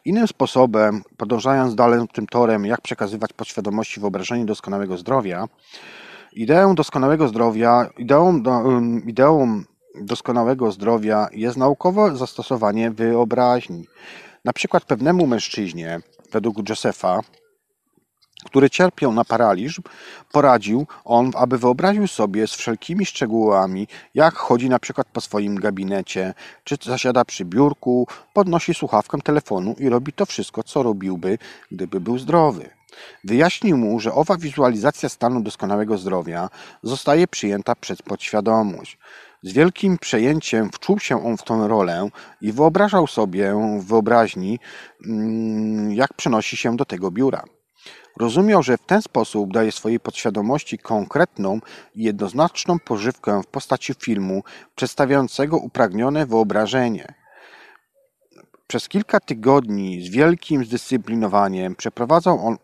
Innym sposobem, podążając dalej tym torem, jak przekazywać podświadomości wyobrażenie doskonałego zdrowia, ideą doskonałego zdrowia, ideą, do, ideą doskonałego zdrowia jest naukowe zastosowanie wyobraźni. Na przykład pewnemu mężczyźnie, według Josefa, który cierpiał na paraliż, poradził on, aby wyobraził sobie z wszelkimi szczegółami, jak chodzi na przykład po swoim gabinecie, czy zasiada przy biurku, podnosi słuchawkę telefonu i robi to wszystko, co robiłby, gdyby był zdrowy. Wyjaśnił mu, że owa wizualizacja stanu doskonałego zdrowia zostaje przyjęta przez podświadomość. Z wielkim przejęciem wczuł się on w tę rolę i wyobrażał sobie w wyobraźni, mm, jak przenosi się do tego biura. Rozumiał, że w ten sposób daje swojej podświadomości konkretną i jednoznaczną pożywkę w postaci filmu przedstawiającego upragnione wyobrażenie. Przez kilka tygodni z wielkim zdyscyplinowaniem przeprowadzał on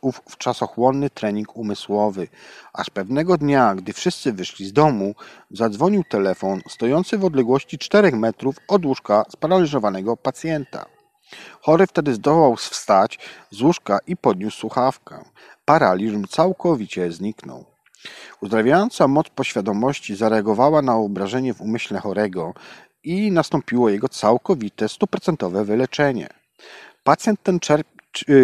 ów, czasochłonny trening umysłowy, aż pewnego dnia, gdy wszyscy wyszli z domu, zadzwonił telefon stojący w odległości czterech metrów od łóżka sparaliżowanego pacjenta. Chory wtedy zdołał wstać z łóżka i podniósł słuchawkę. Paraliż całkowicie zniknął. Uzdrawiająca moc poświadomości zareagowała na obrażenie w umyśle chorego i nastąpiło jego całkowite, stuprocentowe wyleczenie. Pacjent ten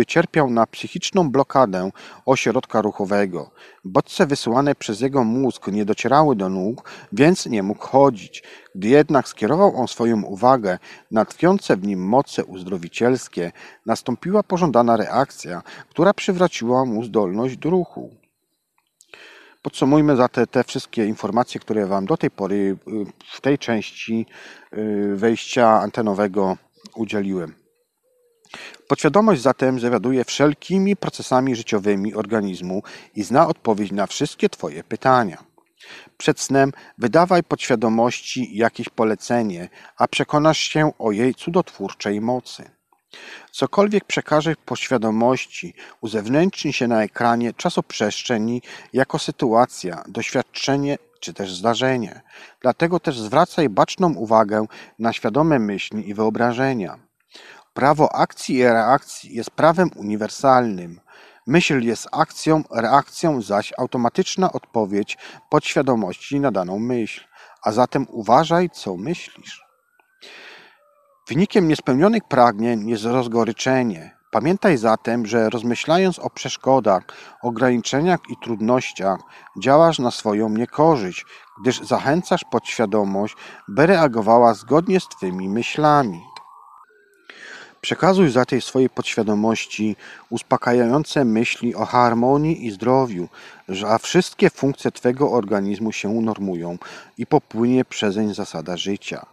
cierpiał na psychiczną blokadę ośrodka ruchowego. Bodźce wysyłane przez jego mózg nie docierały do nóg, więc nie mógł chodzić. Gdy jednak skierował on swoją uwagę na tkwiące w nim moce uzdrowicielskie, nastąpiła pożądana reakcja, która przywróciła mu zdolność do ruchu. Podsumujmy za te, te wszystkie informacje, które Wam do tej pory y, w tej części y, wejścia antenowego udzieliłem. Podświadomość zatem zawiaduje wszelkimi procesami życiowymi organizmu i zna odpowiedź na wszystkie Twoje pytania. Przed snem wydawaj podświadomości jakieś polecenie, a przekonasz się o jej cudotwórczej mocy. Cokolwiek przekaże podświadomości, uzewnętrzni się na ekranie czasoprzestrzeni jako sytuacja, doświadczenie czy też zdarzenie. Dlatego też zwracaj baczną uwagę na świadome myśli i wyobrażenia. Prawo akcji i reakcji jest prawem uniwersalnym. Myśl jest akcją, reakcją zaś automatyczna odpowiedź podświadomości na daną myśl. A zatem uważaj, co myślisz. Wynikiem niespełnionych pragnień jest rozgoryczenie. Pamiętaj zatem, że rozmyślając o przeszkodach, ograniczeniach i trudnościach, działasz na swoją niekorzyść, gdyż zachęcasz podświadomość, by reagowała zgodnie z Twymi myślami. Przekazuj za tej swojej podświadomości uspokajające myśli o harmonii i zdrowiu, że wszystkie funkcje Twego organizmu się unormują i popłynie przezeń zasada życia.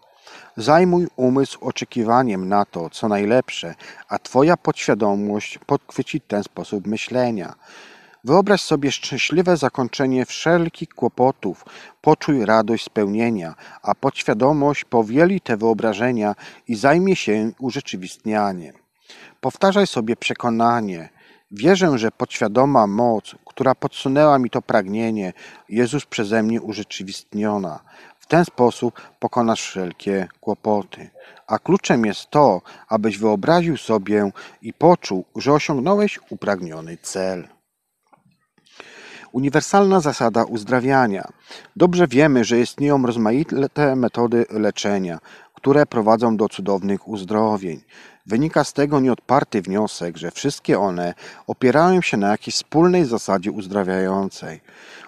Zajmuj umysł oczekiwaniem na to, co najlepsze, a Twoja podświadomość podchwyci ten sposób myślenia. Wyobraź sobie szczęśliwe zakończenie wszelkich kłopotów, poczuj radość spełnienia, a podświadomość powieli te wyobrażenia i zajmie się urzeczywistnianiem. Powtarzaj sobie przekonanie. Wierzę, że podświadoma moc, która podsunęła mi to pragnienie, jest już przeze mnie urzeczywistniona. W ten sposób pokonasz wszelkie kłopoty. A kluczem jest to, abyś wyobraził sobie i poczuł, że osiągnąłeś upragniony cel. Uniwersalna zasada uzdrawiania. Dobrze wiemy, że istnieją rozmaite metody leczenia, które prowadzą do cudownych uzdrowień. Wynika z tego nieodparty wniosek, że wszystkie one opierają się na jakiejś wspólnej zasadzie uzdrawiającej,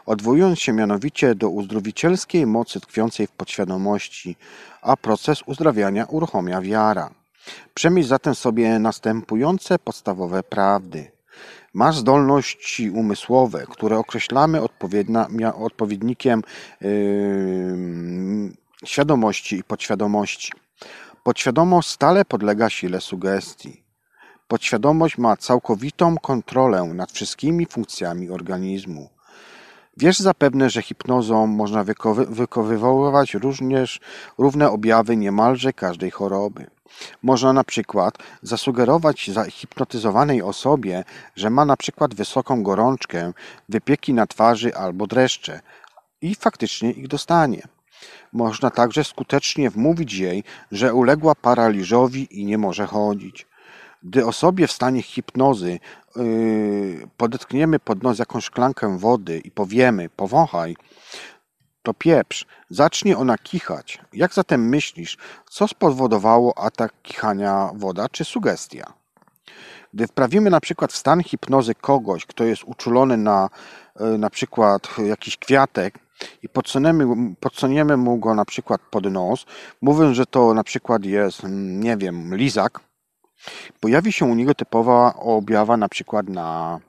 odwołując się mianowicie do uzdrowicielskiej mocy tkwiącej w podświadomości, a proces uzdrawiania uruchamia wiara. Przemyśl zatem sobie następujące podstawowe prawdy. Masz zdolności umysłowe, które określamy odpowiednikiem yy, świadomości i podświadomości. Podświadomość stale podlega sile sugestii. Podświadomość ma całkowitą kontrolę nad wszystkimi funkcjami organizmu. Wiesz zapewne, że hipnozą można wywoływać również równe objawy niemalże każdej choroby. Można na przykład zasugerować zahipnotyzowanej osobie, że ma na przykład wysoką gorączkę, wypieki na twarzy albo dreszcze i faktycznie ich dostanie. Można także skutecznie wmówić jej, że uległa paraliżowi i nie może chodzić. Gdy osobie w stanie hipnozy yy, podetkniemy pod nos jakąś szklankę wody i powiemy powąchaj, to pieprz, zacznie ona kichać. Jak zatem myślisz, co spowodowało atak kichania woda czy sugestia? Gdy wprawimy na przykład w stan hipnozy kogoś, kto jest uczulony na yy, na przykład jakiś kwiatek i podsuniemy, podsuniemy mu go na przykład pod nos, mówiąc, że to na przykład jest, mm, nie wiem, lizak, pojawi się u niego typowa objawa na przykład na,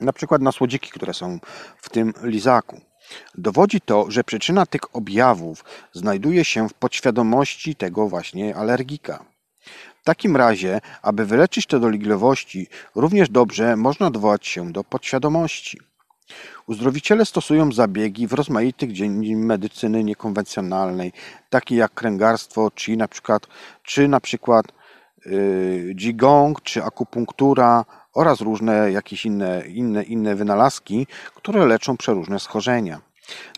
na przykład na słodziki, które są w tym lizaku. Dowodzi to, że przyczyna tych objawów znajduje się w podświadomości tego właśnie alergika. W takim razie, aby wyleczyć te dolegliwości, również dobrze można odwołać się do podświadomości. Uzdrowiciele stosują zabiegi w rozmaitych dziedzinach medycyny niekonwencjonalnej, takie jak kręgarstwo, czy na przykład, czy na przykład Qigong, czy akupunktura oraz różne jakieś inne, inne, inne wynalazki, które leczą przeróżne schorzenia.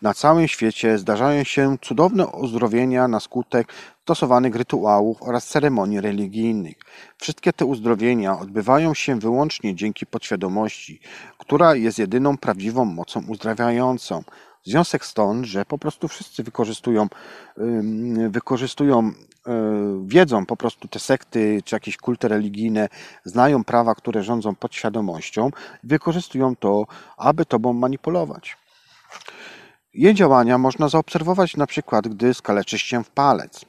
Na całym świecie zdarzają się cudowne uzdrowienia na skutek stosowanych rytuałów oraz ceremonii religijnych. Wszystkie te uzdrowienia odbywają się wyłącznie dzięki podświadomości, która jest jedyną prawdziwą mocą uzdrawiającą. Związek stąd, że po prostu wszyscy wykorzystują, wykorzystują wiedzą po prostu te sekty czy jakieś kulty religijne, znają prawa, które rządzą podświadomością, wykorzystują to, aby tobą manipulować. Jej działania można zaobserwować na przykład, gdy skaleczysz się w palec.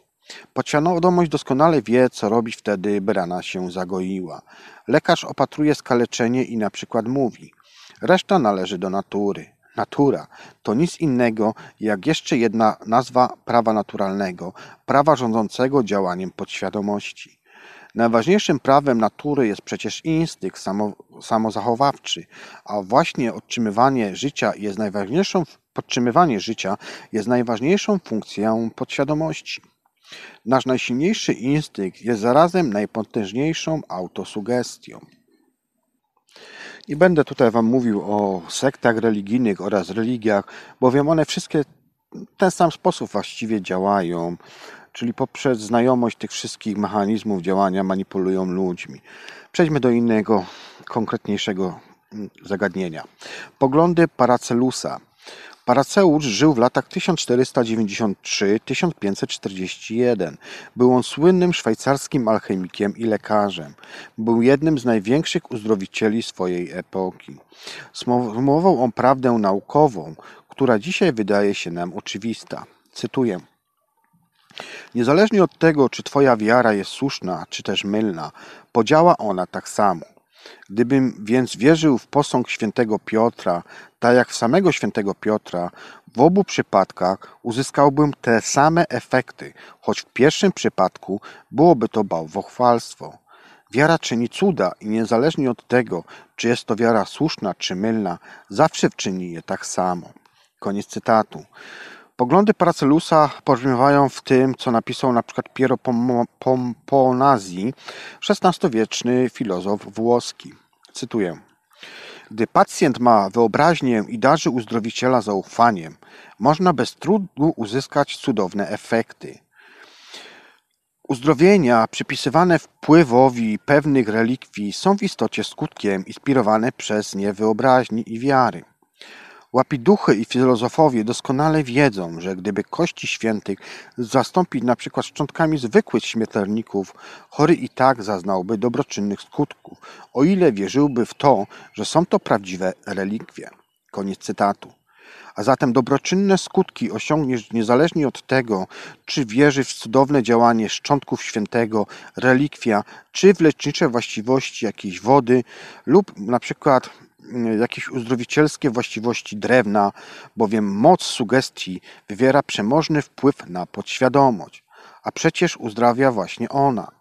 Podświadomość doskonale wie, co robić wtedy, by rana się zagoiła. Lekarz opatruje skaleczenie i na przykład mówi: Reszta należy do natury. Natura to nic innego jak jeszcze jedna nazwa prawa naturalnego, prawa rządzącego działaniem podświadomości. Najważniejszym prawem natury jest przecież instynkt samo, samozachowawczy, a właśnie otrzymywanie życia jest najważniejszą, podtrzymywanie życia jest najważniejszą funkcją podświadomości. Nasz najsilniejszy instynkt jest zarazem najpotężniejszą autosugestią. Nie będę tutaj Wam mówił o sektach religijnych oraz religiach, bowiem one wszystkie w ten sam sposób właściwie działają, czyli poprzez znajomość tych wszystkich mechanizmów działania manipulują ludźmi. Przejdźmy do innego, konkretniejszego mm, zagadnienia. Poglądy Paracelusa. Paraceusz żył w latach 1493-1541. Był on słynnym szwajcarskim alchemikiem i lekarzem. Był jednym z największych uzdrowicieli swojej epoki. Sformułował on prawdę naukową, która dzisiaj wydaje się nam oczywista. Cytuję. Niezależnie od tego, czy Twoja wiara jest słuszna, czy też mylna, podziała ona tak samo. Gdybym więc wierzył w posąg świętego Piotra, tak jak w samego świętego Piotra, w obu przypadkach uzyskałbym te same efekty, choć w pierwszym przypadku byłoby to bałwochwalstwo. Wiara czyni cuda i niezależnie od tego, czy jest to wiara słuszna czy mylna, zawsze czyni je tak samo. Koniec cytatu. Poglądy Paracelusa pobrzmiewają w tym, co napisał na Piero Pomponazzi, XVI-wieczny filozof włoski. Cytuję. Gdy pacjent ma wyobraźnię i darzy uzdrowiciela zaufaniem, można bez trudu uzyskać cudowne efekty. Uzdrowienia przypisywane wpływowi pewnych relikwii są w istocie skutkiem inspirowane przez nie wyobraźni i wiary. Łapiduchy i filozofowie doskonale wiedzą, że gdyby kości świętych zastąpić na przykład szczątkami zwykłych śmiertelników, chory i tak zaznałby dobroczynnych skutków, o ile wierzyłby w to, że są to prawdziwe relikwie. Koniec cytatu. A zatem dobroczynne skutki osiągniesz niezależnie od tego, czy wierzysz w cudowne działanie szczątków świętego, relikwia, czy w lecznicze właściwości jakiejś wody lub na przykład jakieś uzdrowicielskie właściwości drewna, bowiem moc sugestii wywiera przemożny wpływ na podświadomość, a przecież uzdrawia właśnie ona.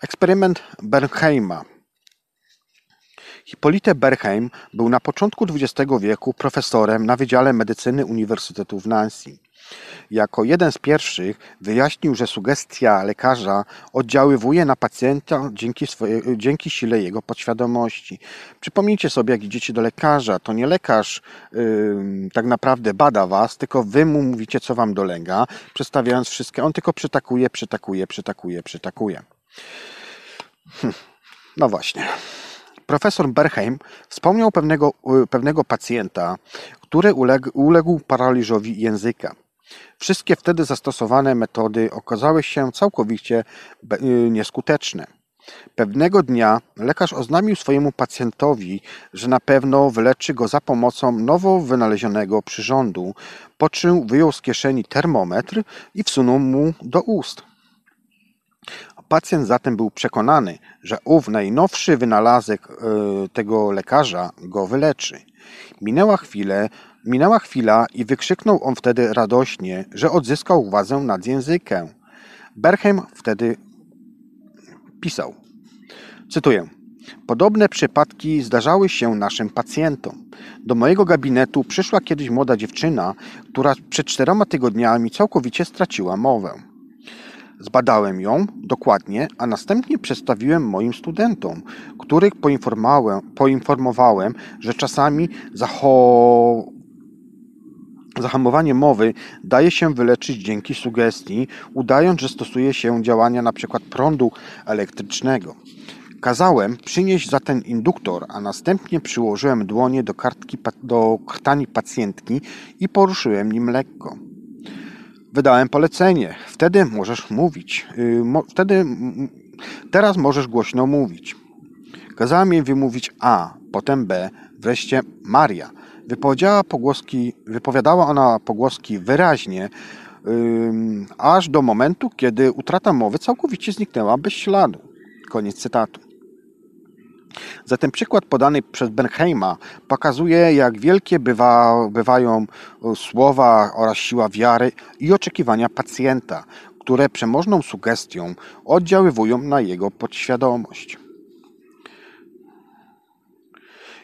Eksperyment Bernheima. Hippolyte Berheim był na początku XX wieku profesorem na Wydziale Medycyny Uniwersytetu w Nancy. Jako jeden z pierwszych wyjaśnił, że sugestia lekarza oddziaływuje na pacjenta dzięki, swoje, dzięki sile jego podświadomości. Przypomnijcie sobie, jak idziecie do lekarza, to nie lekarz yy, tak naprawdę bada was, tylko wy mu mówicie, co wam dolega, przedstawiając wszystkie. On tylko przytakuje, przytakuje, przytakuje, przytakuje. Hm. No właśnie. Profesor Berheim wspomniał pewnego, pewnego pacjenta, który uległ, uległ paraliżowi języka. Wszystkie wtedy zastosowane metody okazały się całkowicie y, nieskuteczne. Pewnego dnia lekarz oznamił swojemu pacjentowi, że na pewno wyleczy go za pomocą nowo wynalezionego przyrządu, po czym wyjął z kieszeni termometr i wsunął mu do ust. Pacjent zatem był przekonany, że ów najnowszy wynalazek y, tego lekarza go wyleczy. Minęła chwilę, Minęła chwila i wykrzyknął on wtedy radośnie, że odzyskał władzę nad językiem. Berheim wtedy pisał, cytuję, Podobne przypadki zdarzały się naszym pacjentom. Do mojego gabinetu przyszła kiedyś młoda dziewczyna, która przed czterema tygodniami całkowicie straciła mowę. Zbadałem ją dokładnie, a następnie przedstawiłem moim studentom, których poinformowałem, poinformowałem że czasami Zahamowanie mowy daje się wyleczyć dzięki sugestii, udając, że stosuje się działania np. prądu elektrycznego. Kazałem przynieść za ten induktor, a następnie przyłożyłem dłonie do, kartki, do krtani pacjentki i poruszyłem nim lekko. Wydałem polecenie. Wtedy możesz mówić. Y, wtedy teraz możesz głośno mówić. Kazałem jej wymówić A, potem B, wreszcie Maria – Wypowiedziała pogłoski, wypowiadała ona pogłoski wyraźnie, aż do momentu, kiedy utrata mowy całkowicie zniknęła bez śladu. Koniec cytatu. Zatem przykład podany przez Benheima pokazuje, jak wielkie bywa, bywają słowa oraz siła wiary i oczekiwania pacjenta, które przemożną sugestią oddziaływują na jego podświadomość.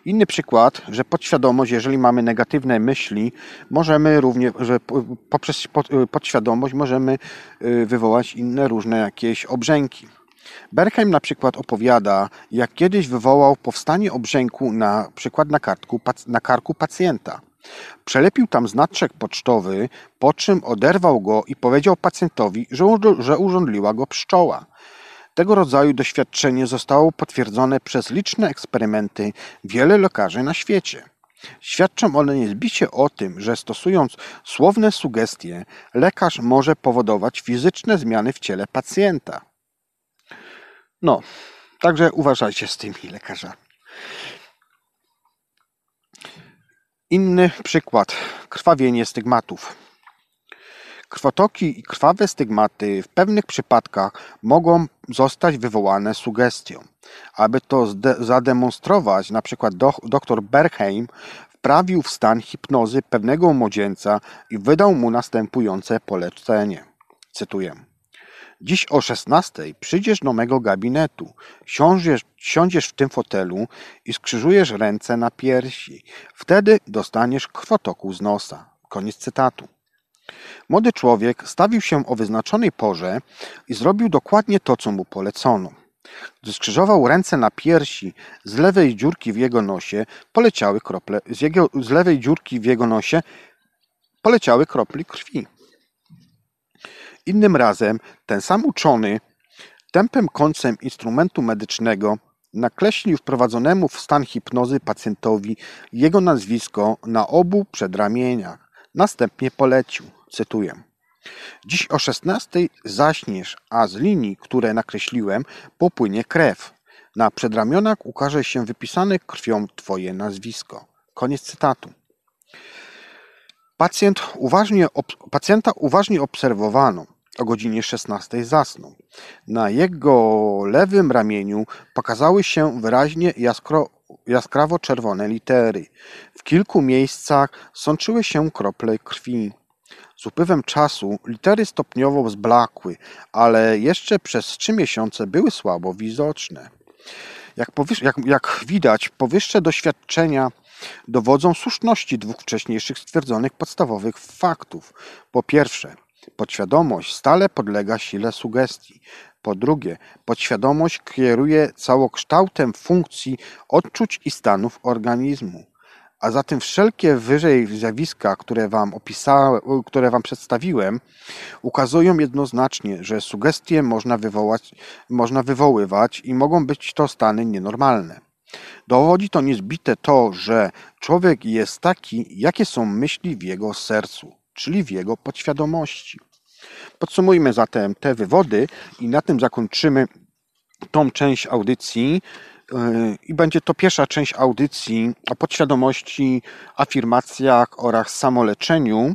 Inny przykład, że podświadomość, jeżeli mamy negatywne myśli, możemy również, że po- poprzez pod- podświadomość możemy y, wywołać inne różne jakieś obrzęki. Berkheim na przykład opowiada, jak kiedyś wywołał powstanie obrzęku na przykład na, kartku, na karku pacjenta. Przelepił tam znaczek pocztowy, po czym oderwał go i powiedział pacjentowi, że, że urządliła go pszczoła. Tego rodzaju doświadczenie zostało potwierdzone przez liczne eksperymenty wiele lekarzy na świecie. Świadczą one niezbicie o tym, że stosując słowne sugestie, lekarz może powodować fizyczne zmiany w ciele pacjenta. No, także uważajcie z tymi lekarzami. Inny przykład. Krwawienie stygmatów. Krwotoki i krwawe stygmaty w pewnych przypadkach mogą zostać wywołane sugestią. Aby to zademonstrować, na przykład dr Berkheim wprawił w stan hipnozy pewnego młodzieńca i wydał mu następujące polecenie. Cytuję. Dziś o 16 przyjdziesz do mego gabinetu, siądziesz, siądziesz w tym fotelu i skrzyżujesz ręce na piersi. Wtedy dostaniesz krwotoku z nosa. Koniec cytatu. Młody człowiek stawił się o wyznaczonej porze i zrobił dokładnie to, co mu polecono. Gdy skrzyżował ręce na piersi, z lewej dziurki w jego nosie poleciały krople, z, jego, z lewej dziurki w jego nosie poleciały krople krwi. Innym razem ten sam uczony tępym końcem instrumentu medycznego nakreślił wprowadzonemu w stan hipnozy pacjentowi jego nazwisko na obu przedramieniach. Następnie polecił, cytuję. Dziś o 16 zaśniesz, a z linii, które nakreśliłem, popłynie krew. Na przedramionach ukaże się wypisane krwią twoje nazwisko. Koniec cytatu. Pacjent uważnie, pacjenta uważnie obserwowano. O godzinie 16 zasnął. Na jego lewym ramieniu pokazały się wyraźnie jaskro, jaskrawo czerwone litery. W kilku miejscach sączyły się krople krwi. Z upływem czasu litery stopniowo zblakły, ale jeszcze przez trzy miesiące były słabo widoczne. Jak, jak, jak widać, powyższe doświadczenia dowodzą słuszności dwóch wcześniejszych stwierdzonych podstawowych faktów. Po pierwsze, podświadomość stale podlega sile sugestii. Po drugie, podświadomość kieruje całokształtem funkcji odczuć i stanów organizmu. A zatem wszelkie wyżej zjawiska, które wam opisałem, które wam przedstawiłem, ukazują jednoznacznie, że sugestie można, wywołać, można wywoływać i mogą być to stany nienormalne. Dowodzi to niezbite to, że człowiek jest taki, jakie są myśli w jego sercu, czyli w jego podświadomości. Podsumujmy zatem te wywody i na tym zakończymy tą część audycji. Yy, I będzie to pierwsza część audycji o podświadomości, afirmacjach oraz samoleczeniu.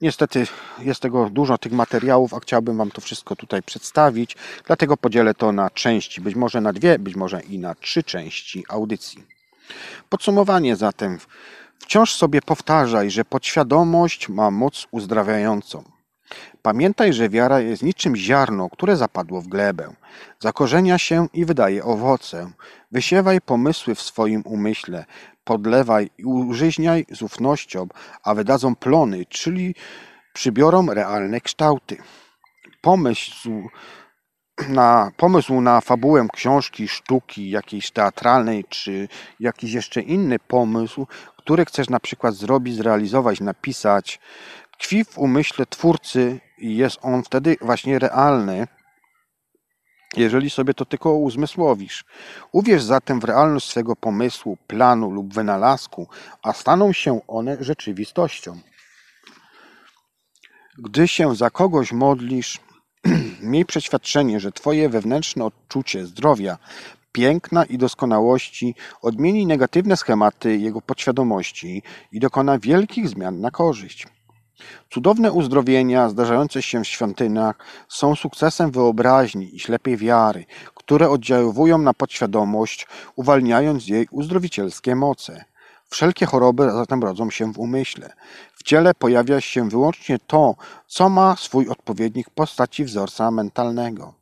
Niestety jest tego dużo tych materiałów, a chciałbym Wam to wszystko tutaj przedstawić, dlatego podzielę to na części, być może na dwie, być może i na trzy części audycji. Podsumowanie zatem. Wciąż sobie powtarzaj, że podświadomość ma moc uzdrawiającą. Pamiętaj, że wiara jest niczym ziarno, które zapadło w glebę. Zakorzenia się i wydaje owoce. Wysiewaj pomysły w swoim umyśle, podlewaj i użyźniaj z ufnością, a wydadzą plony, czyli przybiorą realne kształty. Pomysł na, pomysł na fabułę książki, sztuki, jakiejś teatralnej, czy jakiś jeszcze inny pomysł, który chcesz na przykład zrobić, zrealizować, napisać, tkwi w umyśle twórcy i jest on wtedy właśnie realny, jeżeli sobie to tylko uzmysłowisz. Uwierz zatem w realność swego pomysłu, planu lub wynalazku, a staną się one rzeczywistością. Gdy się za kogoś modlisz, miej przeświadczenie, że Twoje wewnętrzne odczucie zdrowia, piękna i doskonałości odmieni negatywne schematy jego podświadomości i dokona wielkich zmian na korzyść. Cudowne uzdrowienia zdarzające się w świątyniach są sukcesem wyobraźni i ślepej wiary, które oddziałują na podświadomość, uwalniając jej uzdrowicielskie moce. Wszelkie choroby zatem rodzą się w umyśle. W ciele pojawia się wyłącznie to, co ma swój odpowiednik w postaci wzorca mentalnego.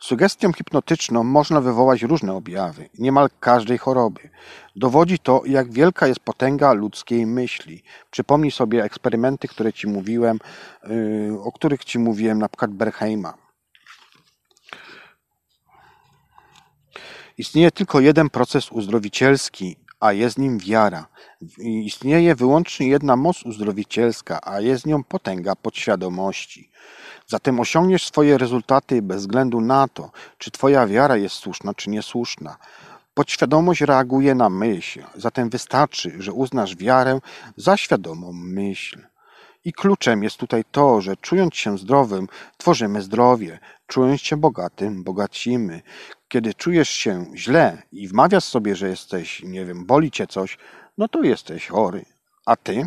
Sugestią hipnotyczną można wywołać różne objawy, niemal każdej choroby. Dowodzi to, jak wielka jest potęga ludzkiej myśli. Przypomnij sobie eksperymenty, które ci mówiłem, yy, o których ci mówiłem, na przykład Berheima. Istnieje tylko jeden proces uzdrowicielski, a jest nim wiara. Istnieje wyłącznie jedna moc uzdrowicielska, a jest nią potęga podświadomości. Zatem osiągniesz swoje rezultaty bez względu na to, czy Twoja wiara jest słuszna, czy niesłuszna. Podświadomość reaguje na myśl, zatem wystarczy, że uznasz wiarę za świadomą myśl. I kluczem jest tutaj to, że czując się zdrowym, tworzymy zdrowie, czując się bogatym, bogacimy. Kiedy czujesz się źle i wmawiasz sobie, że jesteś, nie wiem, boli cię coś, no to jesteś chory. A ty?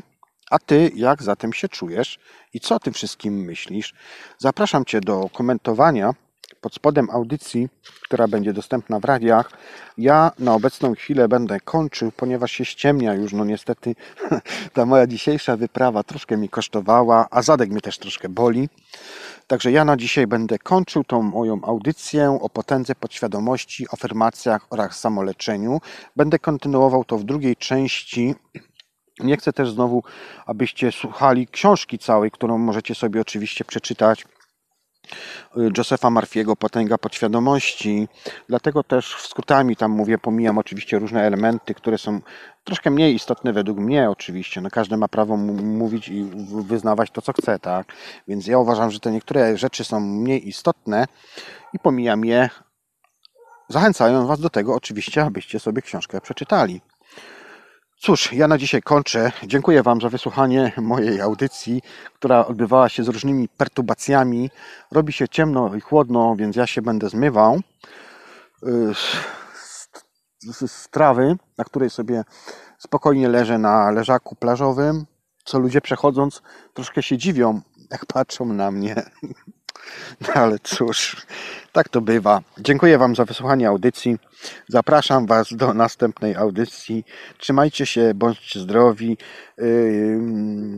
A ty jak zatem się czujesz i co o tym wszystkim myślisz? Zapraszam cię do komentowania pod spodem audycji, która będzie dostępna w radiach. Ja na obecną chwilę będę kończył, ponieważ się ściemnia już. No niestety ta moja dzisiejsza wyprawa troszkę mi kosztowała, a zadek mnie też troszkę boli. Także ja na dzisiaj będę kończył tą moją audycję o potędze podświadomości, afirmacjach oraz samoleczeniu. Będę kontynuował to w drugiej części. Nie chcę też znowu, abyście słuchali książki całej, którą możecie sobie oczywiście przeczytać Josepha Marfiego Potęga Podświadomości. Dlatego też skrótami tam mówię, pomijam oczywiście różne elementy, które są troszkę mniej istotne według mnie oczywiście. No każdy ma prawo mówić i wyznawać to, co chce, tak? Więc ja uważam, że te niektóre rzeczy są mniej istotne i pomijam je, zachęcając Was do tego oczywiście, abyście sobie książkę przeczytali. Cóż, ja na dzisiaj kończę. Dziękuję Wam za wysłuchanie mojej audycji, która odbywała się z różnymi perturbacjami. Robi się ciemno i chłodno, więc ja się będę zmywał z trawy, na której sobie spokojnie leżę na leżaku plażowym, co ludzie przechodząc troszkę się dziwią, jak patrzą na mnie. No ale cóż, tak to bywa. Dziękuję Wam za wysłuchanie audycji. Zapraszam Was do następnej audycji. Trzymajcie się, bądźcie zdrowi.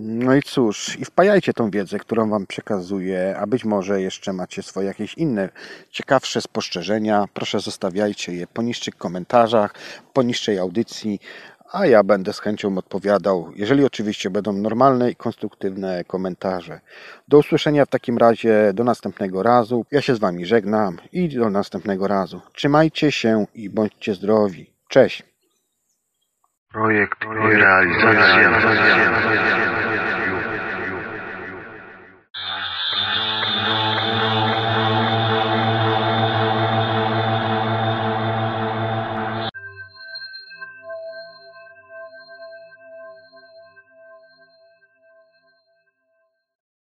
No i cóż, i wpajajcie tą wiedzę, którą Wam przekazuję, a być może jeszcze macie swoje jakieś inne ciekawsze spostrzeżenia. Proszę zostawiajcie je po niższych komentarzach, po niższej audycji a ja będę z chęcią odpowiadał, jeżeli oczywiście będą normalne i konstruktywne komentarze. Do usłyszenia w takim razie, do następnego razu. Ja się z Wami żegnam i do następnego razu. Trzymajcie się i bądźcie zdrowi. Cześć.
Projekt i realizacja.